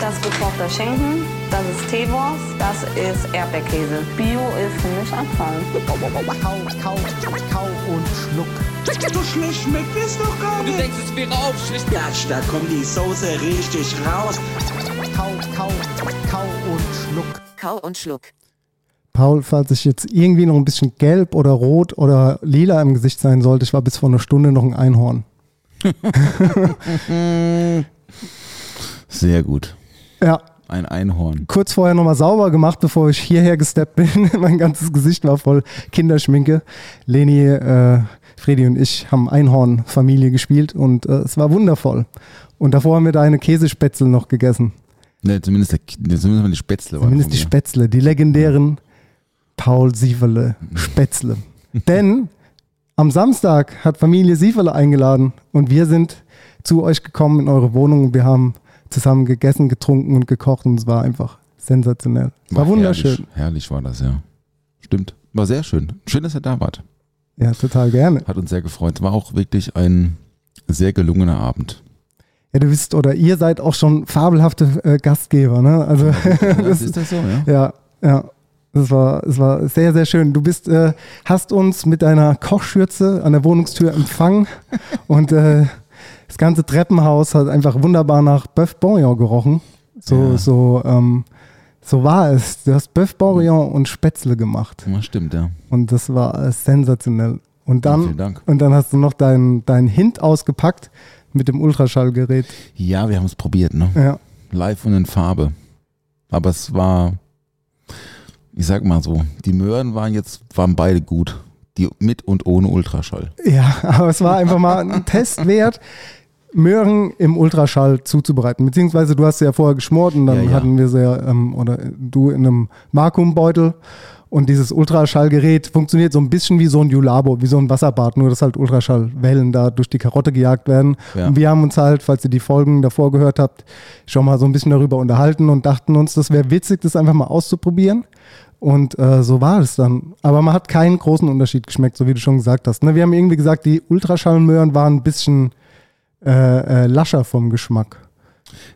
Das ist gekochter Schinken, das ist Teewurst, das ist Erdbeerkäse. Bio ist für mich Anfang. Kau, kau, kau und schluck. So schlecht schmeckt es doch gar Du nicht. denkst, es wäre aufschlicht. Gatsch, da kommt die Soße richtig raus. Kau, kau, kau und schluck. Kau und Schluck. Paul, falls ich jetzt irgendwie noch ein bisschen gelb oder rot oder lila im Gesicht sein sollte, ich war bis vor einer Stunde noch ein Einhorn. Sehr gut. Ja, Ein Einhorn. kurz vorher nochmal sauber gemacht, bevor ich hierher gesteppt bin. mein ganzes Gesicht war voll Kinderschminke. Leni, äh, Fredi und ich haben Einhorn-Familie gespielt und äh, es war wundervoll. Und davor haben wir deine Käsespätzle noch gegessen. Ne, zumindest, der, zumindest die Spätzle. Zumindest die mir. Spätzle, die legendären Paul Sievele Spätzle. Denn am Samstag hat Familie Sievele eingeladen und wir sind zu euch gekommen in eure Wohnung und wir haben zusammen gegessen, getrunken und gekocht und es war einfach sensationell. Es war, wunderschön. Herrlich, herrlich war das, ja. Stimmt. War sehr schön. Schön, dass ihr da wart. Ja, total gerne. Hat uns sehr gefreut. War auch wirklich ein sehr gelungener Abend. Ja, du wisst, oder ihr seid auch schon fabelhafte äh, Gastgeber, ne? Also das ist das so, ja? Ja, ja. Es war, es war sehr, sehr schön. Du bist, äh, hast uns mit deiner Kochschürze an der Wohnungstür empfangen und äh, das ganze Treppenhaus hat einfach wunderbar nach Bœuf Bourguignon gerochen. So, Ja. so, ähm, so war es. Du hast Bœuf Bourguignon und Spätzle gemacht Ja, stimmt, ja. und das war sensationell. Und Ja, dann, Dank. und dann hast du noch deinen dein Hint ausgepackt mit dem Ultraschallgerät. Ja, wir haben es probiert, ne? Ja. Live und in Farbe. Aber es war, ich sag mal so, die Möhren waren jetzt, waren beide gut. Die mit und ohne Ultraschall. Ja, aber es war einfach mal ein Test wert, Möhren im Ultraschall zuzubereiten. Beziehungsweise du hast sie ja vorher geschmort und dann Ja, ja. hatten wir sie ja, ähm, oder du in einem Vakuumbeutel. Und dieses Ultraschallgerät funktioniert so ein bisschen wie so ein Julabo, wie so ein Wasserbad, nur dass halt Ultraschallwellen da durch die Karotte gejagt werden. Ja. Und wir haben uns halt, falls ihr die Folgen davor gehört habt, schon mal so ein bisschen darüber unterhalten und dachten uns, das wäre witzig, das einfach mal auszuprobieren. Und äh, so war es dann. Aber man hat keinen großen Unterschied geschmeckt, so wie du schon gesagt hast. Ne? Wir haben irgendwie gesagt, die Ultraschallmöhren waren ein bisschen äh, äh, lascher vom Geschmack.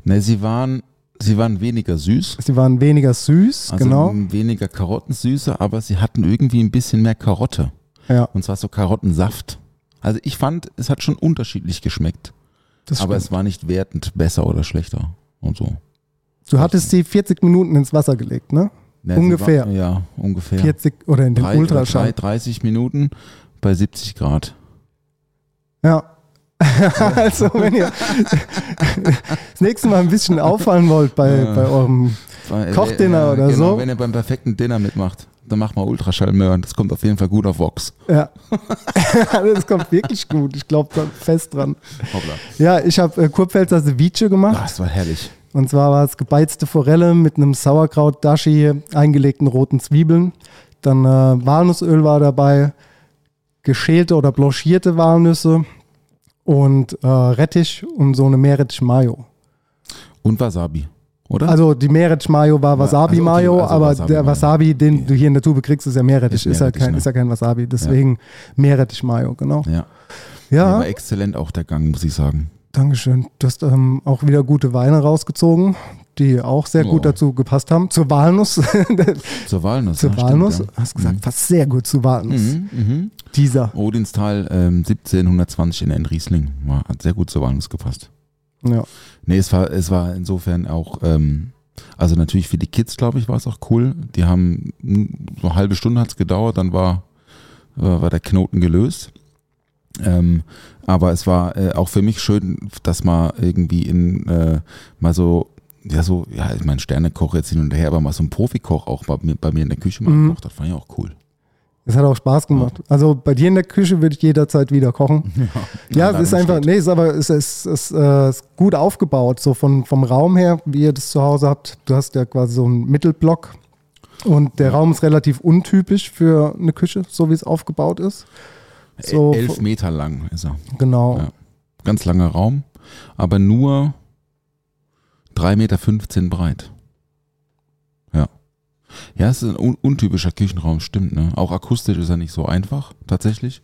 Ne, sie waren, sie waren weniger süß. Sie waren weniger süß, Also genau. weniger Karottensüße, aber sie hatten irgendwie ein bisschen mehr Karotte. Ja, Und zwar so Karottensaft. Also ich fand, es hat schon unterschiedlich geschmeckt. das aber stimmt. es war nicht wertend besser oder schlechter und so. Du hattest sie 40 Minuten ins Wasser gelegt, ne? Ne, sie Ungefähr. War, ja, ungefähr. 40 oder in den Drei- Ultraschall. drei- 30 Minuten bei 70 Grad. Ja. also, wenn ihr das nächste Mal ein bisschen auffallen wollt bei, Ja. bei eurem Weil, Kochdinner oder genau, so. Wenn ihr beim perfekten Dinner mitmacht, dann macht mal Ultraschallmöhren. Das kommt auf jeden Fall gut auf Vox. Ja. das kommt wirklich gut. Ich glaube da fest dran. Hoppla. Ja, ich habe äh, Kurpfälzer Ceviche Ah, gemacht. das war herrlich. Und zwar war es gebeizte Forelle mit einem Sauerkraut-Dashi, eingelegten roten Zwiebeln. Dann äh, Walnussöl war dabei, geschälte oder blanchierte Walnüsse und äh, Rettich und so eine Meerrettich-Mayo. Und Wasabi, oder? Also die Meerrettich-Mayo war also, Wasabi-Mayo, also aber Wasabi-Mayo. der Wasabi, den du hier in der Tube kriegst, ist ja Meerrettich. Ist Ist, ja, kein, ne? ist ja kein Wasabi, deswegen Meerrettich-Mayo, genau. ja. Ja, Der war exzellent auch der Gang, muss ich sagen. Dankeschön. Du hast ähm, auch wieder gute Weine rausgezogen, die auch sehr gut Ja. dazu gepasst haben. Zur Walnuss. Zur Walnuss. Zur ja, Walnuss. Stimmt, Hast gesagt, passt sehr gut zu Walnuss. Mhm, mhm. Dieser. Odinstal ähm, 1720 in Enriesling. War, hat sehr gut zur Walnuss gepasst. Ja. Nee, es war, es war insofern auch, ähm, also natürlich für die Kids, glaube ich, war es auch cool. Die haben mm, so eine halbe Stunde hat es gedauert, dann war, äh, war der Knoten gelöst. Ähm, aber es war äh, auch für mich schön, dass man irgendwie in äh, mal so, ja, so, ja, ich meine, Sternekoch jetzt hin und her, aber mal so ein Profikoch auch bei mir, bei mir in der Küche mal Mhm. hat, fand ich auch cool. Es hat auch Spaß gemacht. Also bei dir in der Küche würde ich jederzeit wieder kochen. Ja, es ist einfach, nee, es ist aber es ist, ist, äh, gut aufgebaut, so von, vom Raum her, wie ihr das zu Hause habt. Du hast ja quasi so einen Mittelblock und der Raum ist relativ untypisch für eine Küche, so wie es aufgebaut ist. So, Elf Meter lang ist er. Genau. Ja. Ganz langer Raum, aber nur 3,15 Meter breit. Ja. Ja, es ist ein un untypischer Küchenraum, stimmt, ne? Auch akustisch ist er nicht so einfach, tatsächlich.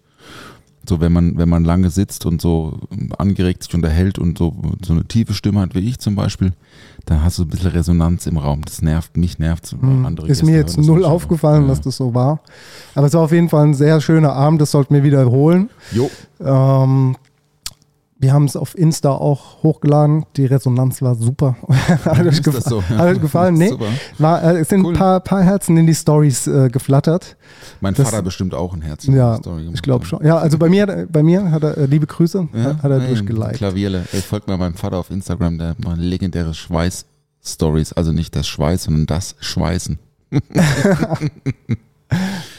So, wenn man, wenn man lange sitzt und so angeregt sich unterhält und so, so eine tiefe Stimme hat, wie ich zum Beispiel, dann hast du ein bisschen Resonanz im Raum. Das nervt, mich nervt Hm, andere Ist Gäste mir jetzt null aufgefallen, ja. dass das so war. Aber es war auf jeden Fall ein sehr schöner Abend, das sollten wir wiederholen. Jo, Ähm, wir haben es auf Insta auch hochgeladen. Die Resonanz war super. hat, euch gefa- so? hat euch gefallen? Nee. Super. War, äh, es sind Cool. ein paar, paar Herzen in die Stories äh, geflattert. Mein Das- Vater bestimmt auch ein Herz. Ja, Story gemacht ich glaube schon. Ja, also bei mir, bei mir hat er, äh, liebe Grüße, Ja, hat, hat er nee, durchgeliked. Klavierle. Ey, folgt mal meinem Vater auf Instagram, der hat mal legendäre Schweiß-Stories. Also nicht das Schweiß, sondern das Schweißen.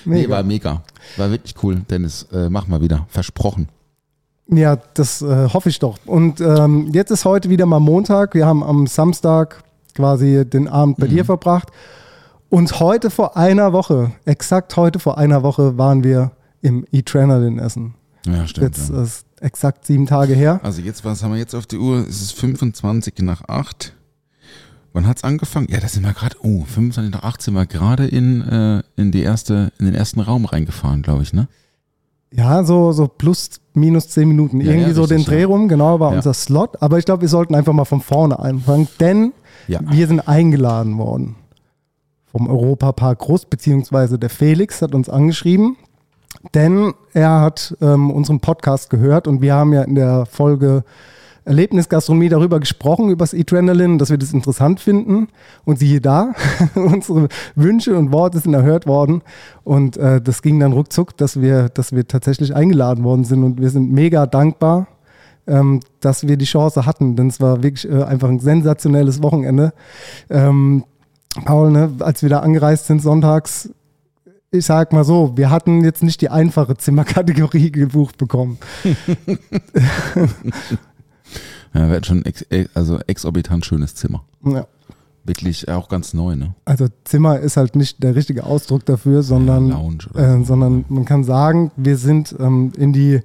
Nee, Mega. war mega. War wirklich cool. Dennis, äh, mach mal wieder. Versprochen. Ja, das äh, hoffe ich doch. Und ähm, jetzt ist heute wieder mal Montag. Wir haben am Samstag quasi den Abend bei Mhm. dir verbracht. Und heute vor einer Woche, exakt heute vor einer Woche, waren wir im E-Trainerin essen. Ja, stimmt. Jetzt ja. ist exakt sieben Tage her. Also jetzt, was haben wir jetzt auf die Uhr? Es ist 25 nach 8. Wann hat's angefangen? Ja, da sind wir gerade, oh, 25 nach 8 sind wir gerade in, äh, in, die erste, in den ersten Raum reingefahren, glaube ich, ne? Ja, so, so plus, minus zehn Minuten. Ja, Irgendwie ja, so den Dreh rum, genau, war Ja. unser Slot. Aber ich glaube, wir sollten einfach mal von vorne anfangen, denn wir sind eingeladen worden vom Europapark Groß, beziehungsweise der Felix hat uns angeschrieben, denn er hat ähm, unseren Podcast gehört und wir haben ja in der Folge Erlebnisgastronomie darüber gesprochen, über das Adrenalin, dass wir das interessant finden. Und siehe da, unsere Wünsche und Worte sind erhört worden. Und äh, das ging dann ruckzuck, dass wir, dass wir tatsächlich eingeladen worden sind. Und wir sind mega dankbar, ähm, dass wir die Chance hatten. Denn es war wirklich äh, einfach ein sensationelles Wochenende. Ähm, Paul, ne, als wir da angereist sind sonntags, ich sag mal so, wir hatten jetzt nicht die einfache Zimmerkategorie gebucht bekommen. Ja, wir hatten schon ex, also exorbitant schönes Zimmer. Ja. Wirklich auch ganz neu, ne? Also Zimmer ist halt nicht der richtige Ausdruck dafür, sondern, Lounge oder äh, so. sondern man kann sagen, wir sind ähm, in die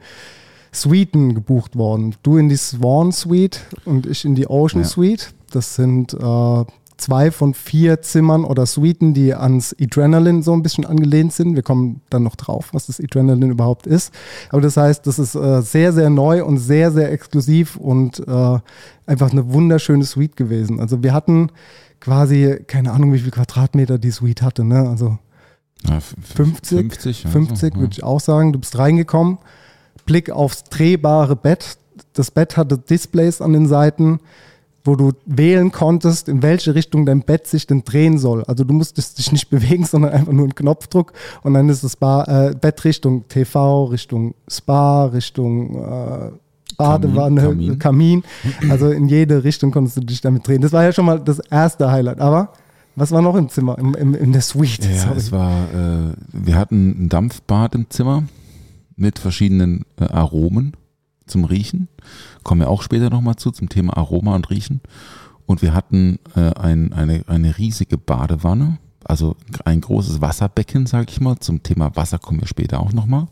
Suiten gebucht worden. Du in die Swan Suite und ich in die Ocean Ja. Suite. Das sind äh, zwei von vier Zimmern oder Suiten, die ans Adrenaline so ein bisschen angelehnt sind. Wir kommen dann noch drauf, was das Adrenaline überhaupt ist. Aber das heißt, das ist äh, sehr, sehr neu und sehr, sehr exklusiv und äh, einfach eine wunderschöne Suite gewesen. Also wir hatten quasi, keine Ahnung, wie viel Quadratmeter die Suite hatte. Ne? Also Ja, f- f- 50, 50, ja, 50 so, würde ich auch sagen. Du bist reingekommen, Blick aufs drehbare Bett. Das Bett hatte Displays an den Seiten, wo du wählen konntest, in welche Richtung dein Bett sich denn drehen soll. Also du musstest dich nicht bewegen, sondern einfach nur einen Knopfdruck und dann ist das Bar, äh, Bett Richtung TV, Richtung Spa, Richtung äh, Badewanne, Kamin. Kamin. Also in jede Richtung konntest du dich damit drehen. Das war ja schon mal das erste Highlight. Aber was war noch im Zimmer, im, im, in der Suite? Ja, Sorry. es war, äh, wir hatten ein Dampfbad im Zimmer mit verschiedenen äh, Aromen zum Riechen. Kommen wir auch später nochmal zu, zum Thema Aroma und Riechen. Und wir hatten äh, ein, eine, eine riesige Badewanne, also ein großes Wasserbecken, sage ich mal. Zum Thema Wasser kommen wir später auch nochmal.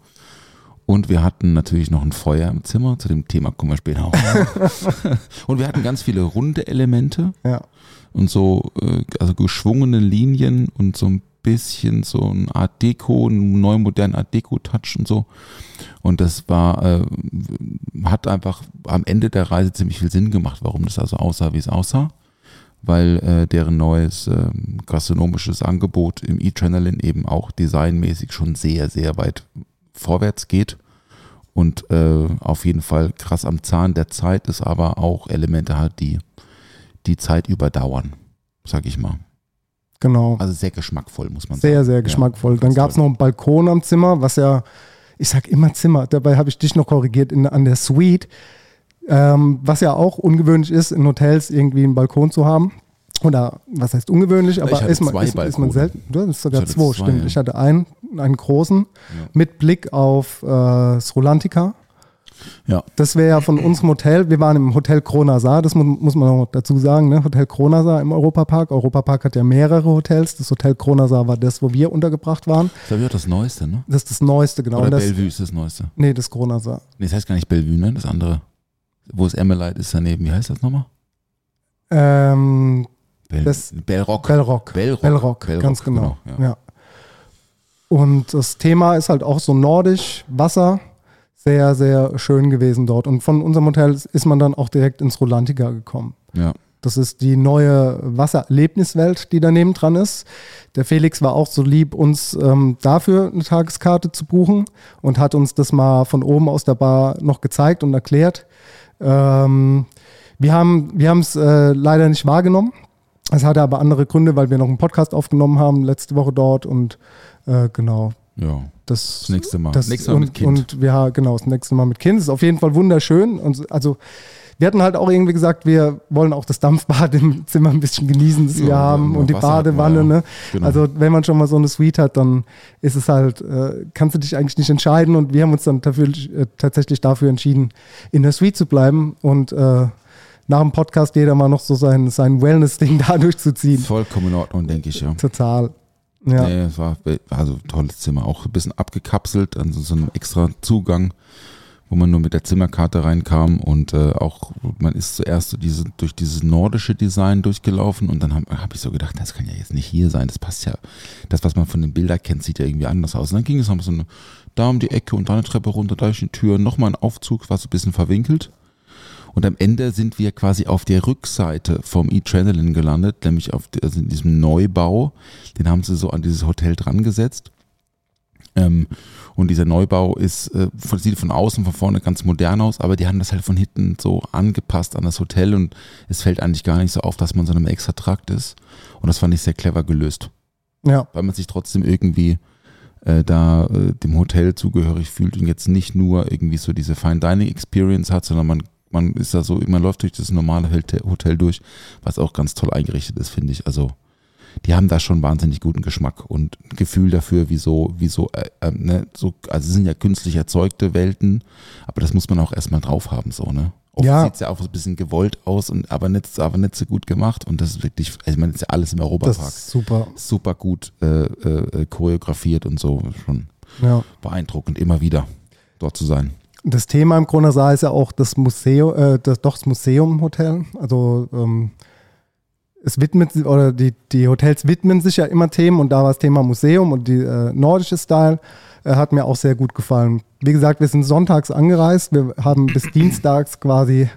Und wir hatten natürlich noch ein Feuer im Zimmer, zu dem Thema kommen wir später auch noch. Und wir hatten ganz viele runde Elemente ja. und so, äh, also geschwungene Linien und so ein bisschen so ein Art Deko, einen neu modernen Art Deko-Touch und so. Und das war, äh, hat einfach am Ende der Reise ziemlich viel Sinn gemacht, warum das also aussah, wie es aussah. Weil äh, deren neues äh, gastronomisches Angebot im E-Channeling eben auch designmäßig schon sehr, sehr weit vorwärts geht und äh, auf jeden Fall krass am Zahn der Zeit ist, aber auch Elemente hat, die die Zeit überdauern, sag ich mal. Genau. Also sehr geschmackvoll, muss man sagen. Sehr, sehr Ja, geschmackvoll. Dann ganz gab es noch einen Balkon am Zimmer, was ja, ich sag immer Zimmer, dabei habe ich dich noch korrigiert in, an der Suite, ähm, was ja auch ungewöhnlich ist, in Hotels irgendwie einen Balkon zu haben. Oder was heißt ungewöhnlich, aber ist man, ist, ist man selten. Du hast sogar zwei, zwei, stimmt. ja. Ich hatte einen, einen großen mit Blick auf äh, Srolantica. Ja. Das wäre ja von unserem Hotel. Wir waren im Hotel Kronasar, das mu muss man noch dazu sagen, ne? Hotel Kronasar im Europapark. Europapark hat ja mehrere Hotels. Das Hotel Kronasar war das, wo wir untergebracht waren. Das ist ja das Neueste, ne? Das ist das Neueste, genau. Oder das, Bellevue ist das Neueste. nee, das Kronasar. Nee, das heißt gar nicht Bellevue, ne? Das andere. Wo es Emmelite ist daneben. Wie heißt das nochmal? Ähm, Bell, Das- Bellrock. Bellrock. Bellrock. Bellrock, Bellrock, ganz genau. genau, ja. ja. Und das Thema ist halt auch so nordisch, Wasser. Sehr, sehr schön gewesen dort. Und von unserem Hotel ist man dann auch direkt ins Rolantica gekommen. Ja. Das ist die neue Wassererlebniswelt, die daneben dran ist. Der Felix war auch so lieb, uns ähm, dafür eine Tageskarte zu buchen und hat uns das mal von oben aus der Bar noch gezeigt und erklärt. Ähm, wir haben wir es äh, leider nicht wahrgenommen. Es hatte aber andere Gründe, weil wir noch einen Podcast aufgenommen haben letzte Woche dort und äh, genau. Ja. Das, Das nächste Mal. das Nächstes Mal und, mit Kind. Und ja, genau, das nächste Mal mit Kind. Das ist auf jeden Fall wunderschön. Und also wir hatten halt auch irgendwie gesagt, wir wollen auch das Dampfbad im Zimmer ein bisschen genießen, das Ja, wir haben und die Wasser hat man, Badewanne. ja. Ne? Genau. Also wenn man schon mal so eine Suite hat, dann ist es halt, äh, kannst du dich eigentlich nicht entscheiden. Und wir haben uns dann dafür, äh, tatsächlich dafür entschieden, in der Suite zu bleiben und äh, nach dem Podcast jeder mal noch so sein, sein Wellness-Ding da durchzuziehen. Vollkommen in Ordnung, denke ich, ja. Total. Ja. Nee, es war also tolles Zimmer, auch ein bisschen abgekapselt, also so ein extra Zugang, wo man nur mit der Zimmerkarte reinkam und äh, auch man ist zuerst so diese, durch dieses nordische Design durchgelaufen und dann habe hab ich so gedacht, das kann ja jetzt nicht hier sein, das passt ja, das was man von den Bildern kennt, sieht ja irgendwie anders aus. Und dann ging es noch so eine, da um die Ecke und da eine Treppe runter, da durch die Tür, nochmal ein Aufzug, war so ein bisschen verwinkelt. Und am Ende sind wir quasi auf der Rückseite vom E-Adrenaline gelandet, nämlich auf also in diesem Neubau. Den haben sie so an dieses Hotel dran gesetzt. Ähm, und dieser Neubau ist, äh, von- sieht von außen, von vorne ganz modern aus, aber die haben das halt von hinten so angepasst an das Hotel und es fällt eigentlich gar nicht so auf, dass man so in einem extra Trakt ist. Und das fand ich sehr clever gelöst, ja. weil man sich trotzdem irgendwie äh, da äh, dem Hotel zugehörig fühlt und jetzt nicht nur irgendwie so diese Fine Dining Experience hat, sondern man man ist da so, man läuft durch das normale Hotel durch, was auch ganz toll eingerichtet ist, finde ich. Also die haben da schon wahnsinnig guten Geschmack und ein Gefühl dafür, wieso, wieso, äh, äh, ne, so, also es sind ja künstlich erzeugte Welten, aber das muss man auch erstmal drauf haben, so, ne? Oft Ja. sieht es ja auch so ein bisschen gewollt aus und aber nicht, aber nicht so gut gemacht und das ist wirklich, also ich meine, das ist ja alles im Das Europapark. ist super. Super gut äh, äh, äh, choreografiert und so, schon Ja. beeindruckend, immer wieder dort zu sein. Das Thema im Kronasar ist ja auch das Museum, äh, das, doch das Museum-Hotel. Also ähm, es widmet oder die, die Hotels widmen sich ja immer Themen und da war das Thema Museum und die äh, nordische Style äh, hat mir auch sehr gut gefallen. Wie gesagt, wir sind sonntags angereist, wir haben bis dienstags quasi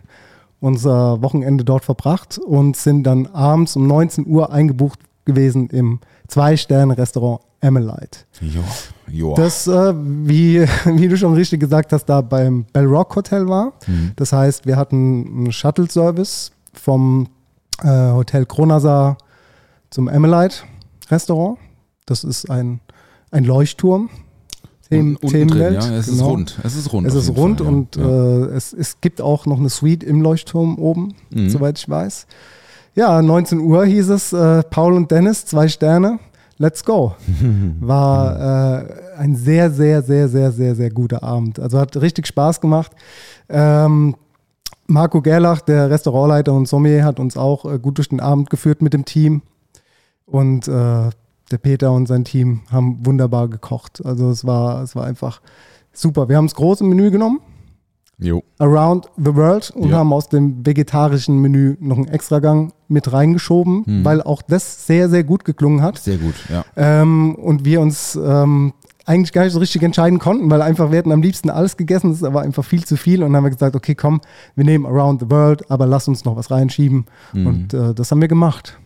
unser Wochenende dort verbracht und sind dann abends um 19 Uhr eingebucht gewesen im Zwei-Sterne-Restaurant Emmelite. Jo, jo. Das, äh, wie, wie du schon richtig gesagt hast, da beim Bell Rock Hotel war. Mhm. Das heißt, wir hatten einen Shuttle-Service vom äh, Hotel Kronasar zum Emmelite Restaurant. Das ist ein, ein Leuchtturm. Themen, Unten drin, Themenwelt. ja, es ist genau. rund. Es ist rund. Es ist rund Fall, und ja. Äh, es, es gibt auch noch eine Suite im Leuchtturm oben, Mhm. soweit ich weiß. Ja, 19 Uhr hieß es, äh, Paul und Dennis, zwei Sterne, let's go. War äh, ein sehr, sehr, sehr, sehr, sehr, sehr guter Abend. Also hat richtig Spaß gemacht. Ähm, Marco Gerlach, der Restaurantleiter und Sommelier, hat uns auch äh, gut durch den Abend geführt mit dem Team. Und äh, der Peter und sein Team haben wunderbar gekocht. Also es war, es war einfach super. Wir haben das große Menü genommen, Jo. Around the World, und Ja. haben aus dem vegetarischen Menü noch einen Extragang mit reingeschoben, Mhm. weil auch das sehr, sehr gut geklungen hat. Sehr gut, ja. Ähm, und wir uns ähm, eigentlich gar nicht so richtig entscheiden konnten, weil einfach wir hätten am liebsten alles gegessen, ist aber einfach viel zu viel. Und dann haben wir gesagt, okay, komm, wir nehmen Around the World, aber lass uns noch was reinschieben. Mhm. Und äh, das haben wir gemacht.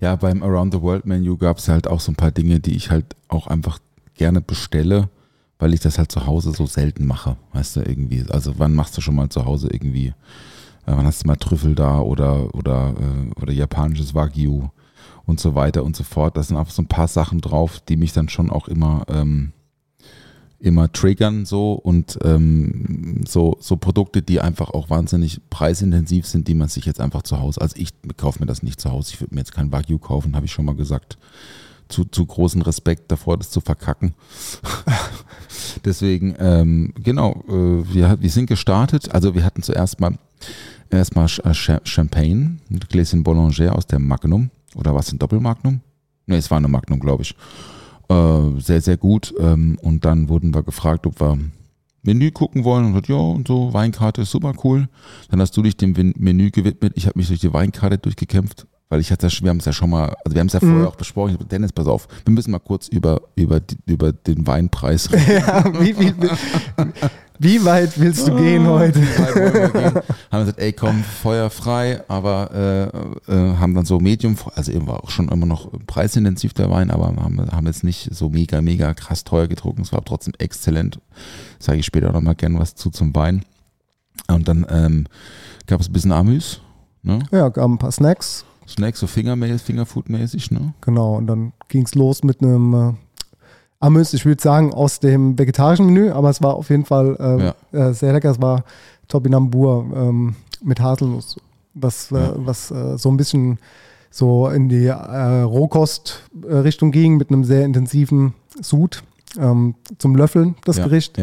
Ja, beim Around the World Menu gab es halt auch so ein paar Dinge, die ich halt auch einfach gerne bestelle, weil ich das halt zu Hause so selten mache. Weißt du, irgendwie. Also wann machst du schon mal zu Hause irgendwie, äh, wann hast du mal Trüffel da oder, oder, äh, oder japanisches Wagyu und so weiter und so fort. Da sind einfach so ein paar Sachen drauf, die mich dann schon auch immer, ähm, immer triggern so und ähm, so, so Produkte, die einfach auch wahnsinnig preisintensiv sind, die man sich jetzt einfach zu Hause, also ich kaufe mir das nicht zu Hause, ich würde mir jetzt kein Wagyu kaufen, habe ich schon mal gesagt. Zu, zu großen Respekt davor, das zu verkacken. Deswegen, ähm, genau, äh, wir, wir sind gestartet. Also wir hatten zuerst mal erstmal äh, Champagne, ein Gläschen Boulanger aus der Magnum. Oder was, ein Doppelmagnum? Ne, es war eine Magnum, glaube ich. Äh, sehr, sehr gut. Ähm, und dann wurden wir gefragt, ob wir Menü gucken wollen und ja und so, Weinkarte ist super cool. Dann hast du dich dem Menü gewidmet. Ich habe mich durch die Weinkarte durchgekämpft, weil ich hatte, wir haben es ja schon mal, also wir haben es ja vorher mhm. auch besprochen. Dennis, pass auf, wir müssen mal kurz über, über, über den Weinpreis reden. ja, wie, wie, wie weit willst du gehen ah, heute? gehen? Haben gesagt, ey komm, Feuer frei, aber äh, äh, haben dann so Medium, also eben war auch schon immer noch preisintensiv der Wein, aber haben, haben jetzt nicht so mega, mega krass teuer getrunken. Es war trotzdem exzellent. Sage ich später auch noch mal gern was zu zum Wein. Und dann ähm, gab es ein bisschen Amüs. Ne? Ja, gab ein paar Snacks. Snacks, so Fingermäßig, Fingerfood-mäßig, ne? Genau, und dann ging es los mit einem äh, Amüs, ich würde sagen, aus dem vegetarischen Menü, aber es war auf jeden Fall äh, ja. äh, sehr lecker. Es war Topinambur ähm, mit Haselnuss, was, äh, ja. was äh, so ein bisschen so in die äh, Rohkost-Richtung ging, mit einem sehr intensiven Sud ähm, zum Löffeln, das ja. Gericht.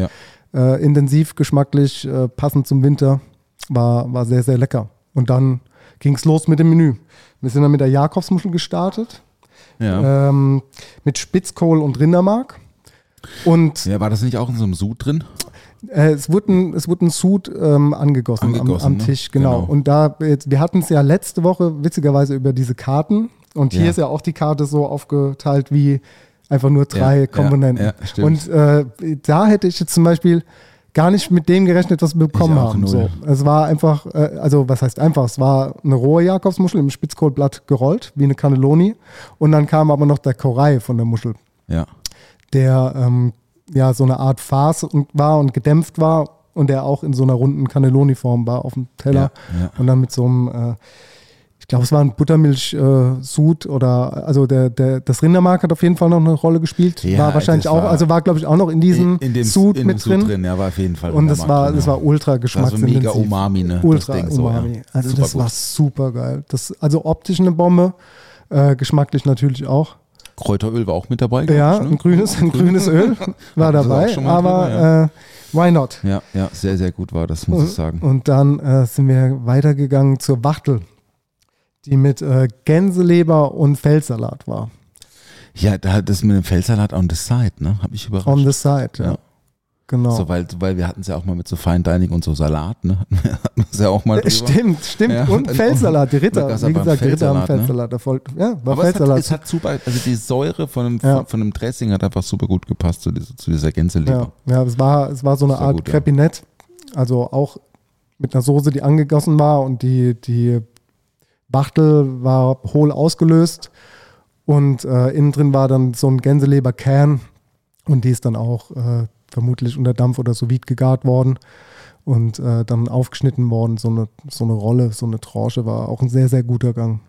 Intensiv, geschmacklich, passend zum Winter, war, war sehr, sehr lecker. Und dann ging es los mit dem Menü. Wir sind dann mit der Jakobsmuschel gestartet. Ja. Ähm, mit Spitzkohl und Rindermark. Und ja, war das nicht auch in so einem Sud drin? Äh, es, wurde ein, es wurde ein Sud ähm, angegossen, angegossen, am, am ne? Tisch, genau. genau. Und da, jetzt, wir hatten es ja letzte Woche witzigerweise über diese Karten. Und hier ja. ist ja auch die Karte so aufgeteilt wie einfach nur drei ja, Komponenten. Ja, und äh, da hätte ich jetzt zum Beispiel gar nicht mit dem gerechnet, was wir bekommen haben. So. Es war einfach, äh, also was heißt einfach, es war eine rohe Jakobsmuschel im Spitzkohlblatt gerollt, wie eine Cannelloni. Und dann kam aber noch der Korei von der Muschel. Ja. Der ähm, ja so eine Art Farce war und gedämpft war und der auch in so einer runden Cannelloni-Form war auf dem Teller. Ja, ja. Und dann mit so einem äh, glaube, es war ein Buttermilch-Sud äh, oder also der, der, das Rindermark hat auf jeden Fall noch eine Rolle gespielt. Ja, war wahrscheinlich auch, also war, glaube ich, auch noch in diesem in, in Sud in mit drin. drin. Ja, war auf jeden Fall. Und das war, drin, das war ultra geschmacksintensiv. Also mega Umami, ne? Ultra Umami. So, ja. Also super das gut. war super geil. Das, also optisch eine Bombe, äh, geschmacklich natürlich auch. Kräuteröl war auch mit dabei. Ja, ich, ne? ein grünes, ein grünes Öl war dabei, aber drin, ja. äh, why not? Ja, ja, sehr, sehr gut war das, muss und, ich sagen. Und dann äh, sind wir weitergegangen zur Wachtel die mit äh, Gänseleber und Feldsalat war. Ja, da das mit dem Feldsalat on the side, ne? Habe ich überrascht. On the side, ja. ja. Genau. So, weil, weil wir hatten es ja auch mal mit so Fine Dining und so Salat, ne? Hatten wir es ja auch mal drüber. Stimmt, stimmt. Ja, und, Feldsalat, die Ritter. Wie gesagt, die Ritter haben Feldsalat. Ne? Voll, ja, war Aber Feldsalat. Es hat, es hat, super, also die Säure von einem, ja. von einem Dressing hat einfach super gut gepasst zu dieser, zu dieser Gänseleber. Ja, ja es, war, es war so eine Art gut, Crepinett. Also auch mit einer Soße, die angegossen war und die, die Wachtel war hohl ausgelöst und äh, innen drin war dann so ein Gänseleberkern und die ist dann auch äh, vermutlich unter Dampf oder sous vide gegart worden und äh, dann aufgeschnitten worden. So eine, so eine Rolle, so eine Tranche war auch ein sehr, sehr guter Gang.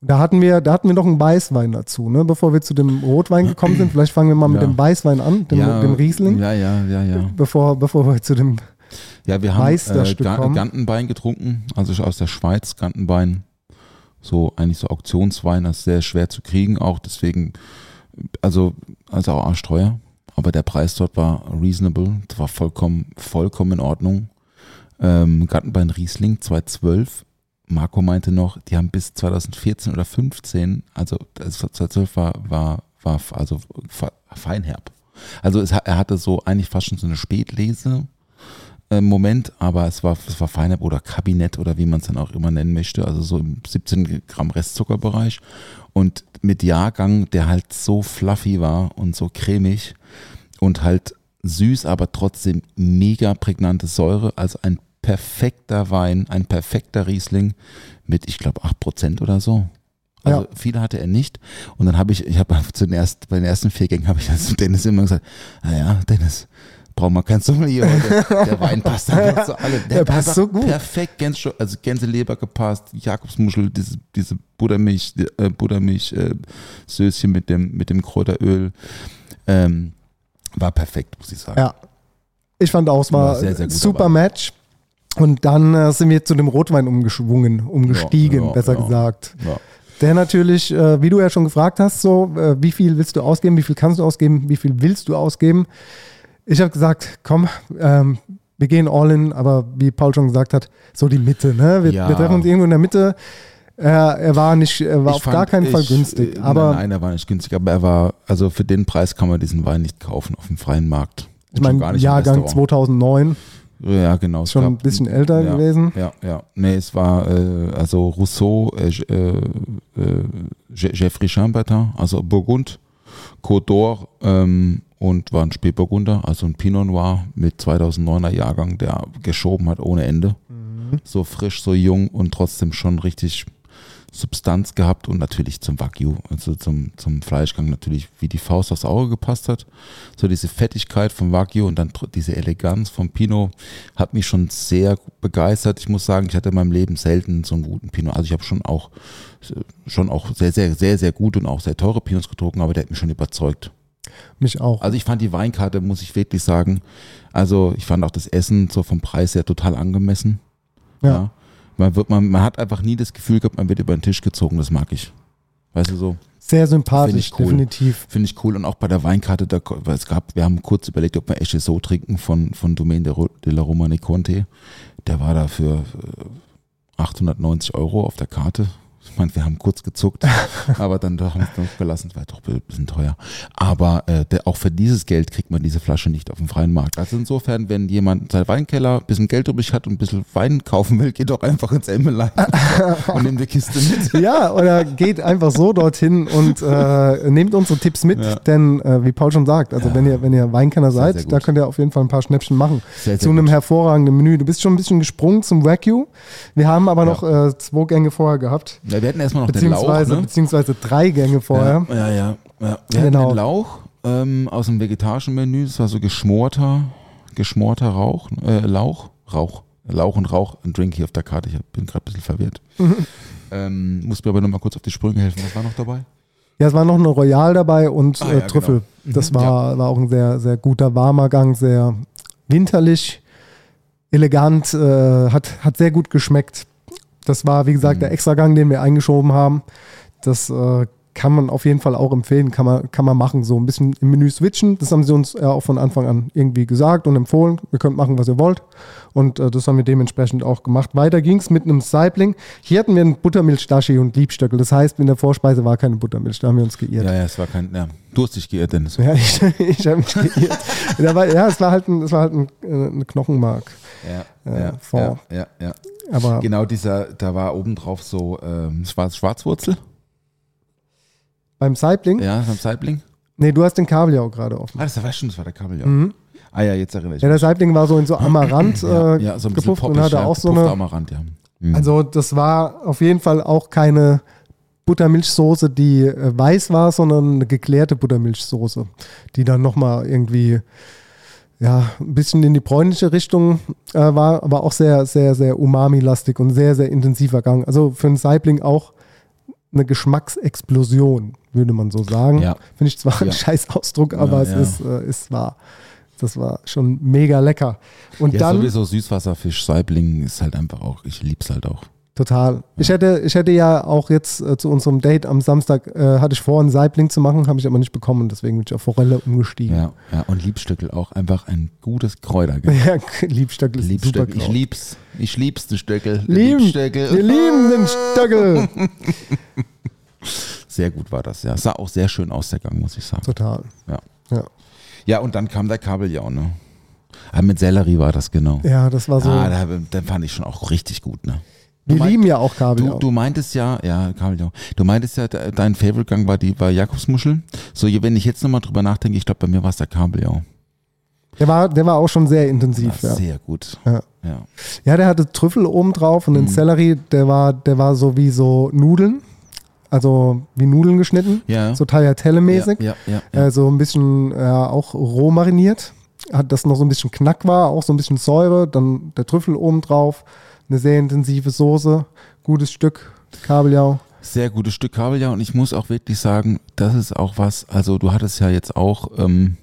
Da hatten wir, da hatten wir noch einen Weißwein dazu, ne? Bevor wir zu dem Rotwein gekommen sind. Vielleicht fangen wir mal mit dem Weißwein an, dem, ja, dem Riesling. Ja, ja, ja, ja. Bevor, bevor wir zu dem ja, wir haben äh, Gantenbein getrunken, also aus der Schweiz, Gantenbein so eigentlich so Auktionswein ist sehr schwer zu kriegen, auch deswegen, also, also auch arschteuer. Aber der Preis dort war reasonable, das war vollkommen, vollkommen in Ordnung. Ähm, Gartenbein Riesling 2012. Marco meinte noch, die haben bis 2014 oder 15, also 2012 war, war, war also feinherb. Also es, er hatte so eigentlich fast schon so eine Spätlese Moment, aber es war, es war Feinab oder Kabinett oder wie man es dann auch immer nennen möchte, also so im 17 Gramm Restzuckerbereich und mit Jahrgang, der halt so fluffy war und so cremig und halt süß, aber trotzdem mega prägnante Säure, also ein perfekter Wein, ein perfekter Riesling mit, ich glaube, 8% oder so. Also ja. viele hatte er nicht. Und dann habe ich, ich habe zuerst bei den ersten vier Gängen habe ich dann zu Dennis immer gesagt, naja, Dennis, braucht man kein Sommelier heute. Der Wein passt einfach zu allem. Der, der passt so gut. Perfekt, Gänse, also Gänseleber gepasst, Jakobsmuschel, diese, diese Buttermilch, äh, Buttermilch äh, Söschen mit dem, mit dem Kräuteröl. Ähm, War perfekt, muss ich sagen. Ja. Ich fand auch, es war, War sehr, sehr super Wein. Match. Und dann äh, sind wir zu dem Rotwein umgeschwungen, umgestiegen, ja, besser ja. gesagt. Ja. Der natürlich, äh, wie du ja schon gefragt hast, so, äh, wie viel willst du ausgeben, wie viel kannst du ausgeben, wie viel willst du ausgeben? Ich habe gesagt, komm, ähm, wir gehen all in, aber wie Paul schon gesagt hat, so die Mitte, ne? Wir, Ja. wir treffen uns irgendwo in der Mitte. Er, er war nicht, er war Ich auf fand, gar keinen Fall ich, günstig. äh, Aber nein, nein, er war nicht günstig, aber er war, also für den Preis kann man diesen Wein nicht kaufen auf dem freien Markt. ich Und schon meine, Jahrgang Restaurant. 2009, Ja, genau. schon gab- ein bisschen älter ja, gewesen. Ja, ja. Nee, es war äh, also Rousseau, äh, äh, äh, Je- Jeffrey Chambertin, also Burgund, Côte d'Or ähm, und war ein Spätburgunder, also ein Pinot Noir mit 2009er Jahrgang, der geschoben hat ohne Ende. So frisch, so jung und trotzdem schon richtig Substanz gehabt und natürlich zum Wagyu, also zum, zum Fleischgang natürlich wie die Faust aufs Auge gepasst hat. So diese Fettigkeit vom Wagyu und dann diese Eleganz vom Pinot hat mich schon sehr begeistert. Ich muss sagen, ich hatte in meinem Leben selten so einen guten Pinot. Also ich habe schon auch schon auch sehr, sehr, sehr, sehr gut und auch sehr teure Pinots getrunken, aber der hat mich schon überzeugt. Mich auch. Also ich fand die Weinkarte, muss ich wirklich sagen, also ich fand auch das Essen so vom Preis her total angemessen. Ja. Man, wird, man, man hat einfach nie das Gefühl gehabt, man wird über den Tisch gezogen, das mag ich. Weißt du so? Sehr sympathisch, cool. definitiv. Finde ich cool. Und auch bei der Weinkarte, da, weil es gab, wir haben kurz überlegt, ob wir Esche so trinken von, von Domaine de, de la Romane Conte. Der war da für äh, 890 Euro auf der Karte. Meine, wir haben kurz gezuckt, aber dann doch haben wir es gelassen. War doch ein bisschen teuer. Aber äh, der, auch für dieses Geld kriegt man diese Flasche nicht auf dem freien Markt. Also insofern, wenn jemand seinen Weinkeller ein bisschen Geld übrig hat und ein bisschen Wein kaufen will, geht doch einfach ins Emmelei und nimmt die Kiste mit. Ja, oder geht einfach so dorthin und äh, nehmt unsere Tipps mit, Ja. denn äh, wie Paul schon sagt, also Ja. wenn ihr wenn ihr Weinkenner Sehr, seid, sehr gut. da könnt ihr auf jeden Fall ein paar Schnäppchen machen. Sehr, sehr Zu einem gut. hervorragenden Menü. Du bist schon ein bisschen gesprungen zum Wagyu. Wir haben aber noch äh, zwei Gänge vorher gehabt, Ja, wir hatten erstmal noch den Lauch. Ne? beziehungsweise drei Gänge vorher. Ja, ja, ja. ja. Wir Genau. hatten den Lauch ähm, aus dem vegetarischen Menü. Das war so geschmorter, geschmorter Rauch, äh, Lauch, Rauch, Lauch und Rauch. Ein Drink hier auf der Karte. Ich bin gerade ein bisschen verwirrt. Mhm. ähm, muss mir aber nochmal kurz auf die Sprünge helfen. Was war noch dabei? Ja, es war noch eine Royal dabei und Ah, äh, ja, Trüffel. genau. Das Mhm, war, war auch ein sehr, sehr guter warmer Gang, sehr winterlich, elegant, äh, hat, hat sehr gut geschmeckt. Das war, wie gesagt, Mhm. der Extragang, den wir eingeschoben haben. Das äh, kann man auf jeden Fall auch empfehlen, kann man, kann man machen. So ein bisschen im Menü switchen. Das haben sie uns ja auch von Anfang an irgendwie gesagt und empfohlen. Ihr könnt machen, was ihr wollt. Und äh, das haben wir dementsprechend auch gemacht. Weiter ging es mit einem Saibling. Hier hatten wir einen Buttermilch-Dashi und Liebstöckel. Das heißt, in der Vorspeise war keine Buttermilch. Da haben wir uns geirrt. Ja, ja, es war kein, ja, durstig geirrt, Dennis. Ja, ich, ich habe mich geirrt. War, ja, es war halt ein, es war halt ein, äh, eine Knochenmark. Ja, Äh, ja, Fond. ja, ja, ja. Aber Genau dieser, da war obendrauf so ähm, Schwarz, Schwarzwurzel. Beim Saibling, Ja, beim Saibling. nee, du hast den Kabeljau gerade offen. Ah, das war schon, das war der Kabeljau. Mhm. Ah ja, jetzt erinnere ich Ja, der mich. Saibling war so in so Amaranth ja, äh, ja, so ein gepufft und poppig, hatte ja, auch so eine. Amaranth, ja. Mhm. Also, das war auf jeden Fall auch keine Buttermilchsoße, die äh, weiß war, sondern eine geklärte Buttermilchsoße, die dann nochmal irgendwie ja, ein bisschen in die bräunliche Richtung äh, war, aber auch sehr, sehr, sehr umami-lastig und sehr, sehr intensiver Gang. Also für einen Saibling auch eine Geschmacksexplosion, würde man so sagen. Ja. Finde ich zwar ein Ja. scheiß Ausdruck, aber Ja, es ist, äh, ist wahr. Das war schon mega lecker. Und Ja, dann sowieso Süßwasserfisch, Saibling ist halt einfach auch, ich lieb's halt auch. Total. Ich hätte, ich hätte ja auch jetzt äh, zu unserem Date am Samstag, äh, hatte ich vor, einen Saibling zu machen, habe ich aber nicht bekommen, deswegen bin ich auf Forelle umgestiegen. Ja, ja. Und Liebstöckel auch einfach ein gutes Kräuter. gell? Ja, Liebstöckel ist Liebstöckel, super ich lieb's. Ich lieb's, den Stöckel. Lieben. Liebstöckel. Wir lieben den Stöckel. Sehr gut war das, ja. Sah auch sehr schön aus, der Gang, muss ich sagen. Total. Ja. Ja. Ja, und dann kam der Kabeljau, ne? Ah, mit Sellerie war das genau. Ja, das war so. Ah, da, den fand ich schon auch richtig gut, ne? Wir du mein- lieben ja auch Du, Kabeljau. du meintest ja, ja, Kabeljau, du meintest ja, de- dein Favorite-Gang war die war Jakobsmuschel. So, wenn ich jetzt nochmal drüber nachdenke, ich glaube, bei mir war es der Kabeljau. Der, war, der war auch schon sehr intensiv. Ja. Sehr gut. Ja. Ja. ja, der hatte Trüffel oben drauf und den Mhm. Sellerie, der war, der war so wie so Nudeln. Also wie Nudeln geschnitten. Ja. So Tagliatelle-mäßig. Ja, ja, ja. äh, so ein bisschen ja, auch roh mariniert. Hat das noch so ein bisschen Knack war, auch so ein bisschen Säure, dann der Trüffel oben drauf, eine sehr intensive Soße, gutes Stück Kabeljau. Sehr gutes Stück Kabeljau und ich muss auch wirklich sagen, das ist auch was, also du hattest ja jetzt auch ähm,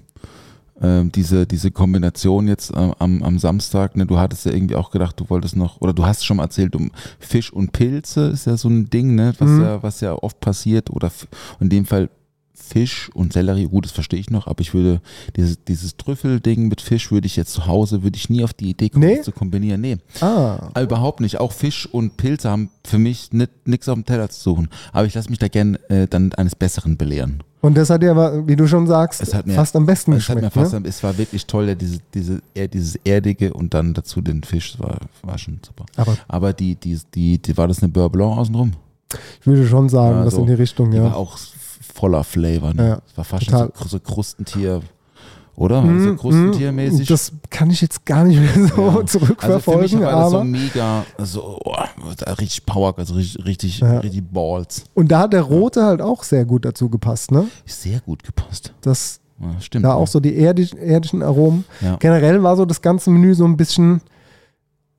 ähm, diese, diese Kombination jetzt äh, am, am Samstag, ne, du hattest ja irgendwie auch gedacht, du wolltest noch, oder du hast schon mal erzählt, um Fisch und Pilze ist ja so ein Ding, ne, was, Mhm. ja, was ja oft passiert, oder in dem Fall Fisch und Sellerie, gut, das verstehe ich noch, aber ich würde dieses, dieses Trüffelding mit Fisch würde ich jetzt zu Hause, würde ich nie auf die Idee kommen, Nee? das zu kombinieren. Nee, Ah, Ah, Überhaupt nicht. Auch Fisch und Pilze haben für mich nichts auf dem Teller zu suchen. Aber ich lasse mich da gern äh, dann eines Besseren belehren. und das hat aber, wie du schon sagst, Es hat mir- fast am besten Es, geschmeckt. ne? am- es war wirklich toll, ja, diese, diese, eher dieses Erdige und dann dazu den Fisch. Das war, war schon super. Aber Aber die, die, die, die war das eine Beurre Blanc außenrum? ich würde schon sagen, Ja, was so. in die Richtung, Die ja. war auch voller Flavor. Ne? Ja, Das war fast schon so, so Krustentier. Oder? Das so Mm, Krustentiermäßig? mm, Das kann ich jetzt gar nicht mehr so Ja. Also für zurückverfolgen, mich war das so mega, so oh, richtig Power, also richtig, richtig, Ja. richtig Balls. Und da hat der rote halt auch sehr gut dazu gepasst, ne? Sehr gut gepasst. Das Ja, stimmt. da ja. auch so die erdisch, erdischen Aromen. Ja. Generell war so das ganze Menü so ein bisschen,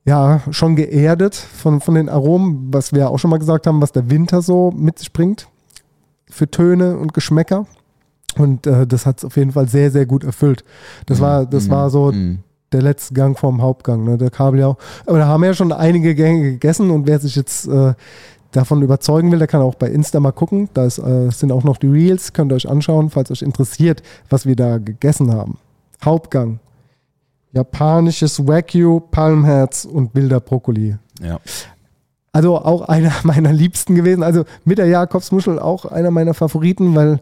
ja, schon geerdet von, von den Aromen, was wir auch schon mal gesagt haben, was der Winter so mit sich bringt für Töne und Geschmäcker. Und äh, das hat es auf jeden Fall sehr, sehr gut erfüllt. Das war, das Mhm. war so Mhm. der letzte Gang vorm Hauptgang, ne? Der Kabeljau. Aber da haben wir ja schon einige Gänge gegessen und wer sich jetzt äh, davon überzeugen will, der kann auch bei Insta mal gucken. Da ist, äh, sind auch noch die Reels, könnt ihr euch anschauen, falls euch interessiert, was wir da gegessen haben. Hauptgang. Japanisches Wagyu, Palmherz und wilder Brokkoli. Ja. Also auch einer meiner Liebsten gewesen. Also mit der Jakobsmuschel auch einer meiner Favoriten, weil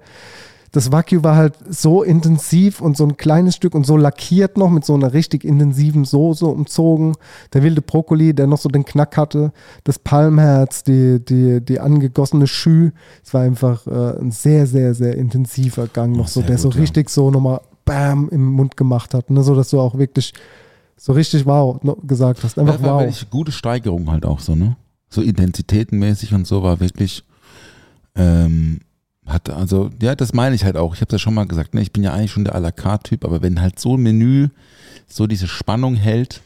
das Wagyu war halt so intensiv und so ein kleines Stück und so lackiert noch mit so einer richtig intensiven Soße umzogen. Der wilde Brokkoli, der noch so den Knack hatte. Das Palmherz, die, die, die angegossene Schü. Es war einfach äh, ein sehr, sehr, sehr intensiver Gang noch so, der so gut, ja. richtig so nochmal Bam im Mund gemacht hat. Ne? So dass du auch wirklich so richtig wow no, gesagt hast. Einfach war wow. gute Steigerung halt auch so, ne? So intensitätenmäßig und so war wirklich, ähm, hat also, ja, das meine ich halt auch. Ich habe ja schon mal gesagt, ne? Ich bin ja eigentlich schon der à la carte Typ, aber wenn halt so ein Menü so diese Spannung hält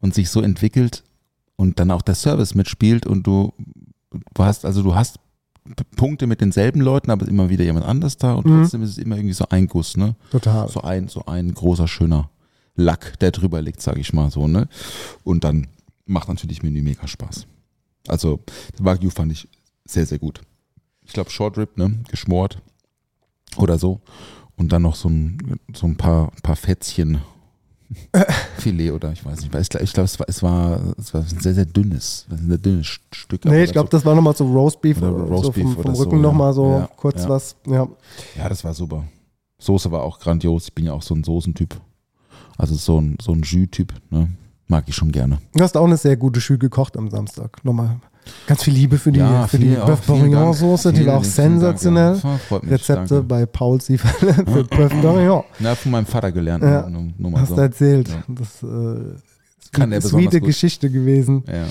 und sich so entwickelt und dann auch der Service mitspielt und du, du hast, also du hast Punkte mit denselben Leuten, aber immer wieder jemand anders da und Mhm. trotzdem ist es immer irgendwie so ein Guss, ne? Total. so ein, so ein großer, schöner Lack, der drüber liegt, sage ich mal so, ne? Und dann macht natürlich Menü mega Spaß. Also, das Wagyu fand ich sehr, sehr gut. Ich glaube, Short Rib, ne? Geschmort oder so. Und dann noch so ein, so ein paar, paar Fetzchen. Filet oder ich weiß nicht. Ich glaube, glaub, es, war, es, war, es war ein sehr, sehr dünnes, ein sehr dünnes Stück. Nee, ich glaube, dazu- das war nochmal so Roastbeef, Oder so Roastbeef vom, vom so, Rücken ja. nochmal so Ja, kurz ja. was. Ja. Ja, das war super. Soße war auch grandios. Ich bin ja auch so ein Soßentyp. Also so ein, so ein Jus-Typ, ne? Mag ich schon gerne. Du hast auch eine sehr gute Schü gekocht am Samstag. Nochmal ganz viel Liebe für die, für die Bœuf Bourguignon. Soße, die war auch Dank, sensationell. ja. Freut mich, Rezepte danke. bei Paul Sieferle für Bœuf Bourguignon. Ja, von meinem Vater gelernt. Ja, nur, nur mal Hast so. du erzählt. Ja. Das äh, Kann der ist besonders eine gut. Geschichte gewesen. Ja.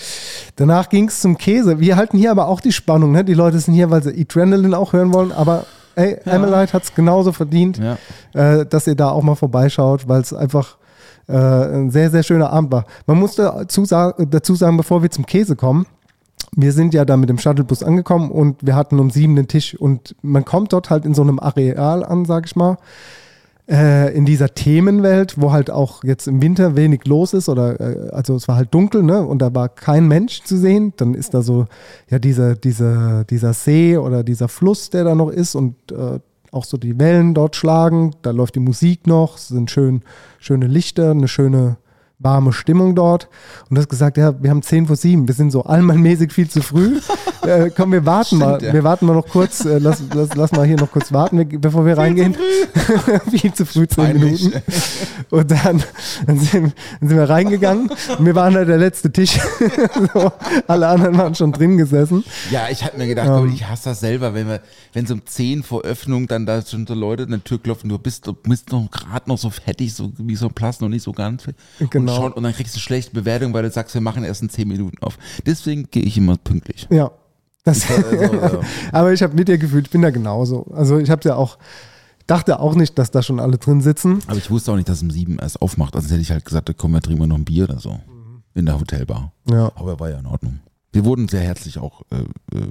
Danach ging es zum Käse. Wir halten hier aber auch die Spannung. Ne? Die Leute sind hier, weil sie Adrenaline auch hören wollen. Aber ey, Ja. Amelite hat es genauso verdient. ja. äh, dass ihr da auch mal vorbeischaut, weil es einfach äh, ein sehr, sehr schöner Abend war. Man muss dazu, sa dazu sagen, bevor wir zum Käse kommen, wir sind ja da mit dem Shuttlebus angekommen und wir hatten um sieben den Tisch und man kommt dort halt in so einem Areal an, sag ich mal, äh, in dieser Themenwelt, wo halt auch jetzt im Winter wenig los ist oder äh, also es war halt dunkel, ne? Und da war kein Mensch zu sehen. Dann ist da so ja dieser dieser dieser See oder dieser Fluss, der da noch ist und äh, auch so die Wellen dort schlagen. Da läuft die Musik noch, es sind schön schöne Lichter, eine schöne warme Stimmung dort. Und du hast gesagt, ja, wir haben 10 vor 7, wir sind so allmannmäßig viel zu früh. äh, komm, wir warten mal. ja. Wir warten mal noch kurz, äh, lass, lass, lass mal hier noch kurz warten, bevor wir reingehen. viel zu früh, 10 Peinlich. Minuten. Und dann, dann, sind, dann sind wir reingegangen und wir waren da der letzte Tisch. so, alle anderen waren schon drin gesessen. ja, ich habe mir gedacht, Ähm. ich hasse das selber, wenn wir, wenn so um 10 vor Öffnung dann da schon so Leute an der Tür klopfen, du bist, du bist noch gerade noch so fettig, so wie so ein Platz, noch nicht so ganz. Genau. Und, schaut, und dann kriegst du schlechte Bewertung, weil du sagst, wir machen erst in 10 Minuten auf. Deswegen gehe ich immer pünktlich. Ja. Das, Also, ja. aber ich habe mit dir gefühlt, ich bin da genauso. Also ich habe ja auch, dachte auch nicht, dass da schon alle drin sitzen. Aber ich wusste auch nicht, dass es um sieben erst aufmacht. Also hätte ich halt gesagt, da kommen wir trinken wir noch ein Bier oder so. In der Hotelbar. Ja. Aber war ja in Ordnung. Wir wurden sehr herzlich auch äh,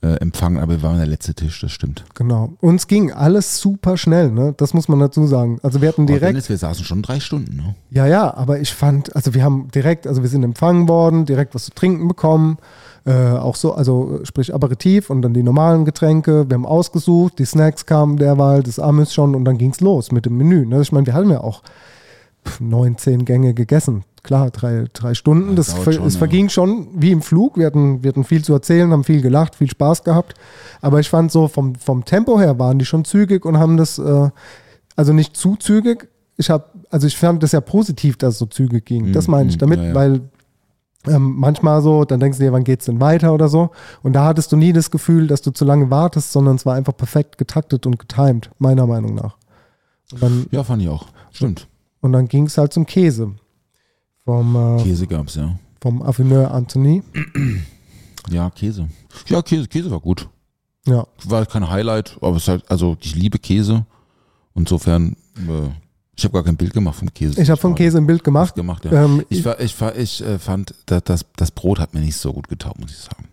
äh, empfangen, aber wir waren der letzte Tisch, das stimmt. Genau. Uns ging alles super schnell, ne? Das muss man dazu sagen. Also wir hatten Aber direkt. Dennis, wir saßen schon drei Stunden, ne? Ja, ja, aber ich fand, also wir haben direkt, also wir sind empfangen worden, direkt was zu trinken bekommen, äh, auch so, also sprich Aperitif und dann die normalen Getränke. Wir haben ausgesucht, die Snacks kamen derweil, das Amis schon und dann ging's los mit dem Menü. Ne? Ich meine, wir haben ja auch pf, neun, zehn Gänge gegessen. Klar, drei, drei Stunden. Das, dauert ver schon, es ja. verging schon wie im Flug. Wir hatten, wir hatten viel zu erzählen, haben viel gelacht, viel Spaß gehabt. Aber ich fand so vom, vom Tempo her waren die schon zügig und haben das, äh, also nicht zu zügig. Ich habe, also ich fand das ja positiv, dass es so zügig ging. Das Mhm, meine ich mhm, damit, ja, ja. weil ähm, manchmal so, dann denkst du dir, wann geht's denn weiter oder so. Und da hattest du nie das Gefühl, dass du zu lange wartest, sondern es war einfach perfekt getaktet und getimed, meiner Meinung nach. Dann, Ja, fand ich auch. Stimmt. und dann ging es halt zum Käse. Vom, äh, Käse gab's, ja. vom Affineur Anthony. Ja, Käse. Ja, Käse, Käse war gut. Ja. War kein Highlight, aber es ist halt, also ich liebe Käse. Insofern, äh, ich habe gar kein Bild gemacht vom Käse. Ich habe vom Käse ein Bild gemacht. gemacht, ja. Ähm, Ich, war, ich, war, ich äh, fand, dass das, das Brot hat mir nicht so gut getaugt, muss ich sagen.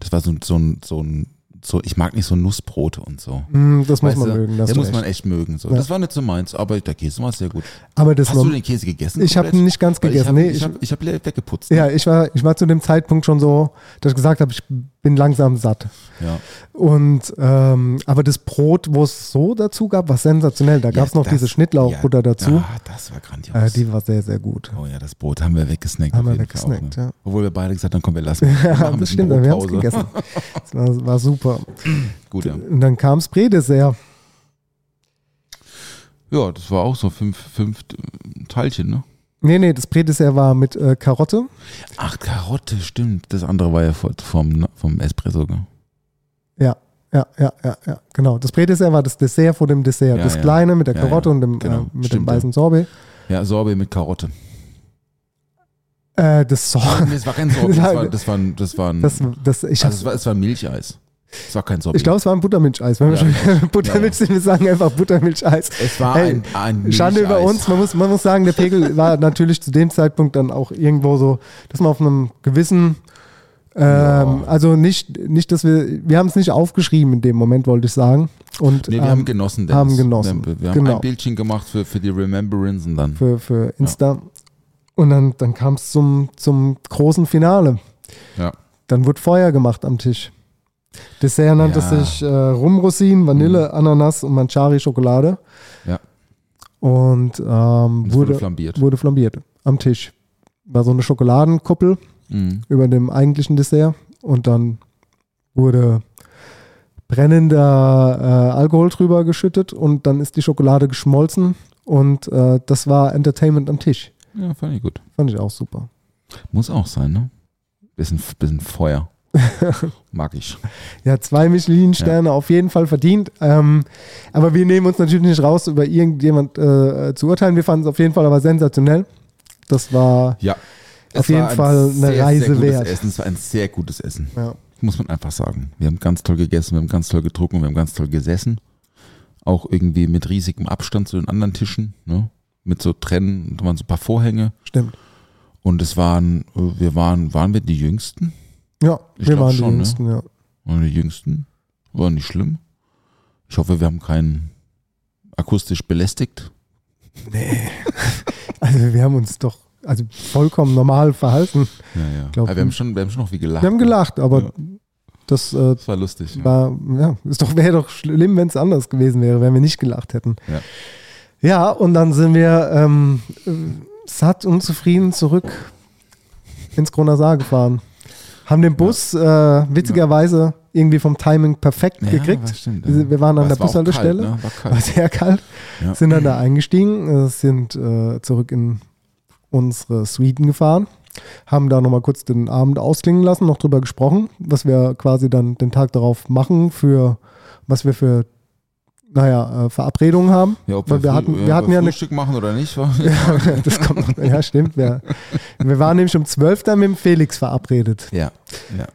Das war so, ein- so ein, so ein, so, ich mag nicht so Nussbrote und so. Mm, das muss Weißt man du, mögen. Das muss man recht. echt mögen. So. Ja. Das war nicht so meins, aber der Käse war sehr gut. Aber das Hast war, du den Käse gegessen? ich habe nicht ganz Weil gegessen. Ich nee, habe ich, ich hab, ich hab weggeputzt. ja, ich war, ich war zu dem Zeitpunkt schon so, dass ich gesagt habe, ich bin langsam satt. ja. Und ähm, aber das Brot, wo es so dazu gab, war sensationell. Da gab es Ja, noch das- diese Schnittlauchbutter ja, dazu. Ja, das war grandios. Äh, die war sehr, sehr gut. oh ja, das Brot haben wir weggesnackt. Haben wir weggesnackt, auch, ne? ja. Obwohl wir beide gesagt haben, komm, wir lassen wir Ja, das stimmt, wir haben es gegessen. Das war, war super. Gut, ja. Und dann kam das Bredessert. Ja, das war auch so fünf, fünf Teilchen, ne? Nee, nee, das Bredessert war mit äh, Karotte. Ach, Karotte, stimmt. Das andere war ja vom, vom, vom Espresso. gell? Ja, ja, ja, ja, ja, genau. Das Bredessert war das Dessert vor dem Dessert. Ja, das ja. kleine mit der Ja, Karotte ja. und dem, Genau, äh, mit dem stimmt, weißen Sorbet. Ja, Sorbet mit Karotte. Äh, das Sorbet. Es war kein Sorbet, das war, das war, ein- das war ein, Das, das, ich, also es war, es war Milcheis. Es war kein Sorbet. ich glaube, es war ein Buttermilcheis. Wenn wir Ja, schon genau. Buttermilch sind, wir sagen einfach Buttermilcheis. es war Hey, ein, ein Schande über uns. Man muss, man muss sagen, der Pegel war natürlich zu dem Zeitpunkt dann auch irgendwo so, dass man auf einem gewissen, ähm, Ja. also nicht, nicht, dass wir, wir haben es nicht aufgeschrieben in dem Moment, wollte ich sagen. Und Nee, wir ähm, haben genossen. Dennis. haben genossen. Wir, haben Genau. ein Bildchen gemacht für, für die Remembrance und dann. für, für Insta. Und dann, dann kam es zum, zum großen Finale. Ja. Dann wurde Feuer gemacht am Tisch. Dessert nannte Ja. sich äh, Rumrosinen, Vanille, Ananas und Manchari Schokolade. Ja. Und ähm, wurde wurde, flambiert. wurde flambiert am Tisch. War so eine Schokoladenkuppel Mhm. über dem eigentlichen Dessert und dann wurde brennender äh, Alkohol drüber geschüttet und dann ist die Schokolade geschmolzen und äh, das war Entertainment am Tisch. Ja, fand ich gut. Fand ich auch super. Muss auch sein, ne? Bisschen, bisschen Feuer. Mag ich. Ja, zwei Michelin-Sterne auf jeden Fall verdient. Ähm, aber wir nehmen uns natürlich nicht raus, über irgendjemand äh, zu urteilen. Wir fanden es auf jeden Fall aber sensationell. Das war Ja. Auf jeden ein Fall eine sehr, Reise sehr wert. Essen. Es war ein sehr gutes Essen. ja, Muss man einfach sagen. Wir haben ganz toll gegessen, wir haben ganz toll getrunken, wir haben ganz toll gesessen. Auch irgendwie mit riesigem Abstand zu den anderen Tischen. Ne? Mit so Trennen, da waren so ein paar Vorhänge. stimmt. Und es waren, wir waren, waren wir die Jüngsten? Ja, Ich wir waren die schon, ne? Jüngsten, ja. Waren die Jüngsten? War nicht schlimm. Ich hoffe, wir haben keinen akustisch belästigt. Also wir haben uns doch also vollkommen normal verhalten. Ja, ja. Glaub- wir haben schon, wir haben schon noch wie gelacht. Wir haben gelacht, aber Ja. das äh, Das war lustig. War, ja, ist doch, wäre doch schlimm, wenn es anders gewesen wäre, wenn wir nicht gelacht hätten. Ja. Und dann sind wir ähm, äh, satt und zufrieden zurück ins Kronasar gefahren. Haben den Bus äh, witzigerweise irgendwie vom Timing perfekt Ja, gekriegt. war stimmt, wir, ja. wir waren an Aber der war Bushaltestelle. Kalt, ne? War War sehr kalt. Ja. Sind dann da eingestiegen, äh, sind äh, zurück in unsere Suiten gefahren, haben da nochmal kurz den Abend ausklingen lassen, noch drüber gesprochen, was wir quasi dann den Tag darauf machen, für was wir für, naja, äh, Verabredungen haben. Ja, ob wir früh- hatten- wir ob hatten ja eine- Frühstück machen oder nicht, war das kommt noch, ja, stimmt. Wir, wir waren nämlich um 12 dann mit dem Felix verabredet. ja, ja.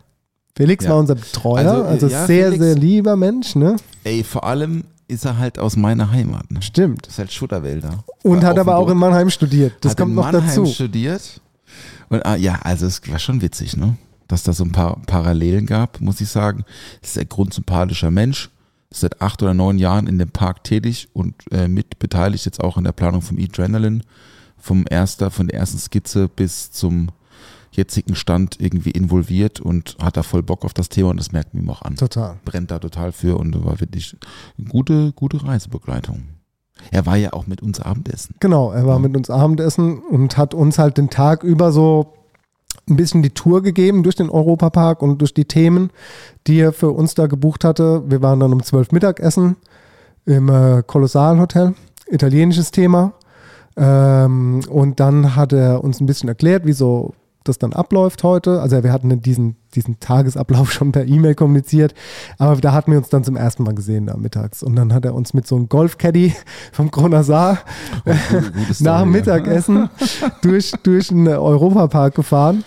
Felix Ja. war unser Betreuer, Also, also, äh, ja, sehr, Felix- sehr lieber Mensch, ne? Ey, vor allem ist er halt aus meiner Heimat. Ne? Stimmt. Das ist halt Schutterwälder. Und hat aber auch in. Mannheim studiert. Das Hat kommt in noch Mannheim dazu. studiert. Und, ah, ja, also es war schon witzig, ne? dass da so ein paar Parallelen gab, muss ich sagen. Ist ein grundsympathischer Mensch, ist seit acht oder neun Jahren in dem Park tätig und äh, mit beteiligt jetzt auch in der Planung vom E-Adrenaline, vom erster, von der ersten Skizze bis zum jetzigen Stand irgendwie involviert und hat da voll Bock auf das Thema und das merkt man ihm auch an. Total. Brennt da total für und war wirklich eine gute, gute Reisebegleitung. Er war ja auch mit uns Abendessen. Genau, er war Ja. mit uns Abendessen und hat uns halt den Tag über so ein bisschen die Tour gegeben durch den Europapark und durch die Themen, die er für uns da gebucht hatte. Wir waren dann um 12 Mittagessen im äh, Kolossalhotel, italienisches Thema. Ähm, und dann hat er uns ein bisschen erklärt, wie so das dann abläuft heute. Also wir hatten diesen, diesen Tagesablauf schon per E-Mail kommuniziert, aber da hatten wir uns dann zum ersten Mal gesehen da mittags. Und dann hat er uns mit so einem Golfcaddy vom Kronasar Story, nach dem. Mittagessen durch, durch den Europapark gefahren,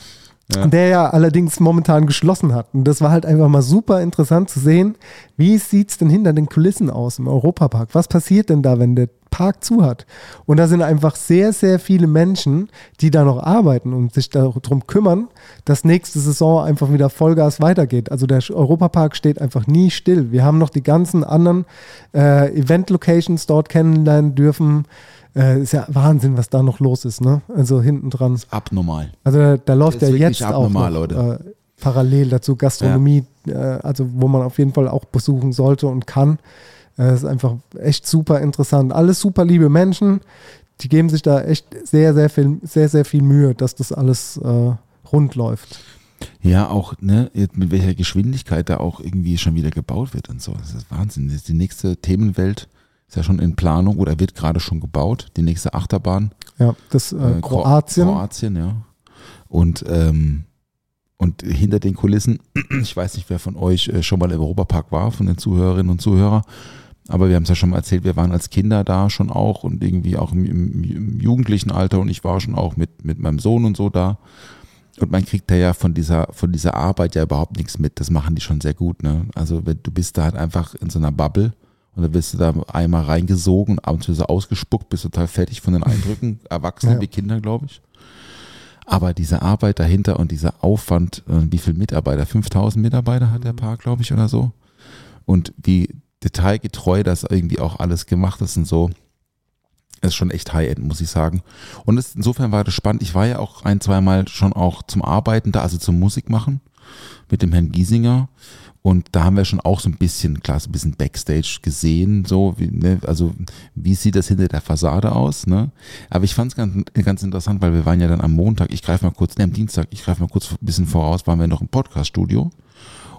Ja. der ja allerdings momentan geschlossen hat. Und das war halt einfach mal super interessant zu sehen, wie sieht es denn hinter den Kulissen aus im Europapark? Was passiert denn da, wenn der Park zu hat? Und da sind einfach sehr, sehr viele Menschen, die da noch arbeiten und sich darum kümmern, dass nächste Saison einfach wieder Vollgas weitergeht. Also der Europapark steht einfach nie still. Wir haben noch die ganzen anderen äh, Event-Locations dort kennenlernen dürfen. Äh, ist ja Wahnsinn, was da noch los ist, ne? Also hinten dran. Abnormal. Also da, da läuft ja jetzt auch abnormal, noch, Leute. Äh, parallel dazu Gastronomie, äh, also wo man auf jeden Fall auch besuchen sollte und kann. Äh, ist einfach echt super interessant. Alles super liebe Menschen, die geben sich da echt sehr, sehr viel, sehr, sehr viel Mühe, dass das alles äh, rund läuft. Ja, auch, ne, mit welcher Geschwindigkeit da auch irgendwie schon wieder gebaut wird und so. Das ist Wahnsinn. Das ist die nächste Themenwelt ist ja schon in Planung oder wird gerade schon gebaut. Die nächste Achterbahn. Ja, das äh, äh, Kro- Kroatien. Kroatien, ja. Und, ähm, und hinter den Kulissen, ich weiß nicht, wer von euch äh, schon mal im Europapark war, von den Zuhörerinnen und Zuhörern, aber wir haben es ja schon mal erzählt, wir waren als Kinder da schon auch und irgendwie auch im, im, im jugendlichen Alter und ich war schon auch mit, mit meinem Sohn und so da. Und man kriegt da ja von dieser, von dieser Arbeit ja überhaupt nichts mit. Das machen die schon sehr gut, ne? Also wenn, du bist da halt einfach in so einer Bubble und dann wirst du da einmal reingesogen und abends wirst du ausgespuckt, bist total fertig von den Eindrücken. Erwachsene Ja. wie Kinder, glaube ich. Aber diese Arbeit dahinter und dieser Aufwand, äh, wie viele Mitarbeiter? 5000 Mitarbeiter hat der Park, glaube ich, oder so. Und wie detailgetreu das irgendwie auch alles gemacht ist und so. Das ist schon echt High-End, muss ich sagen. Und es, insofern war das spannend. Ich war ja auch ein, zweimal schon auch zum Arbeiten da, also zum Musik machen mit dem Herrn Giesinger. Und da haben wir schon auch so ein bisschen, klar, so ein bisschen Backstage gesehen, so, wie, ne, also wie sieht das hinter der Fassade aus, ne? Aber ich fand es ganz, ganz interessant, weil wir waren ja dann am Montag, ich greife mal kurz, ne, am Dienstag, ich greife mal kurz ein bisschen voraus, waren wir noch im Podcast-Studio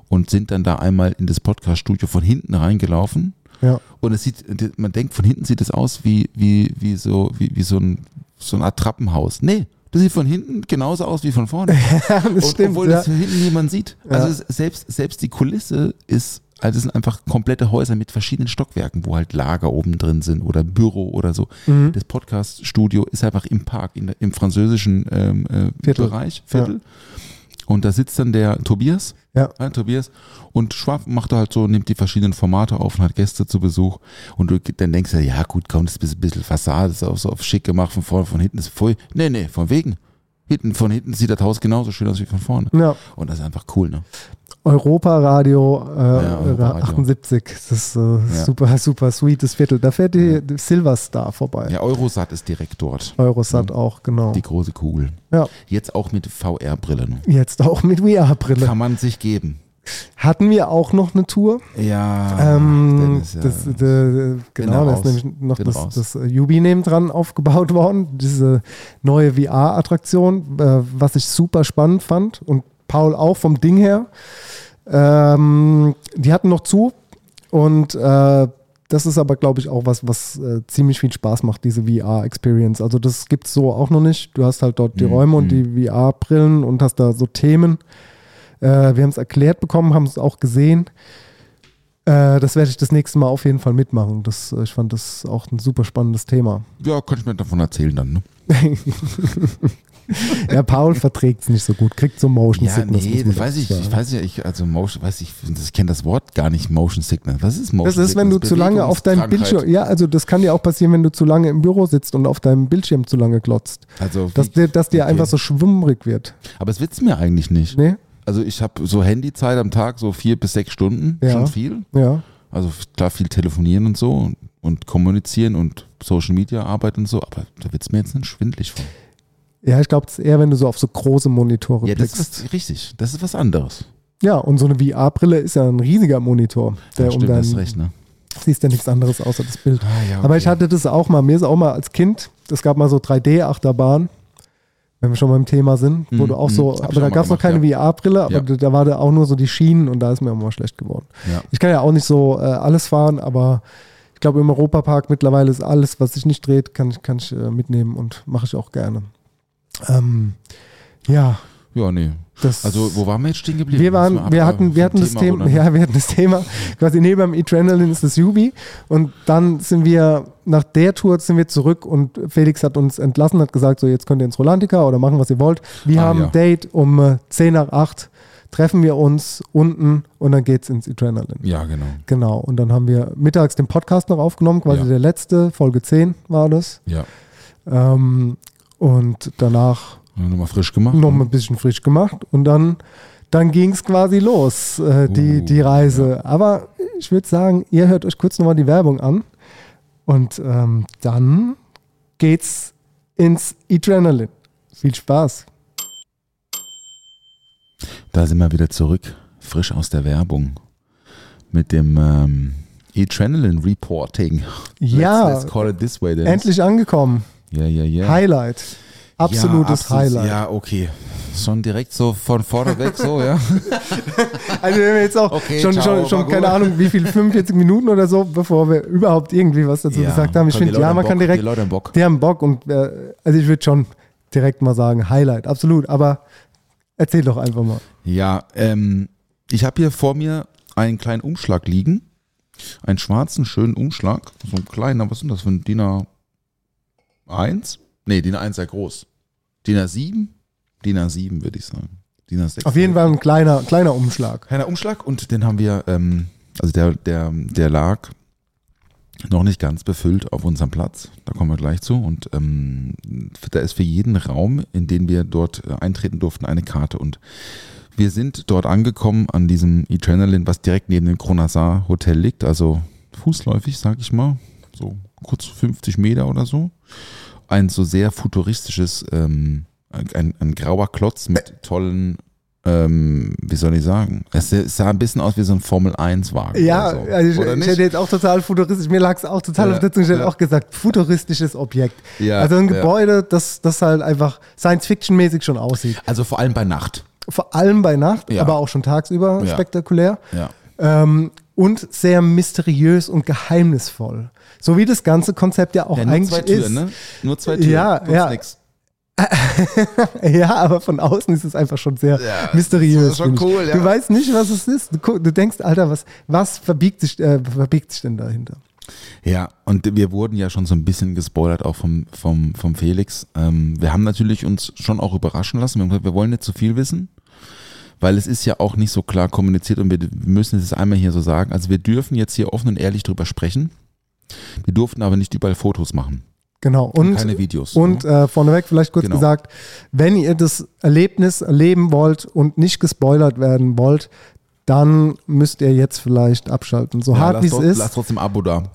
und sind dann da einmal in das Podcast-Studio von hinten reingelaufen. Ja. Und es sieht, man denkt, von hinten sieht es aus wie, wie, wie so, wie, wie so ein, so eine Art Trappenhaus. Nee, das sieht von hinten genauso aus wie von vorne. das Und stimmt. obwohl Ja. das von hinten niemand sieht. Ja. Also es, selbst, selbst die Kulisse ist, also es sind einfach komplette Häuser mit verschiedenen Stockwerken, wo halt Lager oben drin sind oder Büro oder so. Mhm. Das Podcast-Studio ist einfach im Park, in im französischen ähm, äh, Viertel. Bereich, Viertel. Und da sitzt dann der Tobias, Ja. ja, Tobias, und Schwab macht halt so, nimmt die verschiedenen Formate auf und hat Gäste zu Besuch. Und du dann denkst du, ja gut, komm, das ist ein bisschen Fassade, das ist auch so auf schick gemacht, von vorne, von hinten ist voll. Nee, nee, von wegen. Hinten, von hinten sieht das Haus genauso schön aus wie von vorne. ja. Und das ist einfach cool, ne? Europa Radio, äh, Ja, Europa Radio. 78. Das ist äh, super, super sweetes Viertel. Da fährt die die Silverstar vorbei. Ja, Eurosat ist direkt dort. Eurosat auch, genau. Die große Kugel. Ja. Jetzt auch mit VR-Brille. Ne? Jetzt auch mit VR-Brille. Kann man sich geben. Hatten wir auch noch eine Tour. Ja. ähm, Dennis, ja. das, äh, genau, da ist nämlich noch Bin das, raus. das äh, Jubi neben dran aufgebaut worden. Diese neue VR-Attraktion, äh, was ich super spannend fand. Und Paul auch vom Ding her. Ähm, die hatten noch zu. Und äh, das ist aber, glaube ich, auch was, was äh, ziemlich viel Spaß macht, diese VR-Experience. Also das gibt es so auch noch nicht. Du hast halt dort die Mhm, Räume und mhm. die VR-Brillen und hast da so Themen. Äh, wir haben es erklärt bekommen, haben es auch gesehen. Äh, das werde ich das nächste Mal auf jeden Fall mitmachen. Das, äh, ich fand das auch ein super spannendes Thema. Ja, kann ich mir davon erzählen dann. Ne? Ja, Paul verträgt es nicht so gut, kriegt so Motion Ja, Sickness. nee, das weiß ich. Ich weiß ja, ich, also Motion, weiß ich, ich kenne das Wort gar nicht, Motion Sickness. Was ist Motion Das ist, wenn du Sickness? zu lange auf deinem. Bildschirm, ja, also das kann dir auch passieren, wenn du zu lange im Büro sitzt und auf deinem Bildschirm zu lange glotzt. Also, Dass dir, dass dir okay. einfach so schwummrig wird. Aber es wird's mir eigentlich nicht. Nee? also ich habe so Handyzeit am Tag, so vier bis sechs Stunden, Ja. schon viel. Ja. Also klar viel telefonieren und so und, kommunizieren und Social Media Arbeit und so, aber da wird's mir jetzt nicht schwindlig von. Ja, ich glaube, es ist eher, wenn du so auf so große Monitore Ja, das blickst. ist richtig, das ist was anderes. Ja, und so eine VR-Brille ist ja ein riesiger Monitor. Der Ja, um stimmt, dein, hast recht, ne? siehst ja nichts anderes außer das Bild. Ah, ja, Aber ich hatte das auch mal, mir ist auch mal als Kind, es gab mal so 3D-Achterbahn, wenn wir schon beim Thema sind, wo Mhm, du auch mhm. so, ich aber da gab es noch keine VR-Brille, aber Ja. da, war da auch nur so die Schienen und da ist mir auch mal schlecht geworden. Ja. Ich kann ja auch nicht so äh, alles fahren, aber ich glaube im Europapark mittlerweile ist alles, was sich nicht dreht, kann, ich- kann ich äh, mitnehmen und mache ich auch gerne. Ähm, ja, Ja, nee. das Also, wo waren wir jetzt stehen geblieben? wir waren, wir hatten, wir hatten das Thema, ja, wir hatten das Thema, quasi neben dem Adrenaline ist das Jubi und dann sind wir, nach der Tour sind wir zurück und Felix hat uns entlassen, hat gesagt, so jetzt könnt ihr ins Rolantica oder machen, was ihr wollt. Wir Ah, haben ja. ein Date um äh, 10 nach 8, treffen wir uns unten und dann geht's ins Adrenaline. Ja, genau. Genau, und dann haben wir mittags den Podcast noch aufgenommen, quasi Ja. der letzte, Folge 10 war das. Ja. Ähm, und danach Nochmal frisch gemacht. noch mal ein bisschen frisch gemacht und dann, dann ging es quasi los, äh, die, Uh, die Reise. Aber ich würde sagen, ihr hört euch kurz nochmal die Werbung an und ähm, dann geht's ins Adrenaline. Viel Spaß. Da sind wir wieder zurück, frisch aus der Werbung. Mit dem ähm, Adrenaline Reporting. Ja, Let's, let's call it this way. Dennis. endlich angekommen. Ja, ja, ja. Highlight. Absolutes ja. Highlight. Ja, okay. Schon direkt so von vorne weg, so, ja. Also wir haben jetzt auch Okay, schon, ciao, schon, schon keine. Ahnung, wie viel, 45 Minuten oder so, bevor wir überhaupt irgendwie was dazu ja. gesagt haben. Ich finde, ja, man Bock, kann direkt Die Leute haben Bock. Die haben Bock und äh, also ich würde schon direkt mal sagen, Highlight, absolut. Aber erzähl doch einfach mal. Ja, ähm, ich habe hier vor mir einen kleinen Umschlag liegen. Einen schwarzen, schönen Umschlag. So ein kleiner, was sind das für ein DIN A1? Nee, DIN A1 sehr groß. DIN A7? DIN A7 würde ich sagen. DIN A6. Auf jeden Fall ein kleiner, kleiner Umschlag. Kleiner Umschlag und den haben wir, ähm, also der, der, der lag noch nicht ganz befüllt auf unserem Platz. Da kommen wir gleich zu. Und ähm, da ist für jeden Raum, in den wir dort äh, eintreten durften, eine Karte. Und wir sind dort angekommen an diesem Adrenaline, was direkt neben dem Kronasar Hotel liegt, also fußläufig, sag ich mal, so kurz 50 Meter oder so. Ein so sehr futuristisches, ähm, ein, ein grauer Klotz mit tollen, ähm, wie soll ich sagen? Es sah ein bisschen aus wie so ein Formel-1-Wagen. Ja, oder so. also ich, Oder ich nicht? hätte jetzt auch total futuristisch, mir lag es auch total Ja, auf der Zunge, ich hätte ja. auch gesagt, futuristisches Objekt. Ja, also ein. Gebäude, das, das halt einfach Science-Fiction-mäßig schon aussieht. Also vor allem bei Nacht. Vor allem bei Nacht, aber auch schon tagsüber spektakulär. Ja. Ähm, und sehr mysteriös und geheimnisvoll. So wie das ganze Konzept ja auch Ja, nur eigentlich zwei Türen, ist. ne? Nur zwei Türen. Ja, ja. nix. Ja, aber von außen ist es einfach schon sehr Ja, mysteriös. das ist schon cool, ja. Du weißt nicht, was es ist. Du, du denkst, Alter, was, was verbiegt, sich, äh, verbiegt sich denn dahinter? Ja, und wir wurden ja schon so ein bisschen gespoilert auch vom, vom, vom Felix. Ähm, wir haben natürlich uns schon auch überraschen lassen. Wir haben gesagt, wir wollen nicht zu viel wissen, weil es ist ja auch nicht so klar kommuniziert und wir müssen es einmal hier so sagen. Also wir dürfen jetzt hier offen und ehrlich drüber sprechen. Wir durften aber nicht überall Fotos machen. Genau. Und, keine Videos. Und äh, vorneweg vielleicht kurz Genau. gesagt, wenn ihr das Erlebnis erleben wollt und nicht gespoilert werden wollt, dann müsst ihr jetzt vielleicht abschalten. So Ja, hart wie es ist. Lass trotzdem ein Abo da.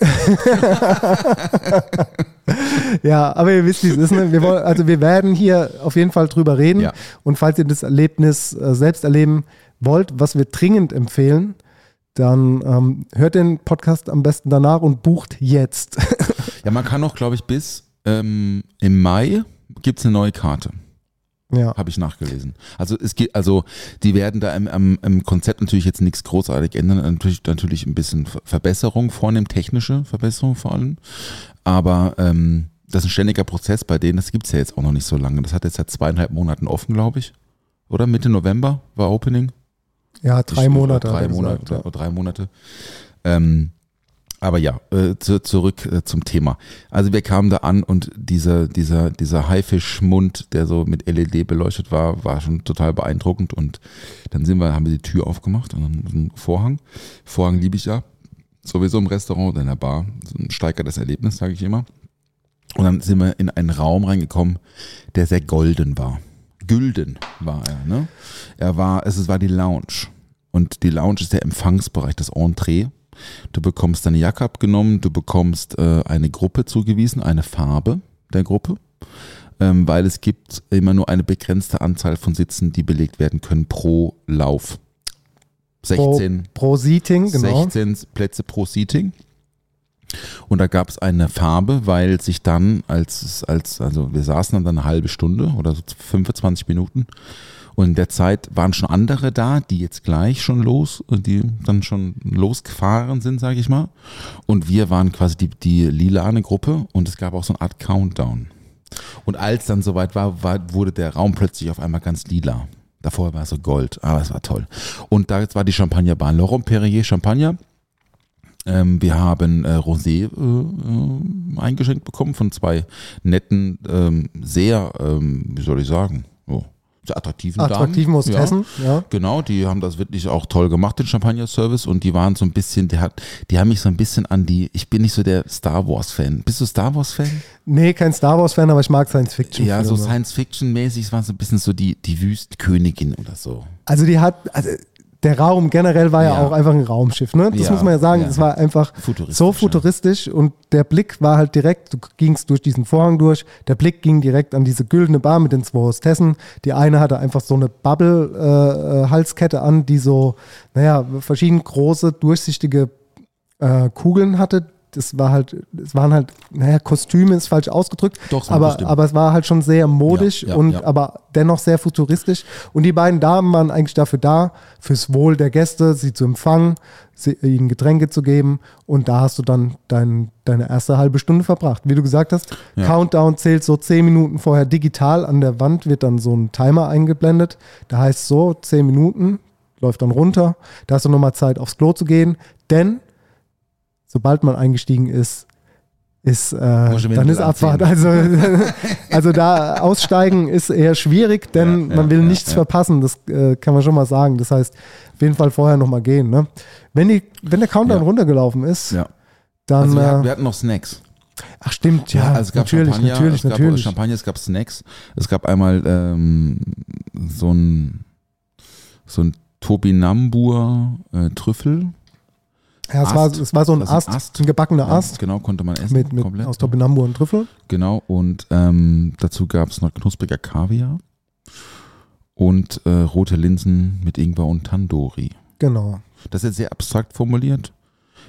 Ja, aber ihr wisst, wie es ist. Ne? Wir wollen, also wir werden hier auf jeden Fall drüber reden. Ja. Und falls ihr das Erlebnis äh, selbst erleben wollt, was wir dringend empfehlen, dann ähm, hört den Podcast am besten danach und bucht jetzt. Ja, man kann auch, glaube ich, bis ähm, im Mai gibt es eine neue Karte. Ja. Habe ich nachgelesen. Also es geht, also die werden da im, im, im Konzept natürlich jetzt nichts großartig ändern. Natürlich, natürlich ein bisschen Ver- Verbesserung vornehmen, technische Verbesserung vor allem. Aber ähm, das ist ein ständiger Prozess bei denen. Das gibt's ja jetzt auch noch nicht so lange. Das hat jetzt seit zweieinhalb Monaten offen, glaube ich. Oder Mitte November war Opening. ja, drei Ich- Monate. Drei Monate gesagt, oder drei Monate. Ähm, aber ja, äh, zu, zurück äh, zum Thema. Also wir kamen da an und dieser, dieser, dieser Haifischmund, der so mit LED beleuchtet war, war schon total beeindruckend. Und dann sind wir, haben wir die Tür aufgemacht und dann ein Vorhang. Vorhang liebe ich ja. Sowieso im Restaurant oder in der Bar. So ein steigertes Erlebnis, sage ich immer. Und dann sind wir in einen Raum reingekommen, der sehr golden war. Gülden war er. Ne? Er war, es war die Lounge. Und die Lounge ist der Empfangsbereich, das Entree. Du bekommst deine Jacke abgenommen, du bekommst äh, eine Gruppe zugewiesen, eine Farbe der Gruppe, ähm, weil es gibt immer nur eine begrenzte Anzahl von Sitzen, die belegt werden können pro Lauf. 16, Pro, pro Seating, genau. 16 Plätze pro Seating. Und da gab es eine Farbe, weil sich dann, als, als, also wir saßen dann eine halbe Stunde oder so 25 Minuten. Und in der Zeit waren schon andere da, die jetzt gleich schon los, die dann schon losgefahren sind, sage ich mal. Und wir waren quasi die, die lilane Gruppe und es gab auch so eine Art Countdown. Und als dann soweit war, war, wurde der Raum plötzlich auf einmal ganz lila. Davor war es so Gold, aber es war toll. Und da jetzt war die Champagnerbahn. Laurent Perrier Champagner. Ähm, wir haben äh, Rosé äh, äh, eingeschenkt bekommen von zwei netten, ähm, sehr, ähm, wie soll ich sagen, oh, sehr attraktiven Damen. Attraktiven aus Ja. Hessen, ja. Genau, die haben das wirklich auch toll gemacht, den Champagner-Service, und die waren so ein bisschen, der hat, die haben mich so ein bisschen an die, ich bin nicht so der Star Wars-Fan. Bist du Star Wars-Fan? Nee, kein Star Wars-Fan, aber ich mag Science Fiction. Ja, so Filme. Science-Fiction-mäßig, es war so ein bisschen so die, die Wüstenkönigin oder so. Also die hat, also der Raum generell war ja, Ja. auch einfach ein Raumschiff, ne? Das Ja, muss man ja sagen. ja. Das war einfach Futuristisch, so ja. futuristisch und der Blick war halt direkt, du gingst durch diesen Vorhang durch, der Blick ging direkt an diese güldene Bar mit den zwei Hostessen. Die eine hatte einfach so eine Bubble-Halskette an, die so, naja, verschieden große, durchsichtige äh, Kugeln hatte. Das war halt, es waren halt, naja, Kostüme ist falsch ausgedrückt, Doch, aber, Kostüme. aber es war halt schon sehr modisch Ja, ja, und ja. aber dennoch sehr futuristisch. Und die beiden Damen waren eigentlich dafür da, fürs Wohl der Gäste, sie zu empfangen, sie, ihnen Getränke zu geben. Und da hast du dann dein, deine erste halbe Stunde verbracht. Wie du gesagt hast. Countdown zählt so zehn Minuten vorher digital. An der Wand wird dann so ein Timer eingeblendet. Da heißt so, zehn Minuten, läuft dann runter. Da hast du nochmal Zeit, aufs Klo zu gehen. Denn sobald man eingestiegen ist, ist, äh, dann ist Abfahrt. Also, also da aussteigen ist eher schwierig, denn Ja, man will ja, nichts ja. verpassen. Das äh, kann man schon mal sagen. Das heißt, auf jeden Fall vorher nochmal gehen. Ne? Wenn, die, wenn der Countdown runtergelaufen ist, dann. Also wir, hatten, äh, wir hatten noch Snacks. ach, stimmt, ja. also es gab natürlich, Champagner, natürlich, es gab natürlich. Champagner, es gab Snacks. Es gab einmal ähm, so ein so ein Topinambur äh, Trüffel. Ja, es, war, Ast. es war so ein Ast, ein Ast. ein gebackener Ja, Ast Genau, konnte man essen. mit, mit komplett. aus Topinambur und Trüffel. Genau, und ähm, dazu gab es noch knuspriger Kaviar und äh, rote Linsen mit Ingwer und Tandoori. Genau. Das ist jetzt sehr abstrakt formuliert.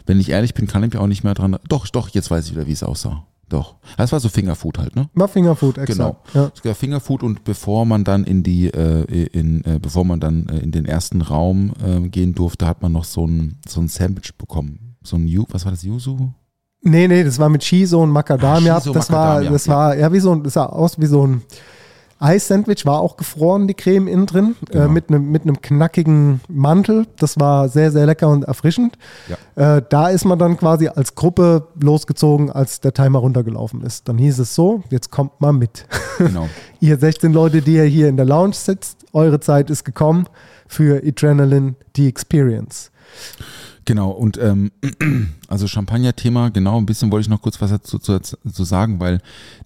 Wenn ich ehrlich bin, kann ich mich auch nicht mehr dran. Doch, doch, jetzt weiß ich wieder, wie es aussah. Doch. Das war so Fingerfood halt, ne? War Fingerfood, exakt. Genau. Ja. Fingerfood und bevor man dann in die, äh, in, äh, bevor man dann äh, in den ersten Raum äh, gehen durfte, hat man noch so ein, so ein Sandwich bekommen. So ein Yu, was war das, Yuzu? Nee, nee, das war mit Shiso und Macadamia. Ah, Shiso, das war, Macadamia, das ja. war, ja, wie so ein, das sah aus wie so ein Eissandwich, war auch gefroren, die Creme innen drin, Genau. äh, mit einem mit einem knackigen Mantel. Das war sehr, sehr lecker und erfrischend. Äh, da ist man dann quasi als Gruppe losgezogen, als der Timer runtergelaufen ist. Dann hieß es so, jetzt kommt mal mit. Genau. ihr 16 Leute, die ihr hier in der Lounge sitzt, eure Zeit ist gekommen für Adrenaline, die Experience. Genau, und ähm, also Champagner-Thema, genau, ein bisschen wollte ich noch kurz was dazu zu, zu sagen, weil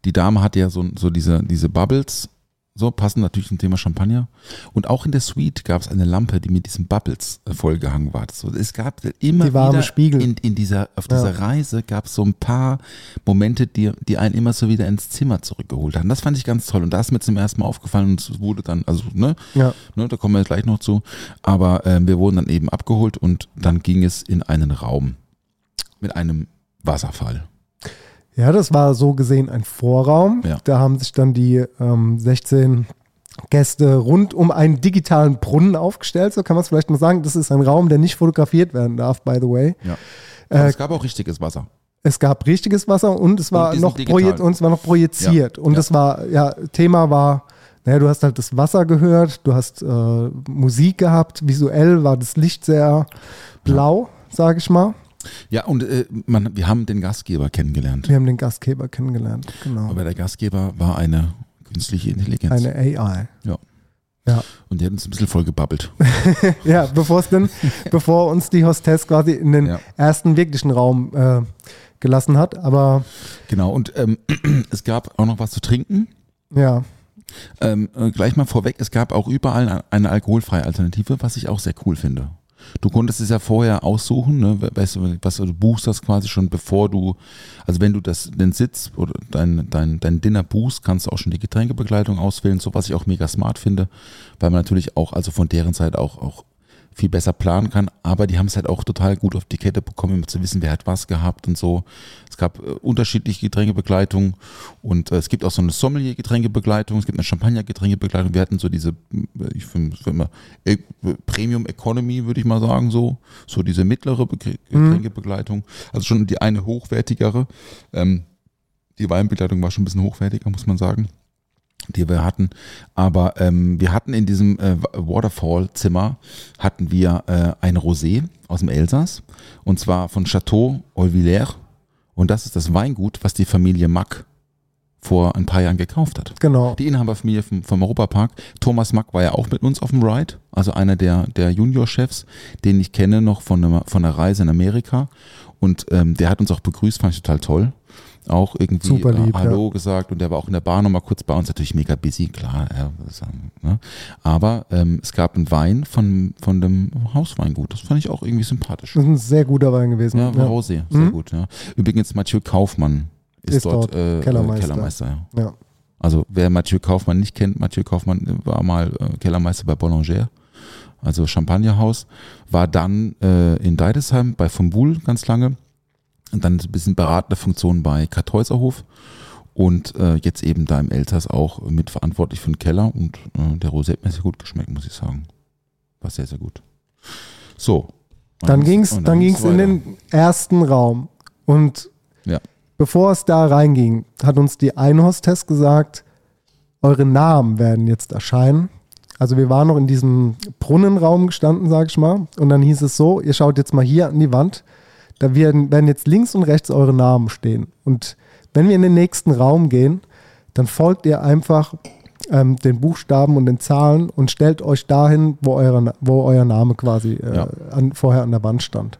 die Dame hatte ja so, so diese, diese Bubbles, so passen natürlich zum Thema Champagner. Und auch in der Suite gab es eine Lampe, die mit diesen Bubbles äh, vollgehangen war. So, es gab immer Die warme wieder Spiegel. In, in dieser, auf Ja. dieser Reise gab es so ein paar Momente, die, die einen immer so wieder ins Zimmer zurückgeholt haben. Das fand ich ganz toll. Und da ist mir zum ersten Mal aufgefallen und es wurde dann, also, ne, Ja. Ne, da kommen wir gleich noch zu. Aber ähm, wir wurden dann eben abgeholt und dann ging es in einen Raum mit einem Wasserfall. Ja, das war so gesehen ein Vorraum. Ja. Da haben sich dann die ähm, 16 Gäste rund um einen digitalen Brunnen aufgestellt, so kann man es vielleicht mal sagen. Das ist ein Raum, der nicht fotografiert werden darf, by the way. Ja. Äh, es gab auch richtiges Wasser. Es gab richtiges Wasser und es war sind noch projiziert und es war noch projiziert. Ja, Und das war, ja, Thema war, naja, du hast halt das Wasser gehört, du hast äh, Musik gehabt, visuell war das Licht sehr blau, sage ich mal. Ja, und äh, man, wir haben den Gastgeber kennengelernt. Wir haben den Gastgeber kennengelernt, genau. Aber der Gastgeber war eine künstliche Intelligenz. Eine AI. ja. Ja. Und die hat uns ein bisschen voll gebabbelt. Ja, bevor es bevor uns die Hostess quasi in den Ja. ersten wirklichen Raum äh, gelassen hat. Aber Genau. Und ähm, es gab auch noch was zu trinken. ja, Ähm, äh, gleich mal vorweg, es gab auch überall eine alkoholfreie Alternative, was ich auch sehr cool finde. Du konntest es ja vorher aussuchen, ne? weißt du, was du buchst das quasi schon bevor du, also wenn du das, den Sitz oder dein, dein, dein Dinner buchst, kannst du auch schon die Getränkebegleitung auswählen, so was ich auch mega smart finde, weil man natürlich auch, also von deren Seite auch, auch viel besser planen kann. Aber die haben es halt auch total gut auf die Kette bekommen, um zu wissen, wer hat was gehabt und so. Es gab äh, unterschiedliche Getränkebegleitungen und äh, es gibt auch so eine Sommelier-Getränkebegleitung, es gibt eine Champagner-Getränkebegleitung. Wir hatten so diese, äh, ich finde immer, äh, Premium Economy, würde ich mal sagen, so. So diese mittlere Be Getränkebegleitung. Also schon die eine hochwertigere. Ähm, die Weinbegleitung war schon ein bisschen hochwertiger, muss man sagen die wir hatten. Aber ähm, wir hatten in diesem äh, Waterfall-Zimmer hatten wir äh, ein Rosé aus dem Elsass und zwar von Chateau Olvillers und das ist das Weingut, was die Familie Mack vor ein paar Jahren gekauft hat. Genau. Die Inhaberfamilie vom, vom Europapark. Thomas Mack war ja auch mit uns auf dem Ride, also einer der, der Junior-Chefs, den ich kenne noch von einer, von einer Reise in Amerika. Und ähm, der hat uns auch begrüßt, fand ich total toll auch irgendwie Super lieb, äh, Hallo ja. gesagt und der war auch in der Bar nochmal kurz bei uns, natürlich mega busy, klar. Ja, ne? Aber ähm, es gab einen Wein von, von dem Hausweingut, das fand ich auch irgendwie sympathisch. Das ist ein sehr guter Wein gewesen. Ja, war Rosé, sehr Mhm. gut. Ja. Übrigens, Mathieu Kaufmann ist, Ist dort, dort äh, Kellermeister. Kellermeister ja. Ja. Also wer Mathieu Kaufmann nicht kennt, Mathieu Kaufmann war mal äh, Kellermeister bei Boulanger, also Champagnerhaus, war dann äh, in Deidesheim bei von Buhl ganz lange und dann ein bisschen beratende Funktion bei Kartäuserhof und äh, jetzt eben da im Elsass auch mitverantwortlich für den Keller und äh, der Rosé hat mir sehr gut geschmeckt, muss ich sagen. War sehr, sehr gut. So. Dann ging es dann ging's ging's in den ersten Raum. Und Ja. bevor es da reinging, hat uns die Einhostess gesagt, eure Namen werden jetzt erscheinen. Also wir waren noch in diesem Brunnenraum gestanden, sag ich mal. Und dann hieß es so, ihr schaut jetzt mal hier an die Wand. Da werden, werden jetzt links und rechts eure Namen stehen. Und wenn wir in den nächsten Raum gehen, dann folgt ihr einfach ähm, den Buchstaben und den Zahlen und stellt euch dahin, wo, eure, wo euer Name quasi äh, Ja. an, vorher an der Wand stand.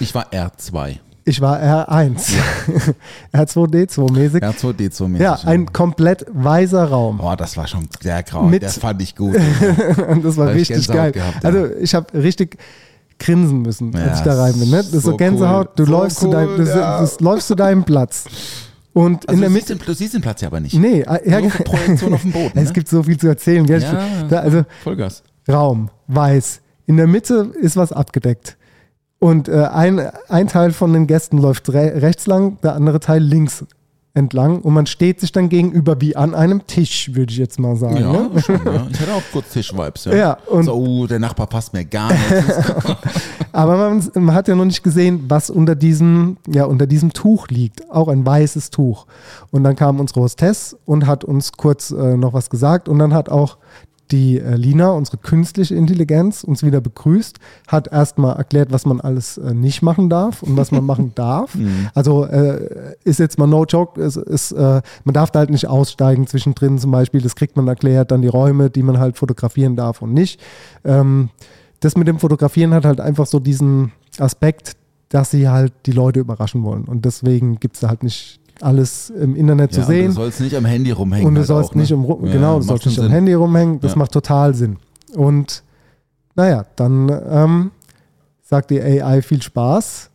Ich war R2. Ich war R1. R2D2 mäßig. R2D2 mäßig. Ja, ein komplett weißer Raum. Boah, das war schon sehr grau. Mit- das fand ich gut. Das war ich richtig geil. gehabt, ja. Also ich habe richtig grinsen müssen, als Ja, ich da rein bin. Ne? Das ist so so Gänsehaut, cool. du, So läufst zu cool, deinem, du, ja. du läufst zu deinem Platz. Und Also in der Mitte. siehst den, du siehst den Platz ja aber nicht. Nee, äh, ja, Nur Projektion auf dem Boden. es ne? gibt so viel zu erzählen. gell? ja, Da, also Vollgas. Raum, weiß. In der Mitte ist was abgedeckt. Und äh, ein, ein Teil von den Gästen läuft re rechts lang, der andere Teil links entlang. Und man steht sich dann gegenüber wie an einem Tisch, würde ich jetzt mal sagen. Ja, Ne? schon, ja. Ich hatte auch kurz Tisch-Vibes. Ja, Ja, und- so, oh, der Nachbar passt mir gar nicht. Aber man, man hat ja noch nicht gesehen, was unter diesem, ja, unter diesem Tuch liegt. Auch ein weißes Tuch. Und dann kam unsere Hostess und hat uns kurz äh, noch was gesagt. Und dann hat auch die äh, Lina, unsere künstliche Intelligenz, uns wieder begrüßt, hat erstmal erklärt, was man alles äh, nicht machen darf und was man machen darf. Also äh, ist jetzt mal no joke, es ist, äh, man darf da halt nicht aussteigen zwischendrin zum Beispiel, das kriegt man erklärt, dann die Räume, die man halt fotografieren darf und nicht. Ähm, das mit dem Fotografieren hat halt einfach so diesen Aspekt, dass sie halt die Leute überraschen wollen. Und deswegen gibt es da halt nicht alles im Internet ja, zu und sehen. Du sollst nicht am Handy rumhängen. Und du halt sollst auch, ne? nicht um, Ru- Ja, genau, du sollst nicht am Sinn. Handy rumhängen. Das Ja. macht total Sinn. Und naja, dann ähm, sagt die AI viel Spaß.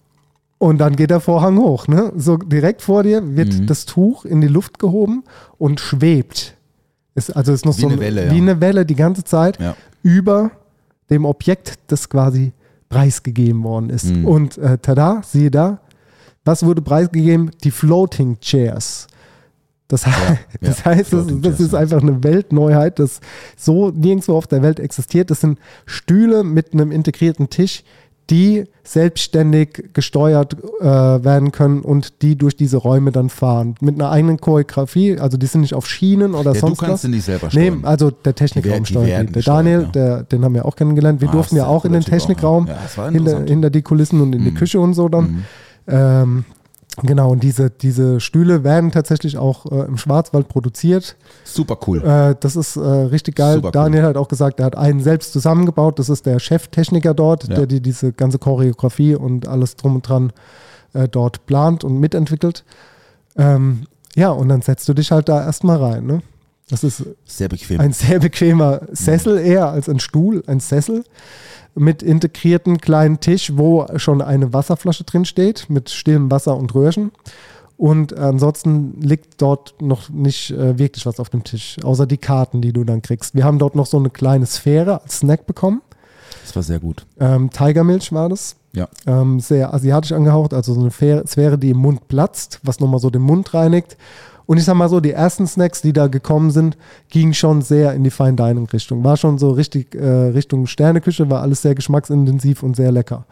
Und dann geht der Vorhang hoch. Ne? So direkt vor dir wird Mhm. das Tuch in die Luft gehoben und schwebt. Ist, also ist noch Wie so eine ein- Welle, ja. wie eine Welle die ganze Zeit über dem Objekt, das quasi preisgegeben worden ist. Mhm. Und äh, tada, siehe da, was wurde preisgegeben? Die Floating Chairs. Das, he das ja, heißt, das, das ist ja. einfach eine Weltneuheit, das so nirgendwo auf der Welt existiert. Das sind Stühle mit einem integrierten Tisch, die selbstständig gesteuert äh, werden können und die durch diese Räume dann fahren. Mit einer eigenen Choreografie, also die sind nicht auf Schienen oder Ja, du sonst kannst was. sie nicht selber Nee, steuern. also der Die wer- Technikraum die steuert werden die. Der Daniel, ja. der, den haben wir auch kennengelernt. Wir Ah, durften ja auch in den auch, Technikraum ja. Ja, hinter, hinter die Kulissen und in die Mhm. Küche und so dann. Mhm. Ähm, genau, und diese, diese Stühle werden tatsächlich auch äh, im Schwarzwald produziert. Super cool. Äh, das ist äh, richtig geil. Super cool. Daniel hat auch gesagt, er hat einen selbst zusammengebaut. Das ist der Cheftechniker dort, Ja. der die, diese ganze Choreografie und alles drum und dran äh, dort plant und mitentwickelt. Ähm, ja, und dann setzt du dich halt da erstmal rein. Ne? Das ist Sehr bequem. ein sehr bequemer Sessel eher als ein Stuhl, ein Sessel mit integrierten kleinen Tisch, wo schon eine Wasserflasche drin steht mit stillem Wasser und Röhrchen. Und ansonsten liegt dort noch nicht äh, wirklich was auf dem Tisch, außer die Karten, die du dann kriegst. Wir haben dort noch so eine kleine Sphäre als Snack bekommen. das war sehr gut. Ähm, Tigermilch war das. Ja. Ähm, sehr asiatisch angehaucht, also so eine Fähre- Sphäre, die im Mund platzt, was nochmal so den Mund reinigt. Und ich sag mal so, die ersten Snacks, die da gekommen sind, gingen schon sehr in die Fine Dining Richtung. War schon so richtig äh, Richtung Sterneküche, war alles sehr geschmacksintensiv und sehr lecker.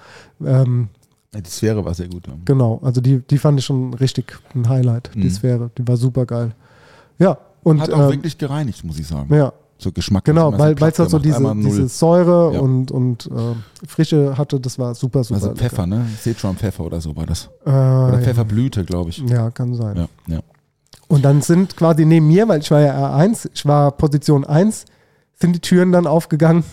Ähm, Ja, Die Sphäre war sehr gut. Ja. genau, also die, die fand ich schon richtig ein Highlight, die Mhm. Sphäre. Die war super geil. Ja, und Hat auch ähm, wirklich gereinigt, muss ich sagen. ja, So Geschmack. genau, weil es halt so diese, diese Säure Ja. und, und äh, Frische hatte, das war super, super. also lecker. Pfeffer, ne? Sichuan Pfeffer oder so war das. Äh, Oder ja. Pfefferblüte, glaube ich. ja, kann sein. Ja, ja. Und dann sind quasi neben mir, weil ich war ja R1, ich war Position 1, sind die Türen dann aufgegangen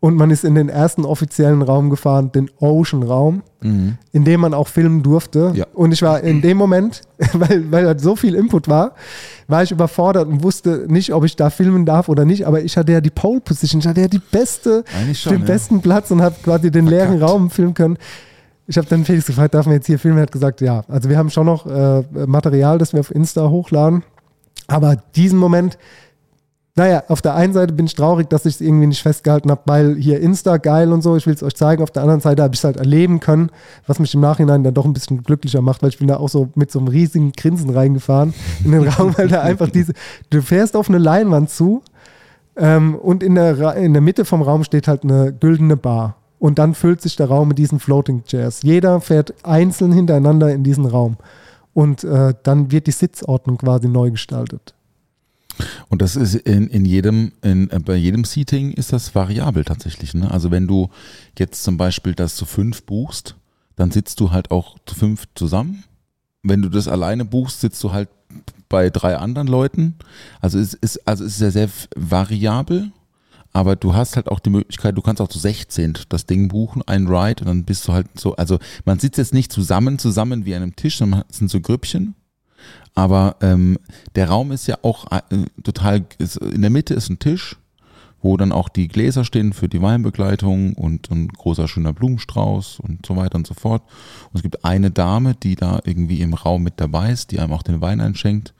und man ist in den ersten offiziellen Raum gefahren, den Ocean-Raum, Mhm. in dem man auch filmen durfte. Ja. Und ich war in dem Moment, weil, weil halt so viel Input war, war ich überfordert und wusste nicht, ob ich da filmen darf oder nicht. Aber ich hatte ja die Pole Position, ich hatte ja die beste, schon. den ja. besten Platz und habe quasi den leeren Verkackt. Raum filmen können. Ich habe dann Felix gefragt, darf man jetzt hier filmen? Er hat gesagt, ja. Also wir haben schon noch äh, Material, das wir auf Insta hochladen. Aber diesen Moment, naja, auf der einen Seite bin ich traurig, dass ich es irgendwie nicht festgehalten habe, weil hier Insta geil und so, ich will es euch zeigen. Auf der anderen Seite habe ich es halt erleben können, was mich im Nachhinein dann doch ein bisschen glücklicher macht, weil ich bin da auch so mit so einem riesigen Grinsen reingefahren in den Raum, weil da einfach diese, du fährst auf eine Leinwand zu ähm, und in der, in der Mitte vom Raum steht halt eine güldene Bar. Und dann füllt sich der Raum mit diesen Floating Chairs. Jeder fährt einzeln hintereinander in diesen Raum. Und äh, dann wird die Sitzordnung quasi neu gestaltet. Und das ist in, in jedem, in, äh, bei jedem Seating ist das variabel tatsächlich. Ne? Also wenn du jetzt zum Beispiel das zu fünf buchst, dann sitzt du halt auch zu fünf zusammen. Wenn du das alleine buchst, sitzt du halt bei drei anderen Leuten. Also es ist, also es ist sehr, sehr variabel. Aber du hast halt auch die Möglichkeit, du kannst auch zu 16 das Ding buchen, ein Ride, und dann bist du halt so, also man sitzt jetzt nicht zusammen, zusammen wie an einem Tisch, sondern es sind so Grüppchen. Aber ähm, der Raum ist ja auch äh, total, ist, in der Mitte ist ein Tisch, wo dann auch die Gläser stehen für die Weinbegleitung und ein großer schöner Blumenstrauß und so weiter und so fort. Und es gibt eine Dame, die da irgendwie im Raum mit dabei ist, die einem auch den Wein einschenkt.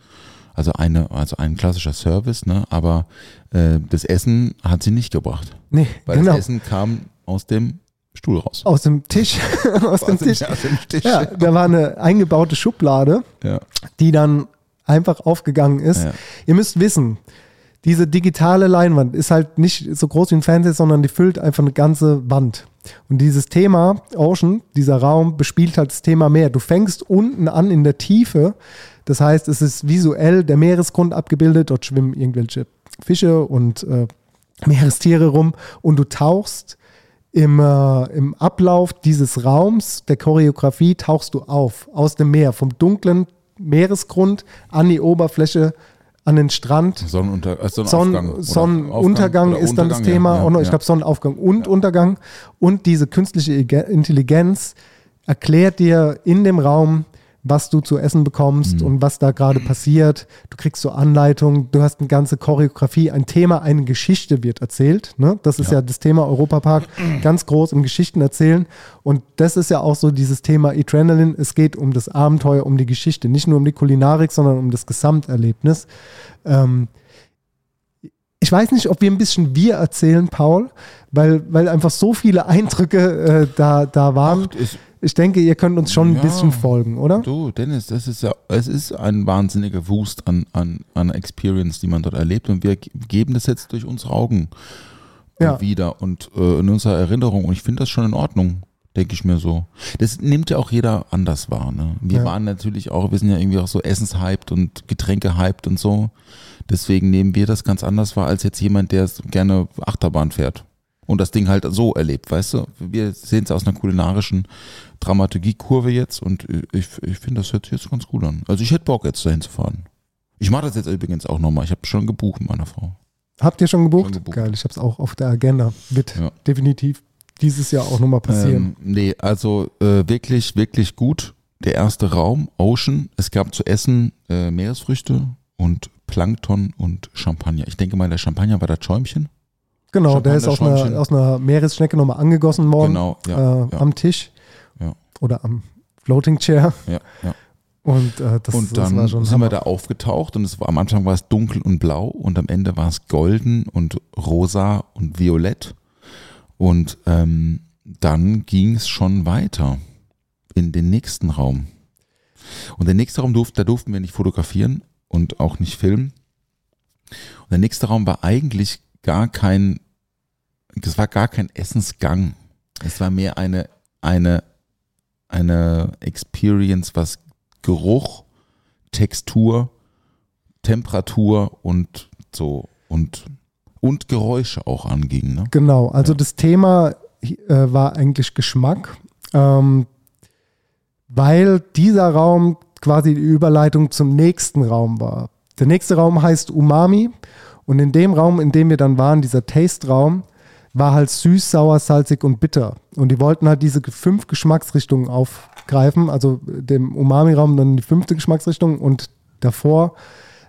Also eine, also ein klassischer Service, ne? Aber äh, das Essen hat sie nicht gebracht. Nee, Weil genau. das Essen kam aus dem Stuhl raus. Aus dem Tisch. aus dem Tisch. Aus dem Tisch. Ja, da war eine eingebaute Schublade, ja. die dann einfach aufgegangen ist. Ja. Ihr müsst wissen, diese digitale Leinwand ist halt nicht so groß wie ein Fernseher, sondern die füllt einfach eine ganze Wand. Und dieses Thema Ocean, dieser Raum, bespielt halt das Thema Meer. Du fängst unten an in der Tiefe. Das heißt, es ist visuell der Meeresgrund abgebildet. Dort schwimmen irgendwelche Fische und äh, Meerestiere rum. Und du tauchst im, äh, im Ablauf dieses Raums, der Choreografie, tauchst du auf aus dem Meer, vom dunklen Meeresgrund an die Oberfläche, an den Strand. Sonnenunter äh, Sonn Sonnenaufgang. Sonnenuntergang Aufgang oder ist dann das Untergang, Thema. ja, ja, ich ja. glaube, Sonnenaufgang und Untergang. Und diese künstliche Ige- Intelligenz erklärt dir in dem Raum, was du zu essen bekommst Mhm. und was da gerade passiert. Du kriegst so Anleitungen, du hast eine ganze Choreografie, ein Thema, eine Geschichte wird erzählt. Ne? Das ist ja. das Thema Europapark, ganz groß im Geschichten erzählen. Und das ist ja auch so dieses Thema Adrenaline. Es geht um das Abenteuer, um die Geschichte, nicht nur um die Kulinarik, sondern um das Gesamterlebnis. Ähm, ich weiß nicht, ob wir ein bisschen wir erzählen, Paul, weil, weil einfach so viele Eindrücke äh, da, da waren. Ach, Ich denke, ihr könnt uns schon ein Ja. bisschen folgen, oder? Du, Dennis, das ist ja, es ist ein wahnsinniger Wust an, an, an Experience, die man dort erlebt und wir ge- geben das jetzt durch unsere Augen äh, Ja. wieder und äh, in unserer Erinnerung und ich finde das schon in Ordnung, denke ich mir so. Das nimmt ja auch jeder anders wahr. Ne? Wir Ja. waren natürlich auch, wir sind ja irgendwie auch so essenshyped und Getränke hyped und so. Deswegen nehmen wir das ganz anders wahr als jetzt jemand, der gerne Achterbahn fährt. Und das Ding halt so erlebt, weißt du? Wir sehen es aus einer kulinarischen Dramaturgiekurve jetzt und ich, ich finde, das hört sich jetzt ganz gut an. Also ich hätte Bock jetzt dahin zu fahren. Ich mache das jetzt übrigens auch nochmal. Ich habe schon gebucht mit meiner Frau. Habt ihr schon gebucht? Schon gebucht. Geil, ich habe es auch auf der Agenda. Wird Ja. definitiv dieses Jahr auch nochmal passieren. Ähm, nee, also äh, wirklich, wirklich gut. Der erste Raum, Ocean. Es gab zu essen äh, Meeresfrüchte und Plankton und Champagner. Ich denke mal, der Champagner war das Schäumchen. Genau, der ist aus einer, aus einer Meeresschnecke nochmal angegossen worden. Genau, ja, äh, ja. Am Tisch. Oder am Floating Chair. Ja, ja. Und äh, das, und das dann schon sind wir Hammer. da aufgetaucht und es war am Anfang war es dunkel und blau und am Ende war es golden und rosa und violett. Und ähm, dann ging es schon weiter in den nächsten Raum. Und der nächste Raum durfte, da durften wir nicht fotografieren und auch nicht filmen. Und der nächste Raum war eigentlich gar kein, es war gar kein Essensgang. Es war mehr eine, eine, eine Experience, was Geruch, Textur, Temperatur und so und, und Geräusche auch anging. Ne? Genau, also Ja. das Thema äh, war eigentlich Geschmack, ähm, weil dieser Raum quasi die Überleitung zum nächsten Raum war. Der nächste Raum heißt Umami und in dem Raum, in dem wir dann waren, dieser Taste-Raum, war halt süß, sauer, salzig und bitter. Und die wollten halt diese fünf Geschmacksrichtungen aufgreifen, also dem Umami-Raum dann die fünfte Geschmacksrichtung und davor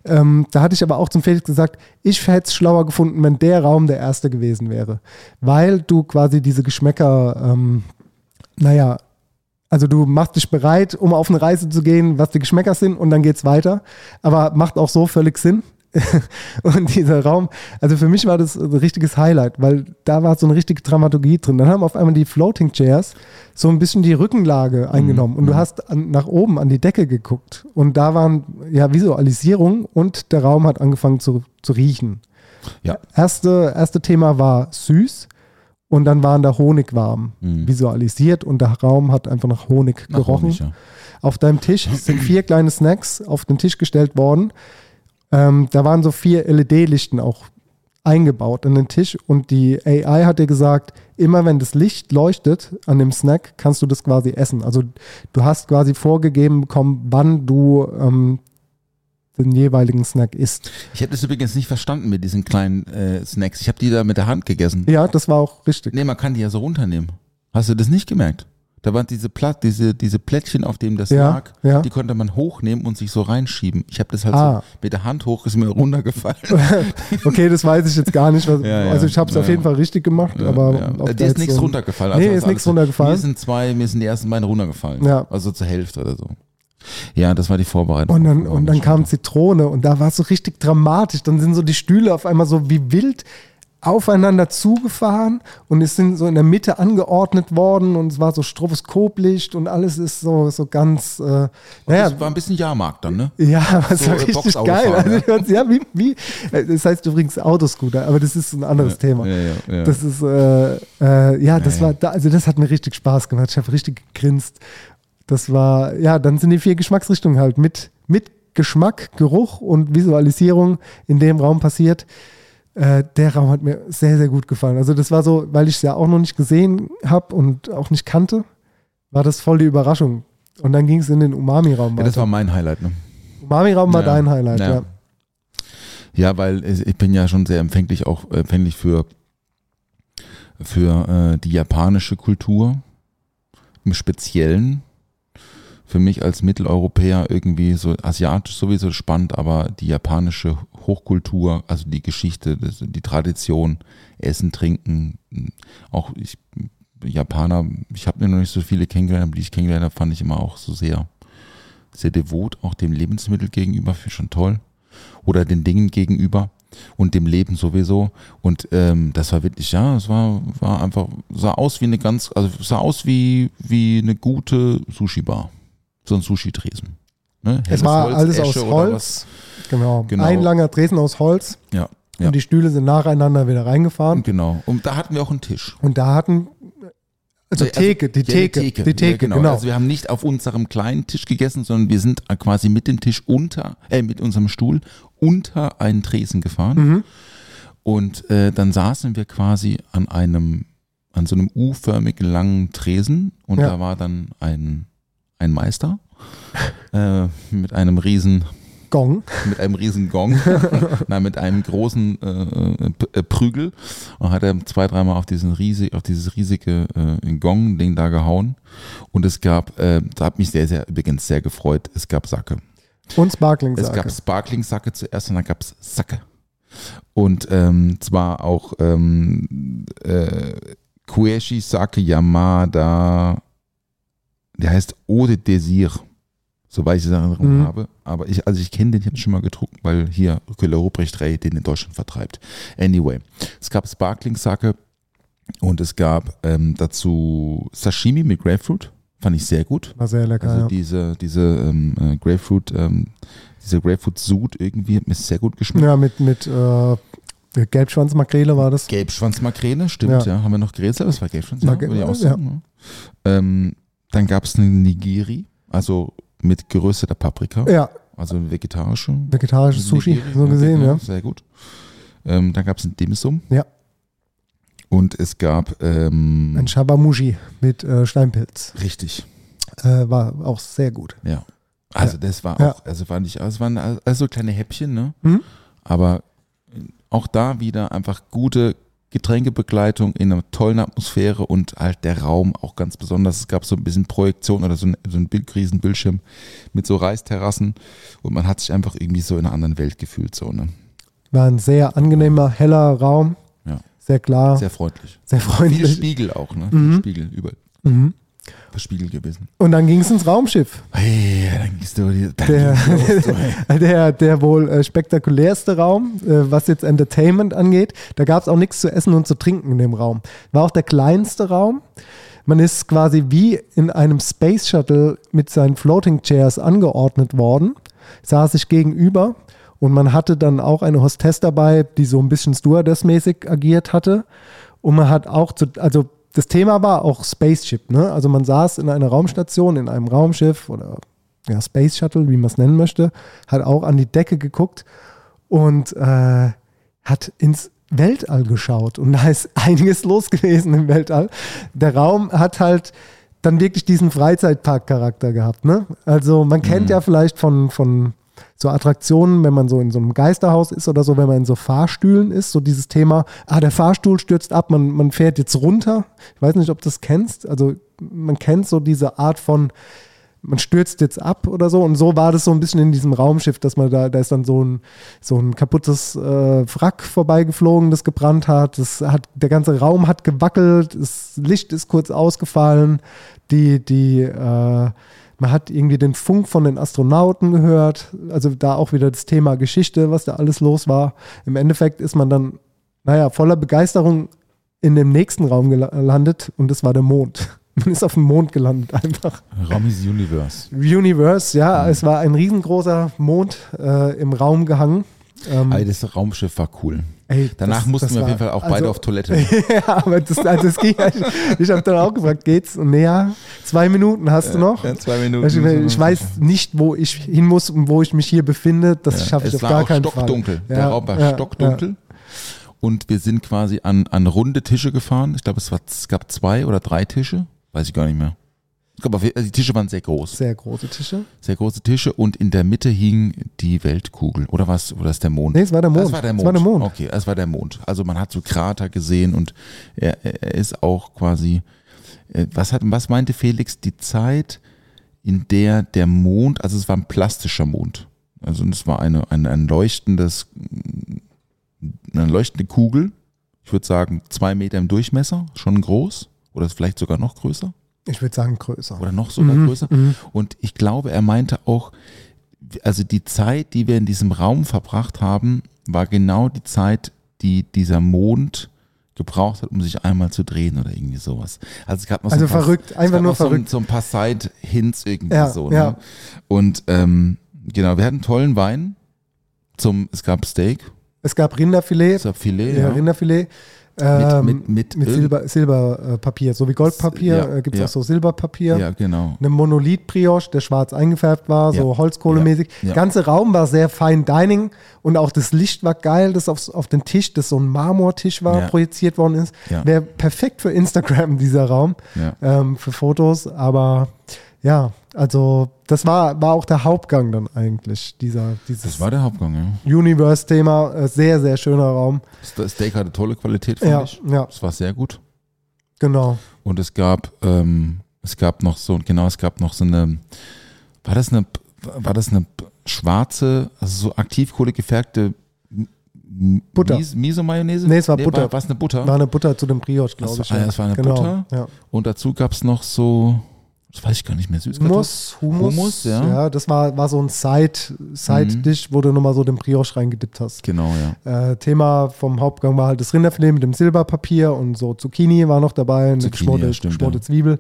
ähm, da hatte ich aber auch zum Felix gesagt, ich hätte es schlauer gefunden, wenn der Raum der erste gewesen wäre. Weil du quasi diese Geschmäcker, ähm, naja, also du machst dich bereit, um auf eine Reise zu gehen, was die Geschmäcker sind und dann geht's weiter. Aber macht auch so völlig Sinn. und dieser Raum, also für mich war das ein richtiges Highlight, weil da war so eine richtige Dramaturgie drin. Dann haben auf einmal die Floating Chairs so ein bisschen die Rückenlage eingenommen und du hast an, nach oben an die Decke geguckt und da waren ja Visualisierung und der Raum hat angefangen zu, zu riechen. Ja. Erste, erste Thema war süß und dann waren da Honigwaben Mhm. visualisiert und der Raum hat einfach nach Honig Nach gerochen. Honig, ja. Auf deinem Tisch sind vier kleine Snacks auf den Tisch gestellt worden. Ähm, da waren so vier LED-Lichten auch eingebaut an den Tisch und die AI hat dir gesagt, immer wenn das Licht leuchtet an dem Snack, kannst du das quasi essen. Also du hast quasi vorgegeben bekommen, wann du ähm, den jeweiligen Snack isst. Ich habe das übrigens nicht verstanden mit diesen kleinen äh, Snacks. Ich habe die da mit der Hand gegessen. Ja, das war auch richtig. Nee, man kann die ja so runternehmen. Hast du das nicht gemerkt? Da waren diese Platt, diese, diese Plättchen, auf denen das Ja, lag, ja. die konnte man hochnehmen und sich so reinschieben. Ich habe das halt Ah. so mit der Hand hoch, ist mir runtergefallen. Okay, das weiß ich jetzt gar nicht. Was, Ja. Also ich habe es auf jeden. Fall richtig gemacht, aber ob Dir ist nichts so runtergefallen. Nee, Also ist alles- nichts runtergefallen. Mir sind zwei, mir sind die ersten beiden runtergefallen. Ja. Also zur Hälfte oder so. Ja, das war die Vorbereitung. Und dann, und dann kam Zitrone und da war es so richtig dramatisch. Dann sind so die Stühle auf einmal so wie wild aufeinander zugefahren und es sind so in der Mitte angeordnet worden und es war so Stroboskoplicht und alles ist so, so ganz, äh, naja, Das war ein bisschen Jahrmarkt dann, ne? ja, es so, war richtig geil. Also, ja. ja, wie, wie, äh, das heißt übrigens Autoscooter, aber das ist ein anderes Thema. Ja, ja, ja. Das ist, äh, äh, ja, das Ja, war, ja. da, also das hat mir richtig Spaß gemacht. Ich habe richtig gegrinst. Das war, ja, dann sind die vier Geschmacksrichtungen halt mit, mit Geschmack, Geruch und Visualisierung in dem Raum passiert. Äh, der Raum hat mir sehr, sehr gut gefallen. Also das war so, weil ich es ja auch noch nicht gesehen habe und auch nicht kannte, war das voll die Überraschung. Und dann ging es in den Umami-Raum ja, das war mein Highlight, ne? Umami-Raum war Ja. dein Highlight, Ja. ja. Ja, weil ich bin ja schon sehr empfänglich auch empfänglich für für äh, die japanische Kultur im Speziellen. Für mich als Mitteleuropäer irgendwie so asiatisch sowieso spannend, aber die japanische Hochkultur, also die Geschichte, die Tradition, Essen, Trinken, auch ich Japaner, ich habe mir noch nicht so viele kennengelernt, aber die ich kennengelernt habe, fand ich immer auch so sehr sehr devot, auch dem Lebensmittel gegenüber, finde ich schon toll. Oder den Dingen gegenüber und dem Leben sowieso. Und ähm, das war wirklich, ja, es war, war einfach, sah aus wie eine ganz, also sah aus wie, wie eine gute Sushi-Bar. So ein Sushi-Tresen. Ne? Es war Holz, alles Esche aus Holz. Genau. Genau. Ein langer Tresen aus Holz Ja, ja. und die Stühle sind nacheinander wieder reingefahren. Genau. Und da hatten wir auch einen Tisch. Und da hatten, also Theke, die ja, Theke, die Theke, ja, genau. genau. Also wir haben nicht auf unserem kleinen Tisch gegessen, sondern wir sind quasi mit dem Tisch unter, äh, mit unserem Stuhl unter einen Tresen gefahren. Mhm. Und äh, dann saßen wir quasi an einem, an so einem U-förmigen langen Tresen und Ja. da war dann ein, ein Meister äh, mit einem riesen Gong. mit einem riesen Gong, nein, mit einem großen äh, äh, Prügel und hat er zwei, dreimal auf diesen riesig, auf dieses riesige äh, Gong-Ding da gehauen. Und es gab, äh, da hat mich sehr, sehr übrigens sehr gefreut, es gab Sacke. Und Sparkling Es gab Sparkling-Sacke zuerst und dann gab es Sacke. Und ähm, zwar auch ähm, äh, Kueshi Sake Yamada, der heißt Eau de Désir, soweit ich es in Erinnerung Mhm. habe. Aber ich, also ich kenne den, ich habe schon mal getrunken, weil hier Köhler Ruprecht Rey den in Deutschland vertreibt. Anyway, es gab Sparkling Sake und es gab ähm, dazu Sashimi mit Grapefruit, fand ich sehr gut. War sehr lecker, Also ja. diese, diese ähm, äh, Grapefruit, ähm, diese Grapefruit-Sud irgendwie hat mir sehr gut geschmeckt. Ja, mit, mit äh, Gelbschwanzmakrele war das. Gelbschwanzmakrele, stimmt, ja. Ja. Haben wir noch Gräser? Das war Gelbschwanz, ja, würde ich auch ja. sagen. Ja. Ähm, dann gab es eine Nigiri, also mit gerösteter Paprika, Ja, also eine vegetarische. vegetarisches Sushi, Nigiri, so gesehen, ja. Sehr gut. Ähm, dann gab es ein Dimsum. Ja. Und es gab, ähm, Ein Shabamushi mit äh, Steinpilz. richtig, Äh, war auch sehr gut. ja. Also das war Ja. auch, also fand ich, also es waren also kleine Häppchen, ne? Mhm. Aber auch da wieder einfach gute Getränkebegleitung in einer tollen Atmosphäre und halt der Raum auch ganz besonders. Es gab so ein bisschen Projektion oder so ein, so ein Bild, Riesenbildschirm mit so Reisterrassen und man hat sich einfach irgendwie so in einer anderen Welt gefühlt. So, ne? War ein sehr angenehmer, heller Raum. Ja. Sehr klar, Sehr freundlich. sehr freundlich. Spiegel auch, ne? Mhm. Spiegel überall. Mhm. Spiegel gewesen. Und dann ging es ins Raumschiff. Hey, dann gehst du die, dann Der, ging's los, hey. der, der wohl äh, spektakulärste Raum, äh, was jetzt Entertainment angeht. Da gab es auch nichts zu essen und zu trinken in dem Raum. War auch der kleinste Raum. Man ist quasi wie in einem Space Shuttle mit seinen Floating Chairs angeordnet worden, saß sich gegenüber und man hatte dann auch eine Hostess dabei, die so ein bisschen Stewardess-mäßig agiert hatte. Und man hat auch, zu, also das Thema war auch Spaceship, ne? Also man saß in einer Raumstation, in einem Raumschiff oder ja, Space Shuttle, wie man es nennen möchte, hat auch an die Decke geguckt und äh, hat ins Weltall geschaut. Und da ist einiges los gewesen im Weltall. Der Raum hat halt dann wirklich diesen Freizeitpark-Charakter gehabt. Ne? Also man kennt ja vielleicht von, von so Attraktionen, wenn man so in so einem Geisterhaus ist oder so, wenn man in so Fahrstühlen ist, so dieses Thema, ah, der Fahrstuhl stürzt ab, man, man fährt jetzt runter. Ich weiß nicht, ob du das kennst. Also man kennt so diese Art von, man stürzt jetzt ab oder so. Und so war das so ein bisschen in diesem Raumschiff, dass man da, da ist dann so ein, so ein kaputtes äh, Wrack vorbeigeflogen, das gebrannt hat. Das hat. Der ganze Raum hat gewackelt, das Licht ist kurz ausgefallen, die, die, äh, man hat irgendwie den Funk von den Astronauten gehört. Also da auch wieder das Thema Geschichte, was da alles los war. Im Endeffekt ist man dann, naja, voller Begeisterung in dem nächsten Raum gela- gelandet und das war der Mond. Man ist auf dem Mond gelandet einfach. Ramis Universe. Universe, ja, Mhm. es war ein riesengroßer Mond äh, im Raum gehangen. Ähm, Ey, das Raumschiff war cool. Ey, Danach das- mussten das wir auf war- jeden Fall auch also- beide auf Toilette. ja, aber das, also das ging. Ich, ich habe dann auch gefragt, geht's? Und ja, zwei Minuten hast du noch. Ja, zwei Minuten. Also, ich weiß nicht, wo ich hin muss und wo ich mich hier befinde. Das Ja, schaffe ich es auf war gar auch keinen Fall. stockdunkel. Der Raum war stockdunkel. Und wir sind quasi an, an runde Tische gefahren. Ich glaube, es, war- es gab zwei oder drei Tische. Weiß ich gar nicht mehr. Je- also die Tische waren sehr groß. Sehr große Tische. Sehr große Tische. Und in der Mitte hing die Weltkugel. Oder was? Oder ist der Mond? Nee, es war der Mond. Das war der Es Mond. war der Mond. Okay, es war der Mond. Also man hat so Krater gesehen und er, er ist auch quasi, äh, was hat, was meinte Felix, die Zeit, in der der Mond, also es war ein plastischer Mond. Also es war eine, eine, ein leuchtendes, eine leuchtende Kugel. Ich würde sagen, zwei Meter im Durchmesser, schon groß. Oder vielleicht sogar noch größer. Ich würde sagen größer. Oder noch sogar Mhm, größer. mhm. Und ich glaube, er meinte auch, also die Zeit, die wir in diesem Raum verbracht haben, war genau die Zeit, die dieser Mond gebraucht hat, um sich einmal zu drehen oder irgendwie sowas. Also es gab noch Also so ein paar, verrückt, einfach nur noch so, ein, verrückt. so ein paar Side-Hints irgendwie Ja, so. Ne? ja. Und ähm, genau, wir hatten tollen Wein. Zum, es gab Steak, Es gab Rinderfilet. es gab Filet, ja, ja. Rinderfilet. Ähm, mit, mit, mit irgend- Silber, Silberpapier. So wie Goldpapier Ja, äh, gibt es ja. auch so Silberpapier. Ja, genau. Eine Monolith-Brioche, der schwarz eingefärbt war, so Ja. Holzkohlemäßig. Ja. Ja. Der ganze Raum war sehr fein Dining und auch das Licht war geil, das aufs, auf den Tisch, das so ein Marmortisch war, projiziert worden ist. Wäre perfekt für Instagram, dieser Raum, ähm, für Fotos. Aber ja, also das war, war auch der Hauptgang dann eigentlich, dieser, dieses Das war der Hauptgang, ja. Universe-Thema. Äh, sehr, sehr schöner Raum. Das Steak hatte tolle Qualität, fand Ja, ich. ja, Das war sehr gut. genau. Und es gab, ähm, es gab noch so, genau, es gab noch so eine, war das eine, war das eine schwarze, also so Aktivkohle gefärbte Butter. Mies- Miso-Mayonnaise? Nee, es war Butter. War es eine Butter? War eine Butter zu dem Brioche, glaube ich. war- ja. das war eine genau. Butter. Ja. Und dazu gab es noch so, das weiß ich gar nicht mehr, Süßkartoffeln. Hummus, Hummus, ja. ja. das war, war so ein Side- Side-Dish, wo du nochmal so den Brioche reingedippt hast. Genau, ja. Äh, Thema vom Hauptgang war halt das Rinderfilet mit dem Silberpapier und so Zucchini war noch dabei, eine geschmorte, ja, geschmorte ja. Zwiebel.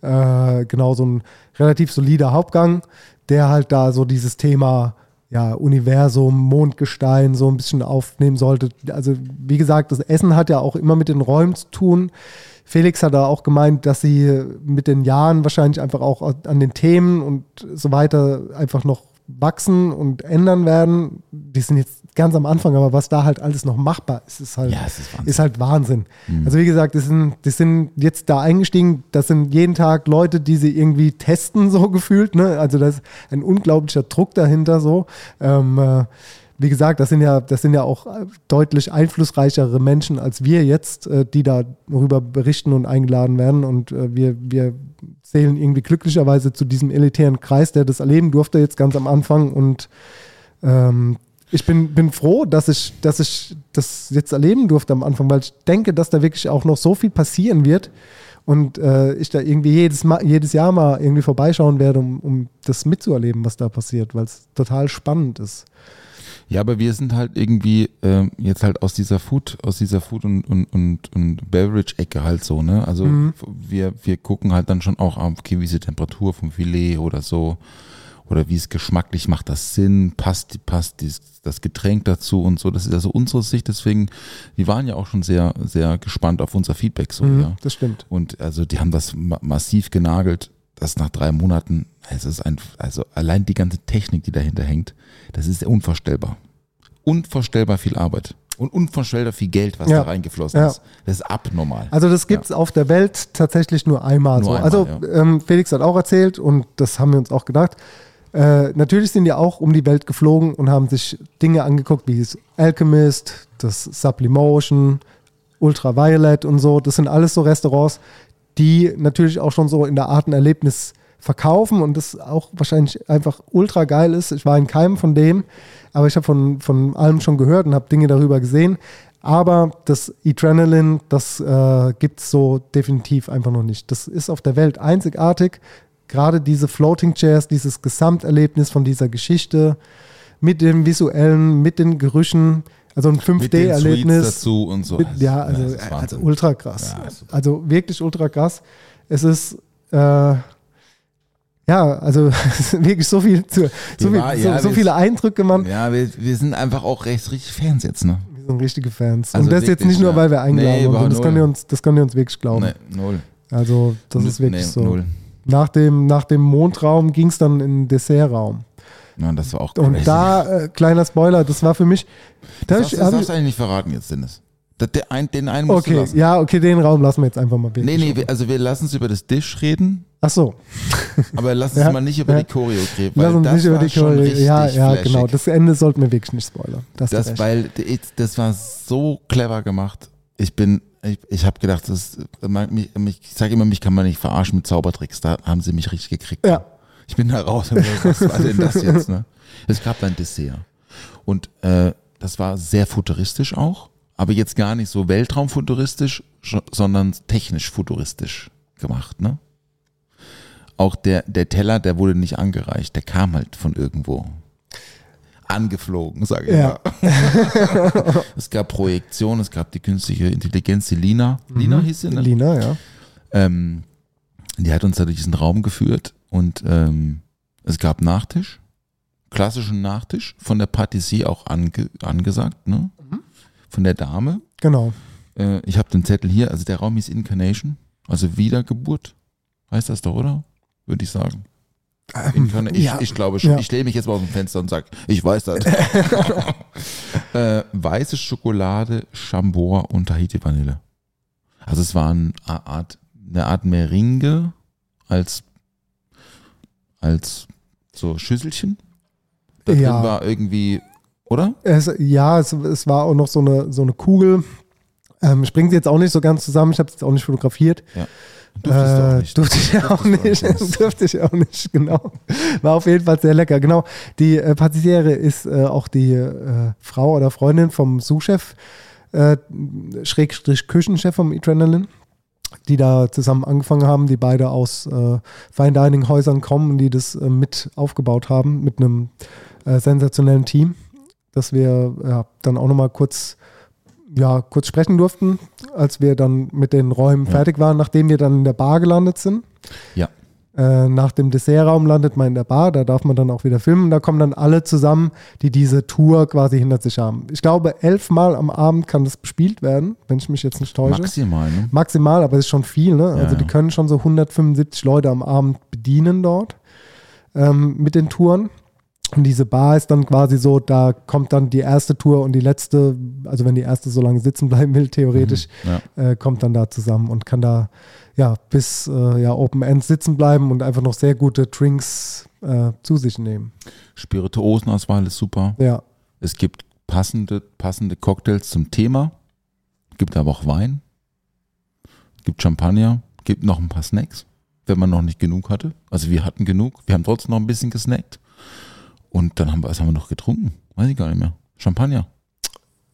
Äh, genau, so ein relativ solider Hauptgang, der halt da so dieses Thema ja, Universum, Mondgestein so ein bisschen aufnehmen sollte. Also wie gesagt, das Essen hat ja auch immer mit den Räumen zu tun. Felix hat da auch gemeint, dass sie mit den Jahren wahrscheinlich einfach auch an den Themen und so weiter einfach noch wachsen und ändern werden. Die sind jetzt ganz am Anfang, aber was da halt alles noch machbar ist, ist halt, Ja, ist Wahnsinn. ist halt Wahnsinn. Also wie gesagt, das sind, das sind jetzt da eingestiegen, das sind jeden Tag Leute, die sie irgendwie testen, so gefühlt. Ne? Also da ist ein unglaublicher Druck dahinter so. Ähm, äh, wie gesagt, das sind ja, das sind ja auch deutlich einflussreichere Menschen als wir jetzt, äh, die darüber berichten und eingeladen werden. Und äh, wir, wir zählen irgendwie glücklicherweise zu diesem elitären Kreis, der das erleben durfte jetzt ganz am Anfang. Und ähm, ich bin, bin froh, dass ich, dass ich das jetzt erleben durfte am Anfang, weil ich denke, dass da wirklich auch noch so viel passieren wird und äh, ich da irgendwie jedes, mal, jedes Jahr mal irgendwie vorbeischauen werde, um, um das mitzuerleben, was da passiert, weil es total spannend ist. Ja, aber wir sind halt irgendwie ähm, jetzt halt aus dieser Food, aus dieser Food und, und, und, und Beverage-Ecke halt so, ne? Also wir, wir gucken halt dann schon auch, ah, okay, wie ist die Temperatur vom Filet oder so. Oder wie es geschmacklich macht das Sinn, passt, passt dies, das Getränk dazu und so. Das ist also unsere Sicht, deswegen, die waren ja auch schon sehr, sehr gespannt auf unser Feedback so, Mhm, ja. Das stimmt. Und also die haben das ma massiv genagelt, dass nach drei Monaten, es ist ein, also allein die ganze Technik, die dahinter hängt, das ist unvorstellbar. Unvorstellbar viel Arbeit. Und unvorstellbar viel Geld, was Ja. da reingeflossen Ja. ist. Das ist abnormal. Also das gibt es auf der Welt tatsächlich nur einmal Nur so. einmal, also ja. ähm, Felix hat auch erzählt und das haben wir uns auch gedacht. Äh, natürlich sind die auch um die Welt geflogen und haben sich Dinge angeguckt, wie das Alchemist, das Sublimotion, Ultraviolet und so. Das sind alles so Restaurants, die natürlich auch schon so in der Art ein Erlebnis verkaufen und das auch wahrscheinlich einfach ultra geil ist. Ich war in keinem von dem, aber ich habe von, von allem schon gehört und habe Dinge darüber gesehen. Aber das Adrenaline, das äh, gibt es so definitiv einfach noch nicht. Das ist auf der Welt einzigartig. Gerade diese Floating Chairs, dieses Gesamterlebnis von dieser Geschichte mit dem Visuellen, mit den Gerüchen, also ein Mit den Suites 5D-Erlebnis. dazu und so. Mit, ja, also, das ist also ultra krass. Ja, also wirklich ultra krass. Es ist äh, ja, also es wirklich so viel zu, so, viel, war- so, ja, so wir- viele Eindrücke, man. Ja, wir, wir sind einfach auch recht richtig Fans jetzt, ne? Wir sind richtige Fans. Also und das jetzt nicht nur, ja. weil wir eingeladen Nee, wurden. überhaupt Das ihr null. uns, das könnt ihr uns wirklich glauben. Nee, null. Also das ist wirklich nee, so. Null. Nach dem, nach dem Mondraum ging es dann in den Dessertraum. Ja, das war auch Und da, äh, kleiner Spoiler, das war für mich. Da das, ich, das darfst du ich, eigentlich nicht verraten jetzt, Dennis. Das, den einen musst du okay, lassen. ja, okay, den Raum lassen wir jetzt einfach mal bitte. Nee, nee, wir, also wir lassen uns über das Dish reden, Ach so, aber lass uns Ja, mal nicht über ja. die Choreo reden, lass uns das nicht über war die Choreo. Ja, ja, flashig. genau. Das Ende sollten wir wirklich nicht spoilern. Das, Das, weil das war so clever gemacht. Ich bin, ich, ich habe gedacht, das, mich, ich sage immer, mich kann man nicht verarschen mit Zaubertricks. Da haben sie mich richtig gekriegt. Ja. Ich bin da raus was war denn das jetzt? Ne? Es gab ein Dessert. Und äh, das war sehr futuristisch auch, aber jetzt gar nicht so weltraumfuturistisch, sch- sondern technisch futuristisch gemacht. Ne? Auch der, der Teller, der wurde nicht angereicht, der kam halt von irgendwo. Angeflogen, sage ich Ja. mal. es gab Projektion, es gab die künstliche Intelligenz, die Lina. Lina hieß sie, ne? Lina, ja. Ähm, die hat uns da durch diesen Raum geführt und ähm, es gab Nachtisch, klassischen Nachtisch, von der Patissier auch ange, angesagt, ne? Von der Dame. Genau. Äh, ich habe den Zettel hier, also der Raum hieß Incarnation, also Wiedergeburt. Heißt das doch, oder? Würde ich sagen. Incarna ich, Ähm, ja. ich glaube schon. Ja. Ich lehne mich jetzt mal aus dem Fenster und sage, ich weiß das. äh, weiße Schokolade, Chambord und Tahiti Vanille. Also es war eine Art, eine Art Meringue als, als so Schüsselchen. Da drin Ja. war irgendwie, oder? Es, ja, es, es war auch noch so eine, so eine Kugel. Ähm, sie jetzt auch nicht so ganz zusammen, ich habe es jetzt auch nicht fotografiert. Ja. Durftest du auch Äh, durfte ich auch nicht. durfte ich auch nicht, genau. War auf jeden Fall sehr lecker. Genau. Die äh, Patissiere ist äh, auch die äh, Frau oder Freundin vom Sous-Chef, äh, Schrägstrich Küchenchef vom Adrenaline, die da zusammen angefangen haben, die beide aus äh, Fine Dining Häusern kommen, die das äh, mit aufgebaut haben, mit einem äh, sensationellen Team, dass wir ja, dann auch nochmal kurz ja, kurz sprechen durften, als wir dann mit den Räumen Ja. fertig waren, nachdem wir dann in der Bar gelandet sind. Ja. Äh, nach dem Dessertraum landet man in der Bar, da darf man dann auch wieder filmen. Da kommen dann alle zusammen, die diese Tour quasi hinter sich haben. Ich glaube, elfmal am Abend kann das bespielt werden, wenn ich mich jetzt nicht täusche. Maximal, ne? Maximal, aber das ist schon viel. Ne? Also Ja, die ja. können schon so 175 Leute am Abend bedienen dort ähm, mit den Touren. Und diese Bar ist dann quasi so, da kommt dann die erste Tour und die letzte, also wenn die erste so lange sitzen bleiben will, theoretisch, Ja. äh, kommt dann da zusammen und kann da ja bis äh, ja, Open End sitzen bleiben und einfach noch sehr gute Drinks äh, zu sich nehmen. Spirituosenauswahl ist super. Ja, Es gibt passende, passende Cocktails zum Thema. Gibt aber auch Wein. Gibt Champagner. Gibt noch ein paar Snacks, wenn man noch nicht genug hatte. Also wir hatten genug. Wir haben trotzdem noch ein bisschen gesnackt. Und dann haben wir, was haben wir noch getrunken? Weiß ich gar nicht mehr. Champagner.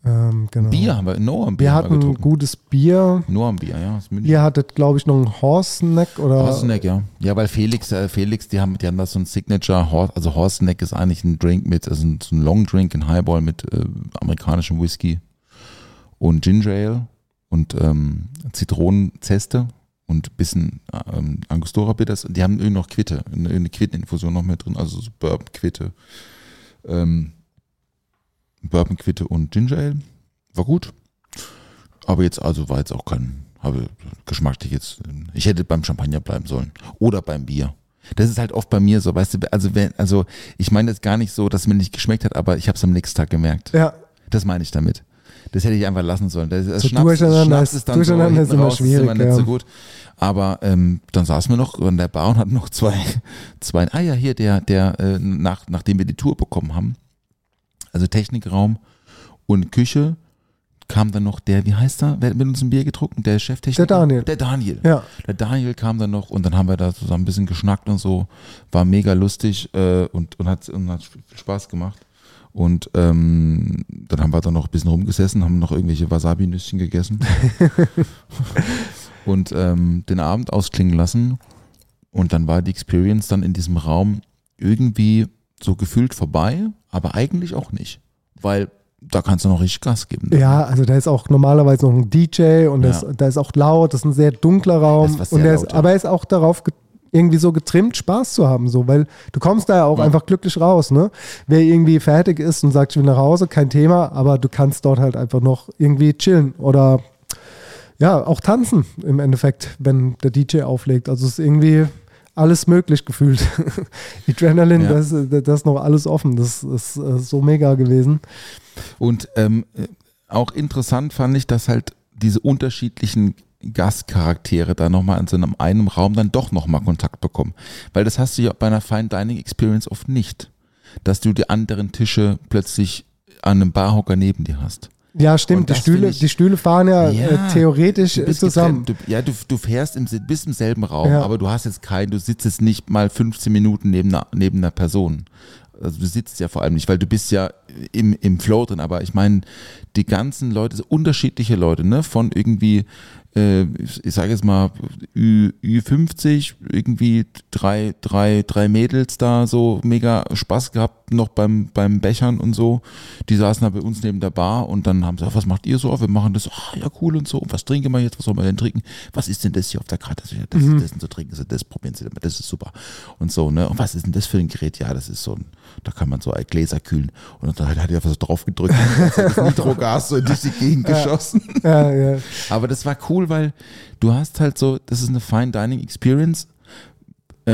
ähm, genau. Bier haben wir, Noah am Bier Wir haben wir hatten getrunken. gutes Bier. Noah am Bier, ja. Ihr hattet, glaube ich, noch einen Horse-Snack oder Horse Snack, ja. Ja, weil Felix, äh, Felix, die haben, die haben da so ein Signature, Horse, also Horse Snack ist eigentlich ein Drink mit, also ein, so ein Long Drink, ein Highball mit äh, amerikanischem Whisky und Ginger Ale und ähm, Zitronenzeste und bisschen ähm, Angostura Bitters. Die haben irgendwie noch Quitte, eine, Quitteninfusion noch mit drin, also so Bourbon Quitte, ähm, Bourbon Quitte und Ginger Ale. War gut. Aber jetzt, also war jetzt auch kein, habe geschmacklich jetzt, ich hätte beim Champagner bleiben sollen. Oder beim Bier. Das ist halt oft bei mir so, weißt du, also wenn, also ich meine jetzt gar nicht so, dass es mir nicht geschmeckt hat, aber ich habe es am nächsten Tag gemerkt. Ja, Das meine ich damit. Das hätte ich einfach lassen sollen. Das, das So Schnaps, durcheinander Schnaps ist- dann durcheinander so ist immer raus, schwierig, Ist immer nicht ja. so gut. Aber ähm, dann saßen wir noch an der Bar und hatten noch zwei, zwei ah ja, hier, der, der, äh, nach, nachdem wir die Tour bekommen haben, also Technikraum und Küche, kam dann noch der, wie heißt er? Wer hat mit uns ein Bier getrunken? Der Cheftechniker? Der Daniel. Der Daniel. ja. Der Daniel kam dann noch und dann haben wir da zusammen ein bisschen geschnackt und so. War mega lustig äh, und, und, hat, und hat viel Spaß gemacht. Und ähm, dann haben wir da noch ein bisschen rumgesessen, haben noch irgendwelche Wasabi-Nüsschen gegessen und ähm, den Abend ausklingen lassen. Und dann war die Experience dann in diesem Raum irgendwie so gefühlt vorbei, aber eigentlich auch nicht. Weil da kannst du noch richtig Gas geben. Ja, also da ist auch normalerweise noch ein DJ und Ja. das, da ist auch laut, das ist ein sehr dunkler Raum. Ist sehr und der ist, laut, ja. aber er ist auch darauf irgendwie so getrimmt, Spaß zu haben, so, weil du kommst da ja auch Ja. einfach glücklich raus, ne? Wer irgendwie fertig ist und sagt, ich will nach Hause, kein Thema, aber du kannst dort halt einfach noch irgendwie chillen oder ja, auch tanzen im Endeffekt, wenn der DJ auflegt. Also es ist irgendwie alles möglich gefühlt. Adrenaline, Ja. das, ist- das ist noch alles offen. Das ist äh, so mega gewesen. Und ähm, äh, auch interessant fand ich, dass halt diese unterschiedlichen Gastcharaktere da nochmal in so einem einen Raum dann doch nochmal Kontakt bekommen. Weil das hast du ja bei einer Fine Dining Experience oft nicht. Dass du die anderen Tische plötzlich an einem Barhocker neben dir hast. Ja, stimmt. Die Stühle, ich- die Stühle fahren ja, Ja, äh, theoretisch Du äh, bist zusammen. Du, ja, du, du fährst im, bist im selben Raum, Ja. aber du hast jetzt keinen, du sitzt jetzt nicht mal 15 Minuten neben einer, neben einer Person. Also du sitzt ja vor allem nicht, weil du bist ja im, im Flow drin, aber ich meine, die ganzen Leute, so unterschiedliche Leute, ne, von irgendwie, äh, ich sage jetzt mal, Ü, Ü50, irgendwie drei, drei, drei Mädels da so mega Spaß gehabt, noch beim, beim Bechern und so. Die saßen da bei uns neben der Bar und dann haben sie gesagt, was macht ihr so? Wir machen das, ah, ja cool und so. Und was trinken wir jetzt? Was sollen wir denn trinken? Was ist denn das hier auf der Karte? Das, das, Mhm. das sind so trinken sie, das probieren sie damit, das ist super. Und so, ne? Und was ist denn das für ein Gerät? Ja, das ist so ein, da kann man so Gläser kühlen. Und dann hat er einfach so drauf gedrückt und das Nitrogas so durch die Gegend geschossen. Ja, ja. Aber das war cool, weil du hast halt so, das ist eine Fine Dining Experience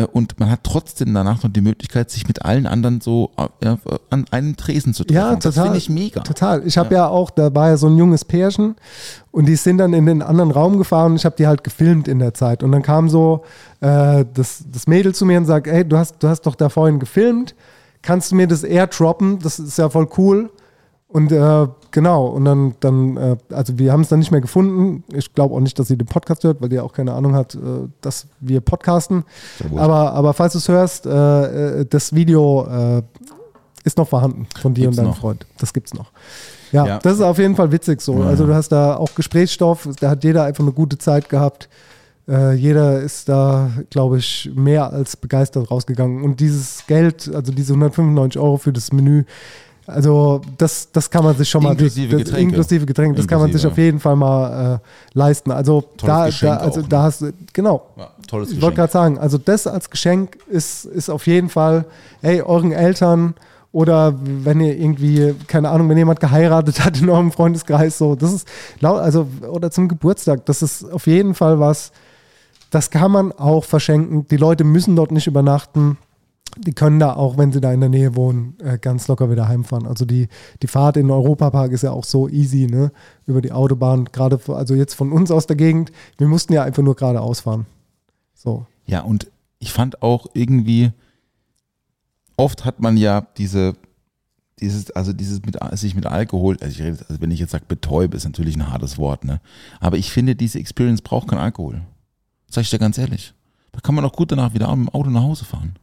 und man hat trotzdem danach noch die Möglichkeit, sich mit allen anderen so äh, ja, an einem Tresen zu treffen. Ja, Das total. finde ich mega. Total. Ich habe ja. auch, da war ja so ein junges Pärchen und die sind dann in den anderen Raum gefahren und ich habe die halt gefilmt in der Zeit. Und dann kam so äh, das, das Mädel zu mir und sagt, ey, du hast, du hast doch da vorhin gefilmt, kannst du mir das airdroppen? Das ist ja voll cool. Und äh, genau, und dann, dann äh, also wir haben es dann nicht mehr gefunden. Ich glaube auch nicht, dass sie den Podcast hört, weil die auch keine Ahnung hat, äh, dass wir podcasten. Aber, aber falls du es hörst, äh, äh, das Video äh, ist noch vorhanden von dir Gibt's und deinem noch. Freund. Das gibt's noch. Ja, Ja. das ist auf jeden Fall witzig so. Ja. Also du hast da auch Gesprächsstoff, da hat jeder einfach eine gute Zeit gehabt. Äh, jeder ist da, glaube ich, mehr als begeistert rausgegangen. Und dieses Geld, also diese 195 Euro für das Menü, also das, das kann man sich schon mal Inklusive das, Getränke. inklusive Getränke, das kann man sich Inklusive, auf jeden Fall mal äh, leisten. Also da, Geschenk da, also auch, ne? da hast du, genau, Ja, tolles ich wollte gerade sagen, also das als Geschenk ist, ist auf jeden Fall, hey, euren Eltern oder wenn ihr irgendwie, keine Ahnung, wenn jemand geheiratet hat in eurem Freundeskreis, so, das ist, lau- also, oder zum Geburtstag, das ist auf jeden Fall was, das kann man auch verschenken. Die Leute müssen dort nicht übernachten. Die können da auch, wenn sie da in der Nähe wohnen, äh, ganz locker wieder heimfahren. Also die, die Fahrt in den Europapark ist ja auch so easy, ne? Über die Autobahn, gerade, also jetzt von uns aus der Gegend, wir mussten ja einfach nur geradeaus fahren. So. Ja, und ich fand auch irgendwie, oft hat man ja diese, dieses, also dieses mit, sich mit Alkohol, also, ich rede, also wenn ich jetzt sage betäube, ist natürlich ein hartes Wort, ne? Aber ich finde, diese Experience braucht keinen Alkohol. Sag ich dir ganz ehrlich. Da kann man auch gut danach wieder mit dem Auto nach Hause fahren.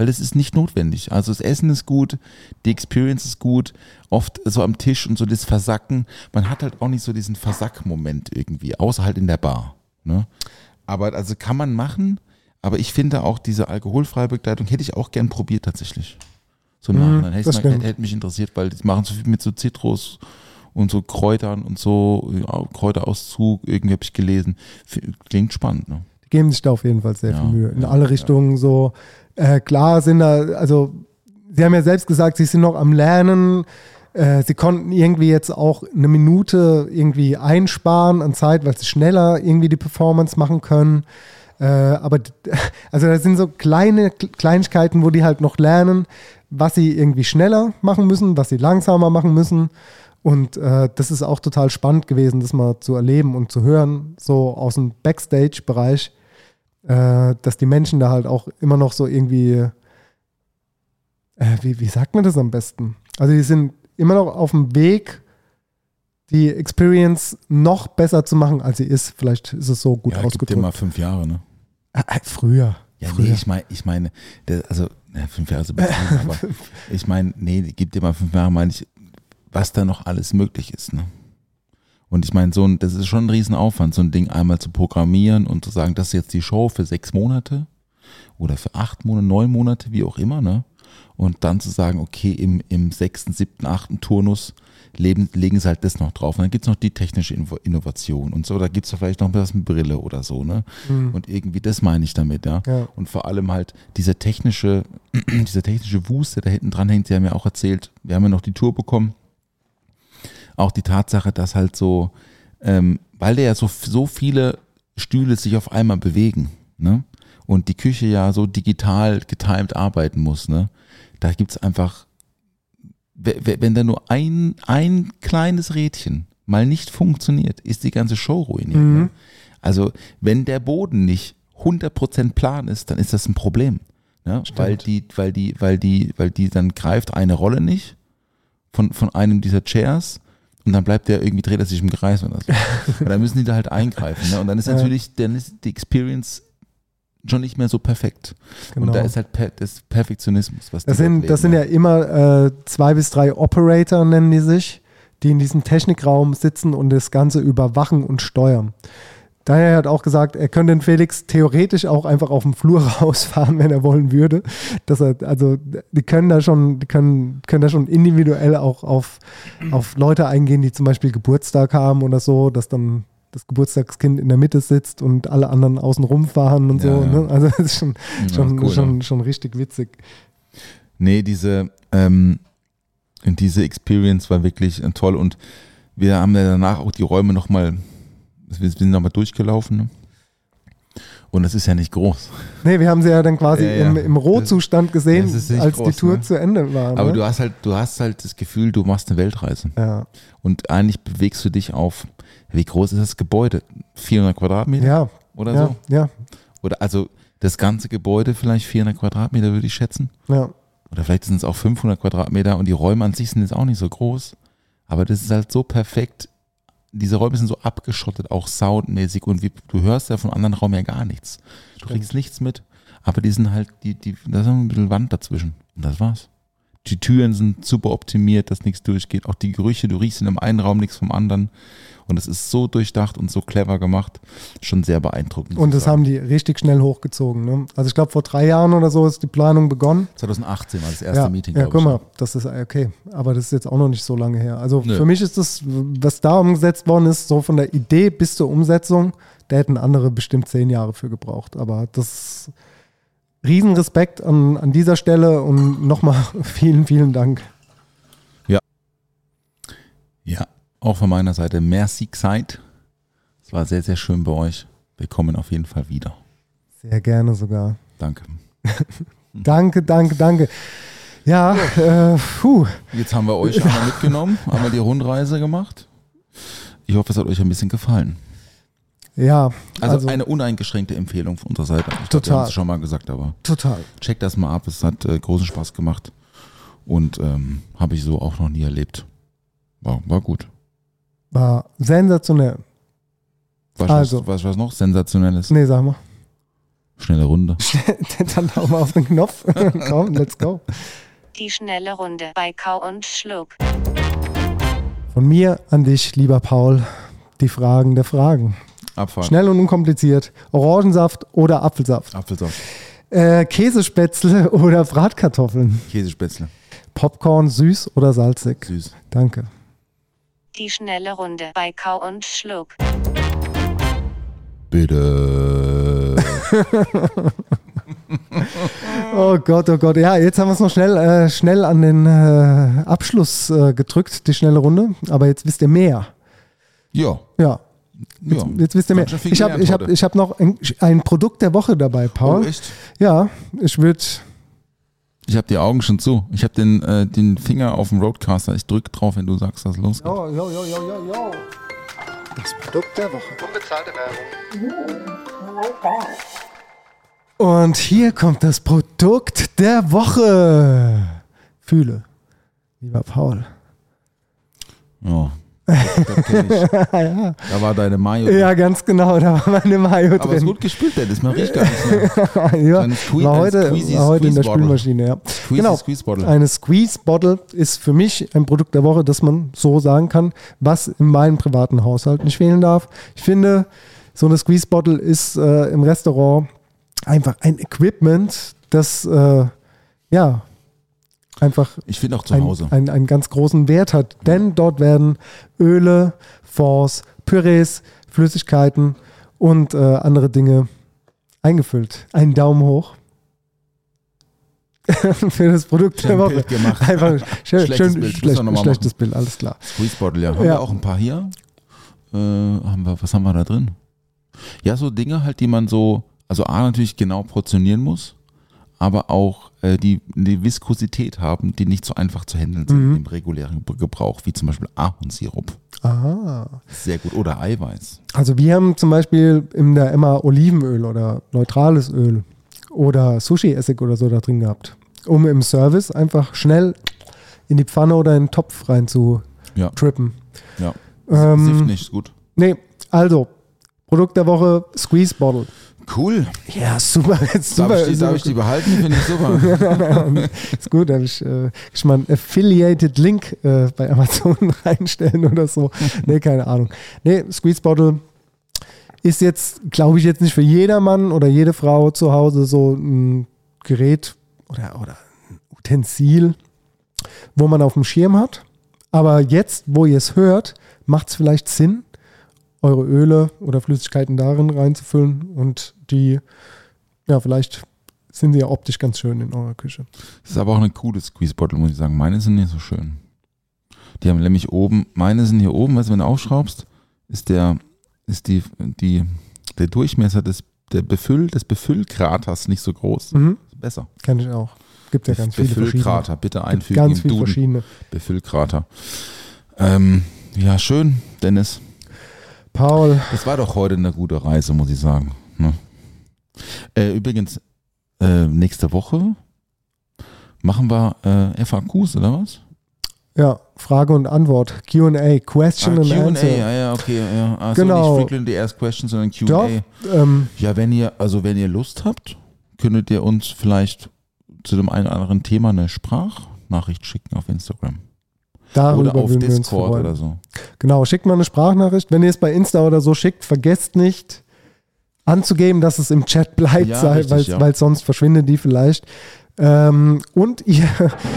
Weil das ist nicht notwendig. Also das Essen ist gut, die Experience ist gut, oft so am Tisch und so das Versacken. Man hat halt auch nicht so diesen Versack-Moment irgendwie, außer halt in der Bar. Ne? Aber also kann man machen, aber ich finde auch diese alkoholfreie Begleitung hätte ich auch gern probiert tatsächlich. So Mhm, Nachhinein. Hätte, mal- hätte mich interessiert, weil die machen so viel mit so Zitrus und so Kräutern und so, ja, Kräuterauszug, irgendwie habe ich gelesen. Klingt spannend, ne? Die geben sich da auf jeden Fall sehr Ja, viel Mühe. In ja, alle Richtungen so. Äh, klar sind da, also Sie haben ja selbst gesagt, Sie sind noch am Lernen. Äh, Sie konnten irgendwie jetzt auch eine Minute irgendwie einsparen an Zeit, weil Sie schneller irgendwie die Performance machen können. Äh, aber also das sind so kleine Kleinigkeiten, wo die halt noch lernen, was sie irgendwie schneller machen müssen, was sie langsamer machen müssen. Und äh, das ist auch total spannend gewesen, das mal zu erleben und zu hören, so aus dem Backstage-Bereich, äh, dass die Menschen da halt auch immer noch so irgendwie, äh, wie, wie sagt man das am besten? Also die sind immer noch auf dem Weg, die Experience noch besser zu machen, als sie ist. Vielleicht ist es so gut ja, gib dir ausgedrückt. mal fünf Jahre, ne? Äh, früher. Ja, früher. nee, ich meine, ich meine, der- also ja, fünf Jahre ist übertrieben, aber ich meine, nee, gib dir mal fünf Jahre, meine ich, was da noch alles möglich ist, ne? Und ich meine, so ein, das ist schon ein Riesenaufwand, so ein Ding einmal zu programmieren und zu sagen, das ist jetzt die Show für sechs Monate oder für acht Monate, neun Monate, wie auch immer, ne? Und dann zu sagen, okay, im, im sechsten, siebten, achten Turnus leben, legen sie halt das noch drauf. Und dann gibt's noch die technische Innovation und so. Da gibt's vielleicht noch was mit Brille oder so, ne? Und irgendwie, das meine ich damit, ja. Ja. Und vor allem halt dieser technische, dieser technische Wust, der da hinten dran hängt, Sie haben ja auch erzählt, wir haben ja noch die Tour bekommen. Auch die Tatsache, dass halt so, ähm, weil da ja so, so viele Stühle sich auf einmal bewegen, ne? Und die Küche ja so digital getimed arbeiten muss, ne? Da gibt's einfach, we- we- wenn da nur ein, ein kleines Rädchen mal nicht funktioniert, ist die ganze Show ruiniert. Mhm. Ne? Also, wenn der Boden nicht 100% plan ist, dann ist das ein Problem. Ne? Weil die, weil die, weil die, weil die dann greift eine Rolle nicht von, von einem dieser Chairs und dann bleibt der irgendwie, dreht er sich im Kreis oder so. und dann müssen die da halt eingreifen. Ne? Und dann ist natürlich, dann ist die Experience schon nicht mehr so perfekt. Genau. Und da ist halt per, das Perfektionismus, was Das sind, das sind ja immer äh, zwei bis drei Operator, nennen die sich, die in diesem Technikraum sitzen und das Ganze überwachen und steuern. Daher hat auch gesagt, er könnte den Felix theoretisch auch einfach auf dem Flur rausfahren, wenn er wollen würde. Dass er, also die können da schon, die können, können da schon individuell auch auf, auf Leute eingehen, die zum Beispiel Geburtstag haben oder so, dass dann das Geburtstagskind in der Mitte sitzt und alle anderen außen rumfahren und Ja, so. ja. Ne? Also das ist schon, Ja, schon, cool, schon, schon richtig witzig. Nee, diese, ähm, diese Experience war wirklich äh, toll und wir haben ja danach auch die Räume nochmal, wir sind nochmal durchgelaufen. Ne? Und das ist ja nicht groß. Nee, wir haben sie ja dann quasi Ja, ja. im, im Rohzustand gesehen, als die groß, Tour ne? zu Ende war. Aber ne? du hast halt, du hast halt das Gefühl, du machst eine Weltreise. ja. Und eigentlich bewegst du dich auf, wie groß ist das Gebäude? 400 Quadratmeter ja, oder ja, so? ja, Oder also das ganze Gebäude vielleicht 400 Quadratmeter würde ich schätzen. ja. Oder vielleicht sind es auch 500 Quadratmeter und die Räume an sich sind jetzt auch nicht so groß. Aber das ist halt so perfekt. Diese Räume sind so abgeschottet, auch soundmäßig und wie, du hörst ja vom anderen Raum ja gar nichts. Du kriegst nichts mit. Aber die sind halt, die, die, da ist ein bisschen Wand dazwischen. Und das war's. Die Türen sind super optimiert, dass nichts durchgeht. Auch die Gerüche, du riechst in einem einen Raum nichts vom anderen. Und es ist so durchdacht und so clever gemacht. Schon sehr beeindruckend. Und das haben die richtig schnell hochgezogen. Ne? Also ich glaube, vor drei Jahren oder so ist die Planung begonnen. 2018 war das erste ja, Meeting, ja guck ich. mal, das ist okay. Aber das ist jetzt auch noch nicht so lange her. Also Nö. für mich ist das, was da umgesetzt worden ist, so von der Idee bis zur Umsetzung, da hätten andere bestimmt zehn Jahre für gebraucht. Aber das Riesenrespekt an, an dieser Stelle und nochmal vielen, vielen Dank. Ja, auch von meiner Seite merci Zeit. Es war sehr, sehr schön bei euch. Wir kommen auf jeden Fall wieder. Sehr gerne sogar. Danke. Danke, danke, danke. Ja, äh, puh. Jetzt haben wir euch einmal mitgenommen, einmal die Rundreise gemacht. Ich hoffe, es hat euch ein bisschen gefallen. Ja, Also, also, eine uneingeschränkte Empfehlung von unserer Seite. Ich Total. haben es schon mal gesagt, aber total. checkt das mal ab. Es hat äh, großen Spaß gemacht und ähm, habe ich so auch noch nie erlebt. War, war gut. War sensationell. Was, Also. was, was, was noch? Sensationelles. Nee, sag mal. Schnelle Runde. Dann hau mal auf den Knopf. Komm, let's go. Die schnelle Runde bei Kau und Schluck. Von mir an dich, lieber Paul, die Fragen der Fragen. Abfahrt. Schnell und unkompliziert. Orangensaft oder Apfelsaft? Apfelsaft. Äh, Käsespätzle oder Bratkartoffeln? Käsespätzle. Popcorn süß oder salzig? Süß. Danke. Die schnelle Runde bei Kau und Schluck. Bitte. Oh Gott, oh Gott. Ja, jetzt haben wir es noch schnell, äh, schnell an den äh, Abschluss äh, gedrückt, die schnelle Runde. Aber jetzt wisst ihr mehr. ja. Ja, ja. jetzt wisst ihr mehr. Ich habe ich hab, ich hab noch ein, ein Produkt der Woche dabei, Paul. Oh, echt? Ja, ich würde. Ich habe die Augen schon zu. Ich habe den, äh, den Finger auf dem Roadcaster. Ich drück drauf, wenn du sagst, dass. Oh, jo, jo, jo. Das Produkt der Woche. Unbezahlte Werbung. Und hier kommt das Produkt der Woche. Fühle, lieber Paul. Ja. Ich. Da war deine Mayo. drin. Ja, ganz genau, da war meine Mayo Aber es ist drin. gut gespült, Dennis. Man riecht gar nicht mehr. ja, Sque- war heute, Squeezy war heute in der. Spülmaschine, ja. Squeezy genau. Squeeze Bottle. Eine Squeeze Bottle ist für mich ein Produkt der Woche, das man so sagen kann, was in meinem privaten Haushalt nicht fehlen darf. Ich finde, so eine Squeeze Bottle ist äh, im Restaurant einfach ein Equipment, das äh, ja einfach Ich finde auch zu Hause. ein, einen ganz großen Wert hat. Denn dort werden Öle, Fonds, Pürees, Flüssigkeiten und äh, andere Dinge eingefüllt. Einen Daumen hoch für das Produkt der Schön Woche. Bild gemacht. Einfach schön, Schlechtes schön Bild, schlecht, schlechtes Bild, alles klar. Squeeze Bottle, ja. Haben Ja. wir auch ein paar hier. Äh, haben wir, was haben wir da drin? Ja, so Dinge halt, die man so, also A, natürlich genau portionieren muss, aber auch äh, die eine Viskosität haben, die nicht so einfach zu handeln sind Mhm. im regulären Gebrauch, wie zum Beispiel Ahornsirup. Aha. Sehr gut. Oder Eiweiß. Also wir haben zum Beispiel in der Emma Olivenöl oder neutrales Öl oder Sushi-Essig oder so da drin gehabt, um im Service einfach schnell in die Pfanne oder in den Topf rein zu Ja. trippen. Ja. Ähm, Sift nicht, ist gut. Nee, also, Produkt der Woche, Squeeze Bottle. Cool. Ja, super. Jetzt super, Darf ich, die, darf ich die behalten? Finde ich super. ist gut, da habe ich, äh, ich mal einen Affiliated Link äh, bei Amazon reinstellen oder so. Nee, keine Ahnung. Nee, Squeeze Bottle ist jetzt, glaube ich, jetzt nicht für jedermann oder jede Frau zu Hause so ein Gerät oder, oder ein Utensil, wo man auf dem Schirm hat. Aber jetzt, wo ihr es hört, macht es vielleicht Sinn, eure Öle oder Flüssigkeiten darin reinzufüllen und die, ja, vielleicht sind sie ja optisch ganz schön in eurer Küche. Das ist aber auch eine coole Squeeze Bottle, muss ich sagen. Meine sind nicht so schön. Die haben nämlich oben, meine sind hier oben, weißt du, wenn du aufschraubst, ist der, ist die, die, der Durchmesser des, der Befüll, des Befüllkraters nicht so groß. Mhm. Besser. Kenn ich auch. Gibt ja ganz viele verschiedene. Befüllkrater, bitte einfügen Ganz im viele Duden. verschiedene. Befüllkrater. Ähm, ja, schön, Dennis. Paul, Das war doch heute eine gute Reise, muss ich sagen. Ne? Äh, übrigens, äh, nächste Woche machen wir äh, FAQs oder was? Ja, Frage und Antwort. QA, Question Ah, and Q&A, Answer. ja, ja, okay, ja. Also Genau. nicht frequently asked questions, sondern Q&A. Doch, ähm, Ja, wenn ihr, also wenn ihr Lust habt, könntet ihr uns vielleicht zu dem einen oder anderen Thema eine Sprachnachricht schicken auf Instagram. Darüber oder auf Discord oder so. Genau, schickt mal eine Sprachnachricht. Wenn ihr es bei Insta oder so schickt, vergesst nicht anzugeben, dass es im Chat bleibt, Ja, sei- richtig, weil, ja. weil sonst verschwindet die vielleicht. Ähm, und ihr,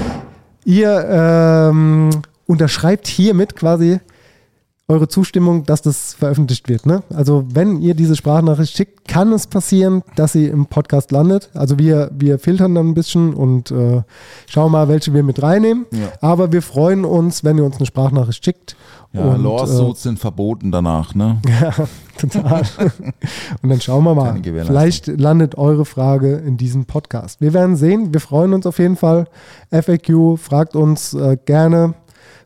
ihr ähm, unterschreibt hiermit quasi eure Zustimmung, dass das veröffentlicht wird. Ne? Also wenn ihr diese Sprachnachricht schickt, kann es passieren, dass sie im Podcast landet. Also wir, wir filtern dann ein bisschen und äh, schauen mal, welche wir mit reinnehmen. Ja. Aber wir freuen uns, wenn ihr uns eine Sprachnachricht schickt. Ja, Und, äh, Lawsuits sind verboten danach, ne? Ja, total. Und dann schauen wir mal. Vielleicht landet eure Frage in diesem Podcast. Wir werden sehen. Wir freuen uns auf jeden Fall. FAQ, fragt uns äh, gerne,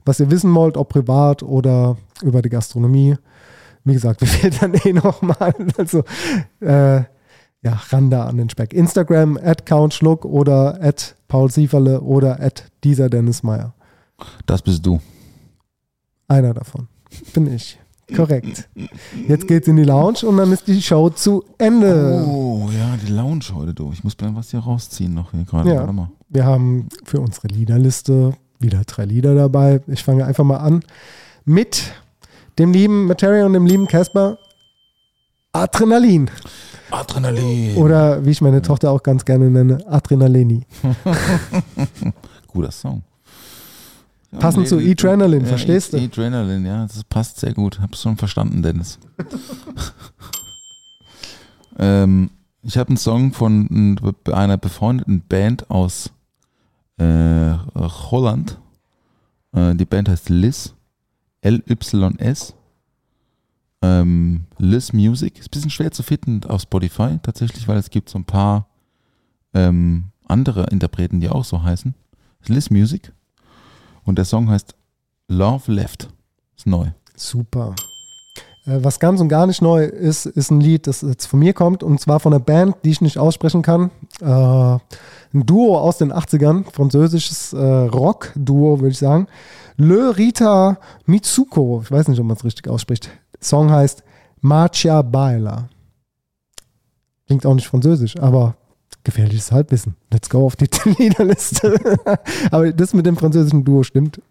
was ihr wissen wollt, ob privat oder über die Gastronomie. Wie gesagt, wir filtern eh nochmal. Also, äh, ja, ran da an den Speck. Instagram, at Countschluck oder at Paul Sieferle oder at dieser Dennis Meyer. Das bist du. Einer davon. Bin ich. Korrekt. Jetzt geht's in die Lounge und dann ist die Show zu Ende. Oh, ja, die Lounge heute, du. Ich muss mir was hier rausziehen noch hier gerade. Ja. Warte mal. Wir haben für unsere Liederliste wieder drei Lieder dabei. Ich fange einfach mal an mit dem lieben Materia und dem lieben Casper. Adrenalin. Adrenalin. Oder wie ich meine Tochter auch ganz gerne nenne, Adrenalini. Guter Song. Ja, Passend zu E-Adrenalin, ja, verstehst du? E-Adrenalin, ja, das passt sehr gut. Hab's schon verstanden, Dennis. ähm, ich habe einen Song von einer befreundeten Band aus äh, Holland. Äh, die Band heißt Liz. L-Y-S. Ähm, Liz Music. Ist ein bisschen schwer zu finden auf Spotify, tatsächlich, weil es gibt so ein paar ähm, andere Interpreten, die auch so heißen. Liz Music. Und der Song heißt Love Left. Ist neu. Super. Äh, Was ganz und gar nicht neu ist, ist ein Lied, das jetzt von mir kommt und zwar von einer Band, die ich nicht aussprechen kann. Äh, ein Duo aus den 80ern, französisches äh, Rock-Duo, würde ich sagen. Le Rita Mitsuko, ich weiß nicht, ob man es richtig ausspricht. Song heißt Marcia Baila. Klingt auch nicht französisch, aber gefährliches Halbwissen. Let's go auf die Liederliste. aber das mit dem französischen Duo stimmt.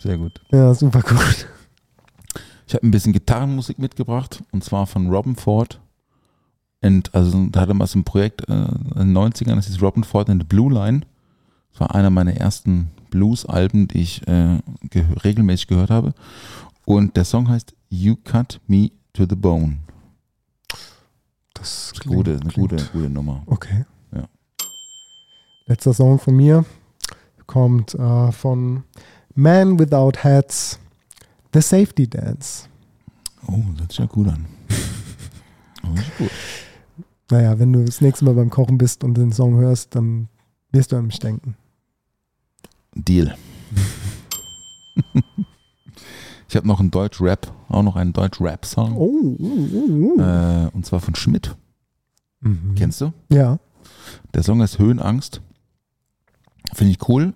Sehr gut. Ja, super gut. Ich habe ein bisschen Gitarrenmusik mitgebracht und zwar von Robin Ford. Und also da hatte man so ein Projekt äh, in den 90ern, das ist Robin Ford and the Blue Line. Das war einer meiner ersten Blues-Alben, die ich äh, ge regelmäßig gehört habe. Und der Song heißt You Cut Me to the Bone. Das Das ist gute, eine klingt- gute, gute Nummer. Okay. Ja. Letzter Song von mir kommt äh, von Man Without Hats, The Safety Dance. Oh, das sich ja gut an. Oh, ist gut. Naja, wenn du das nächste Mal beim Kochen bist und den Song hörst, dann wirst du an mich denken. Deal. ich habe noch einen Deutsch-Rap, auch noch einen Deutsch-Rap-Song. Oh, uh, uh, uh. Äh, und zwar von Schmidt. Mhm. Kennst du? Ja. Der Song heißt Höhenangst. Finde ich cool.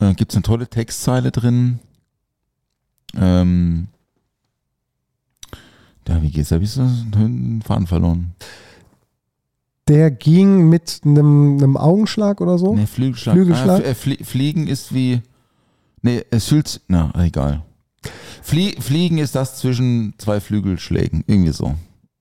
Äh, Gibt es eine tolle Textzeile drin. Ähm, ja, wie geht's? Hab ich so den Faden verloren? Der ging mit einem, einem Augenschlag oder so. Nee, Flügelschlag. Flügelschlag? Ah, f- flie Fliegen ist wie. Nee, es fühlt. Na, egal. Flie Fliegen ist das zwischen zwei Flügelschlägen. Irgendwie so.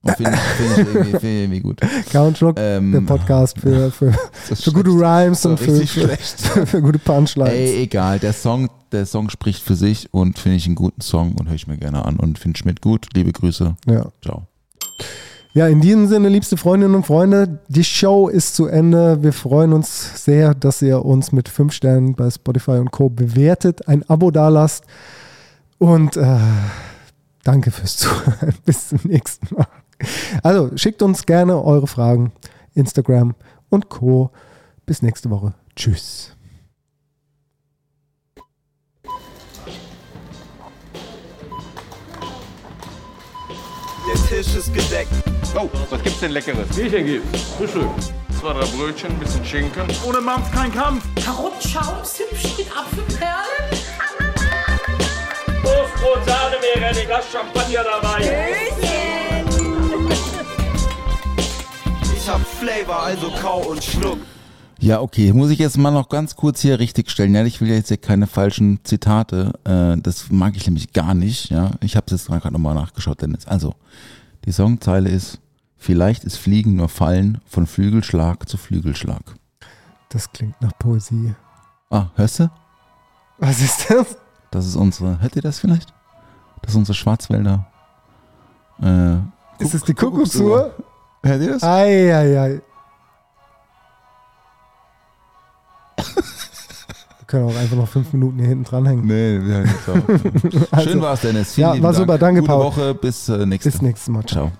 Finde find ich, irgendwie- find ich irgendwie gut. Countschluck, Ähm, der Podcast für, für, für gute. Rhymes und für, für, für gute Punchlines. Ey, egal. Der Song, der Song spricht für sich und finde ich einen guten Song und höre ich mir gerne an und finde Schmidt gut. Liebe Grüße. Ja. Ciao. Ja, in diesem Sinne, liebste Freundinnen und Freunde, die Show ist zu Ende. Wir freuen uns sehr, dass ihr uns mit fünf Sternen bei Spotify und Co. bewertet, ein Abo dalasst und äh, danke fürs Zuhören. Bis zum nächsten Mal. Also schickt uns gerne eure Fragen, Instagram und Co. Bis nächste Woche. Tschüss. Der Tisch ist gedeckt. Oh, was gibt's denn Leckeres? Bierchen gibt's. Frühstück. Zwei, drei Brötchen, bisschen Schinken. Ohne Mampf kein Kampf. Karottenschaum, Zimtschnitt, Apfelperlen. und Sahnemeere, ein Glas Champagner dabei. Ich hab Flavor, also kau und schluck. Ja, okay, muss ich jetzt mal noch ganz kurz hier richtigstellen. Ja, ich will jetzt hier keine falschen Zitate. Äh, das mag ich nämlich gar nicht. Ja, ich habe es jetzt gerade nochmal nachgeschaut, Dennis. Also, die Songzeile ist: Vielleicht ist Fliegen nur Fallen von Flügelschlag zu Flügelschlag. Das klingt nach Poesie. Ah, hörst du? Was ist das? Das ist unsere. Hört ihr das vielleicht? Das ist unsere Schwarzwälder. Äh, Ist es die Kuckucksuhr? Hört ihr das? Ei, ei, ei. Wir können auch einfach noch fünf Minuten hier hinten dranhängen. Nee, wir hören jetzt auf. Also, Schön war's, Dennis. Vielen ja, war Dank. super. Danke, Gute Paul. Woche. Bis äh, nächste Bis nächstes Mal. Ciao.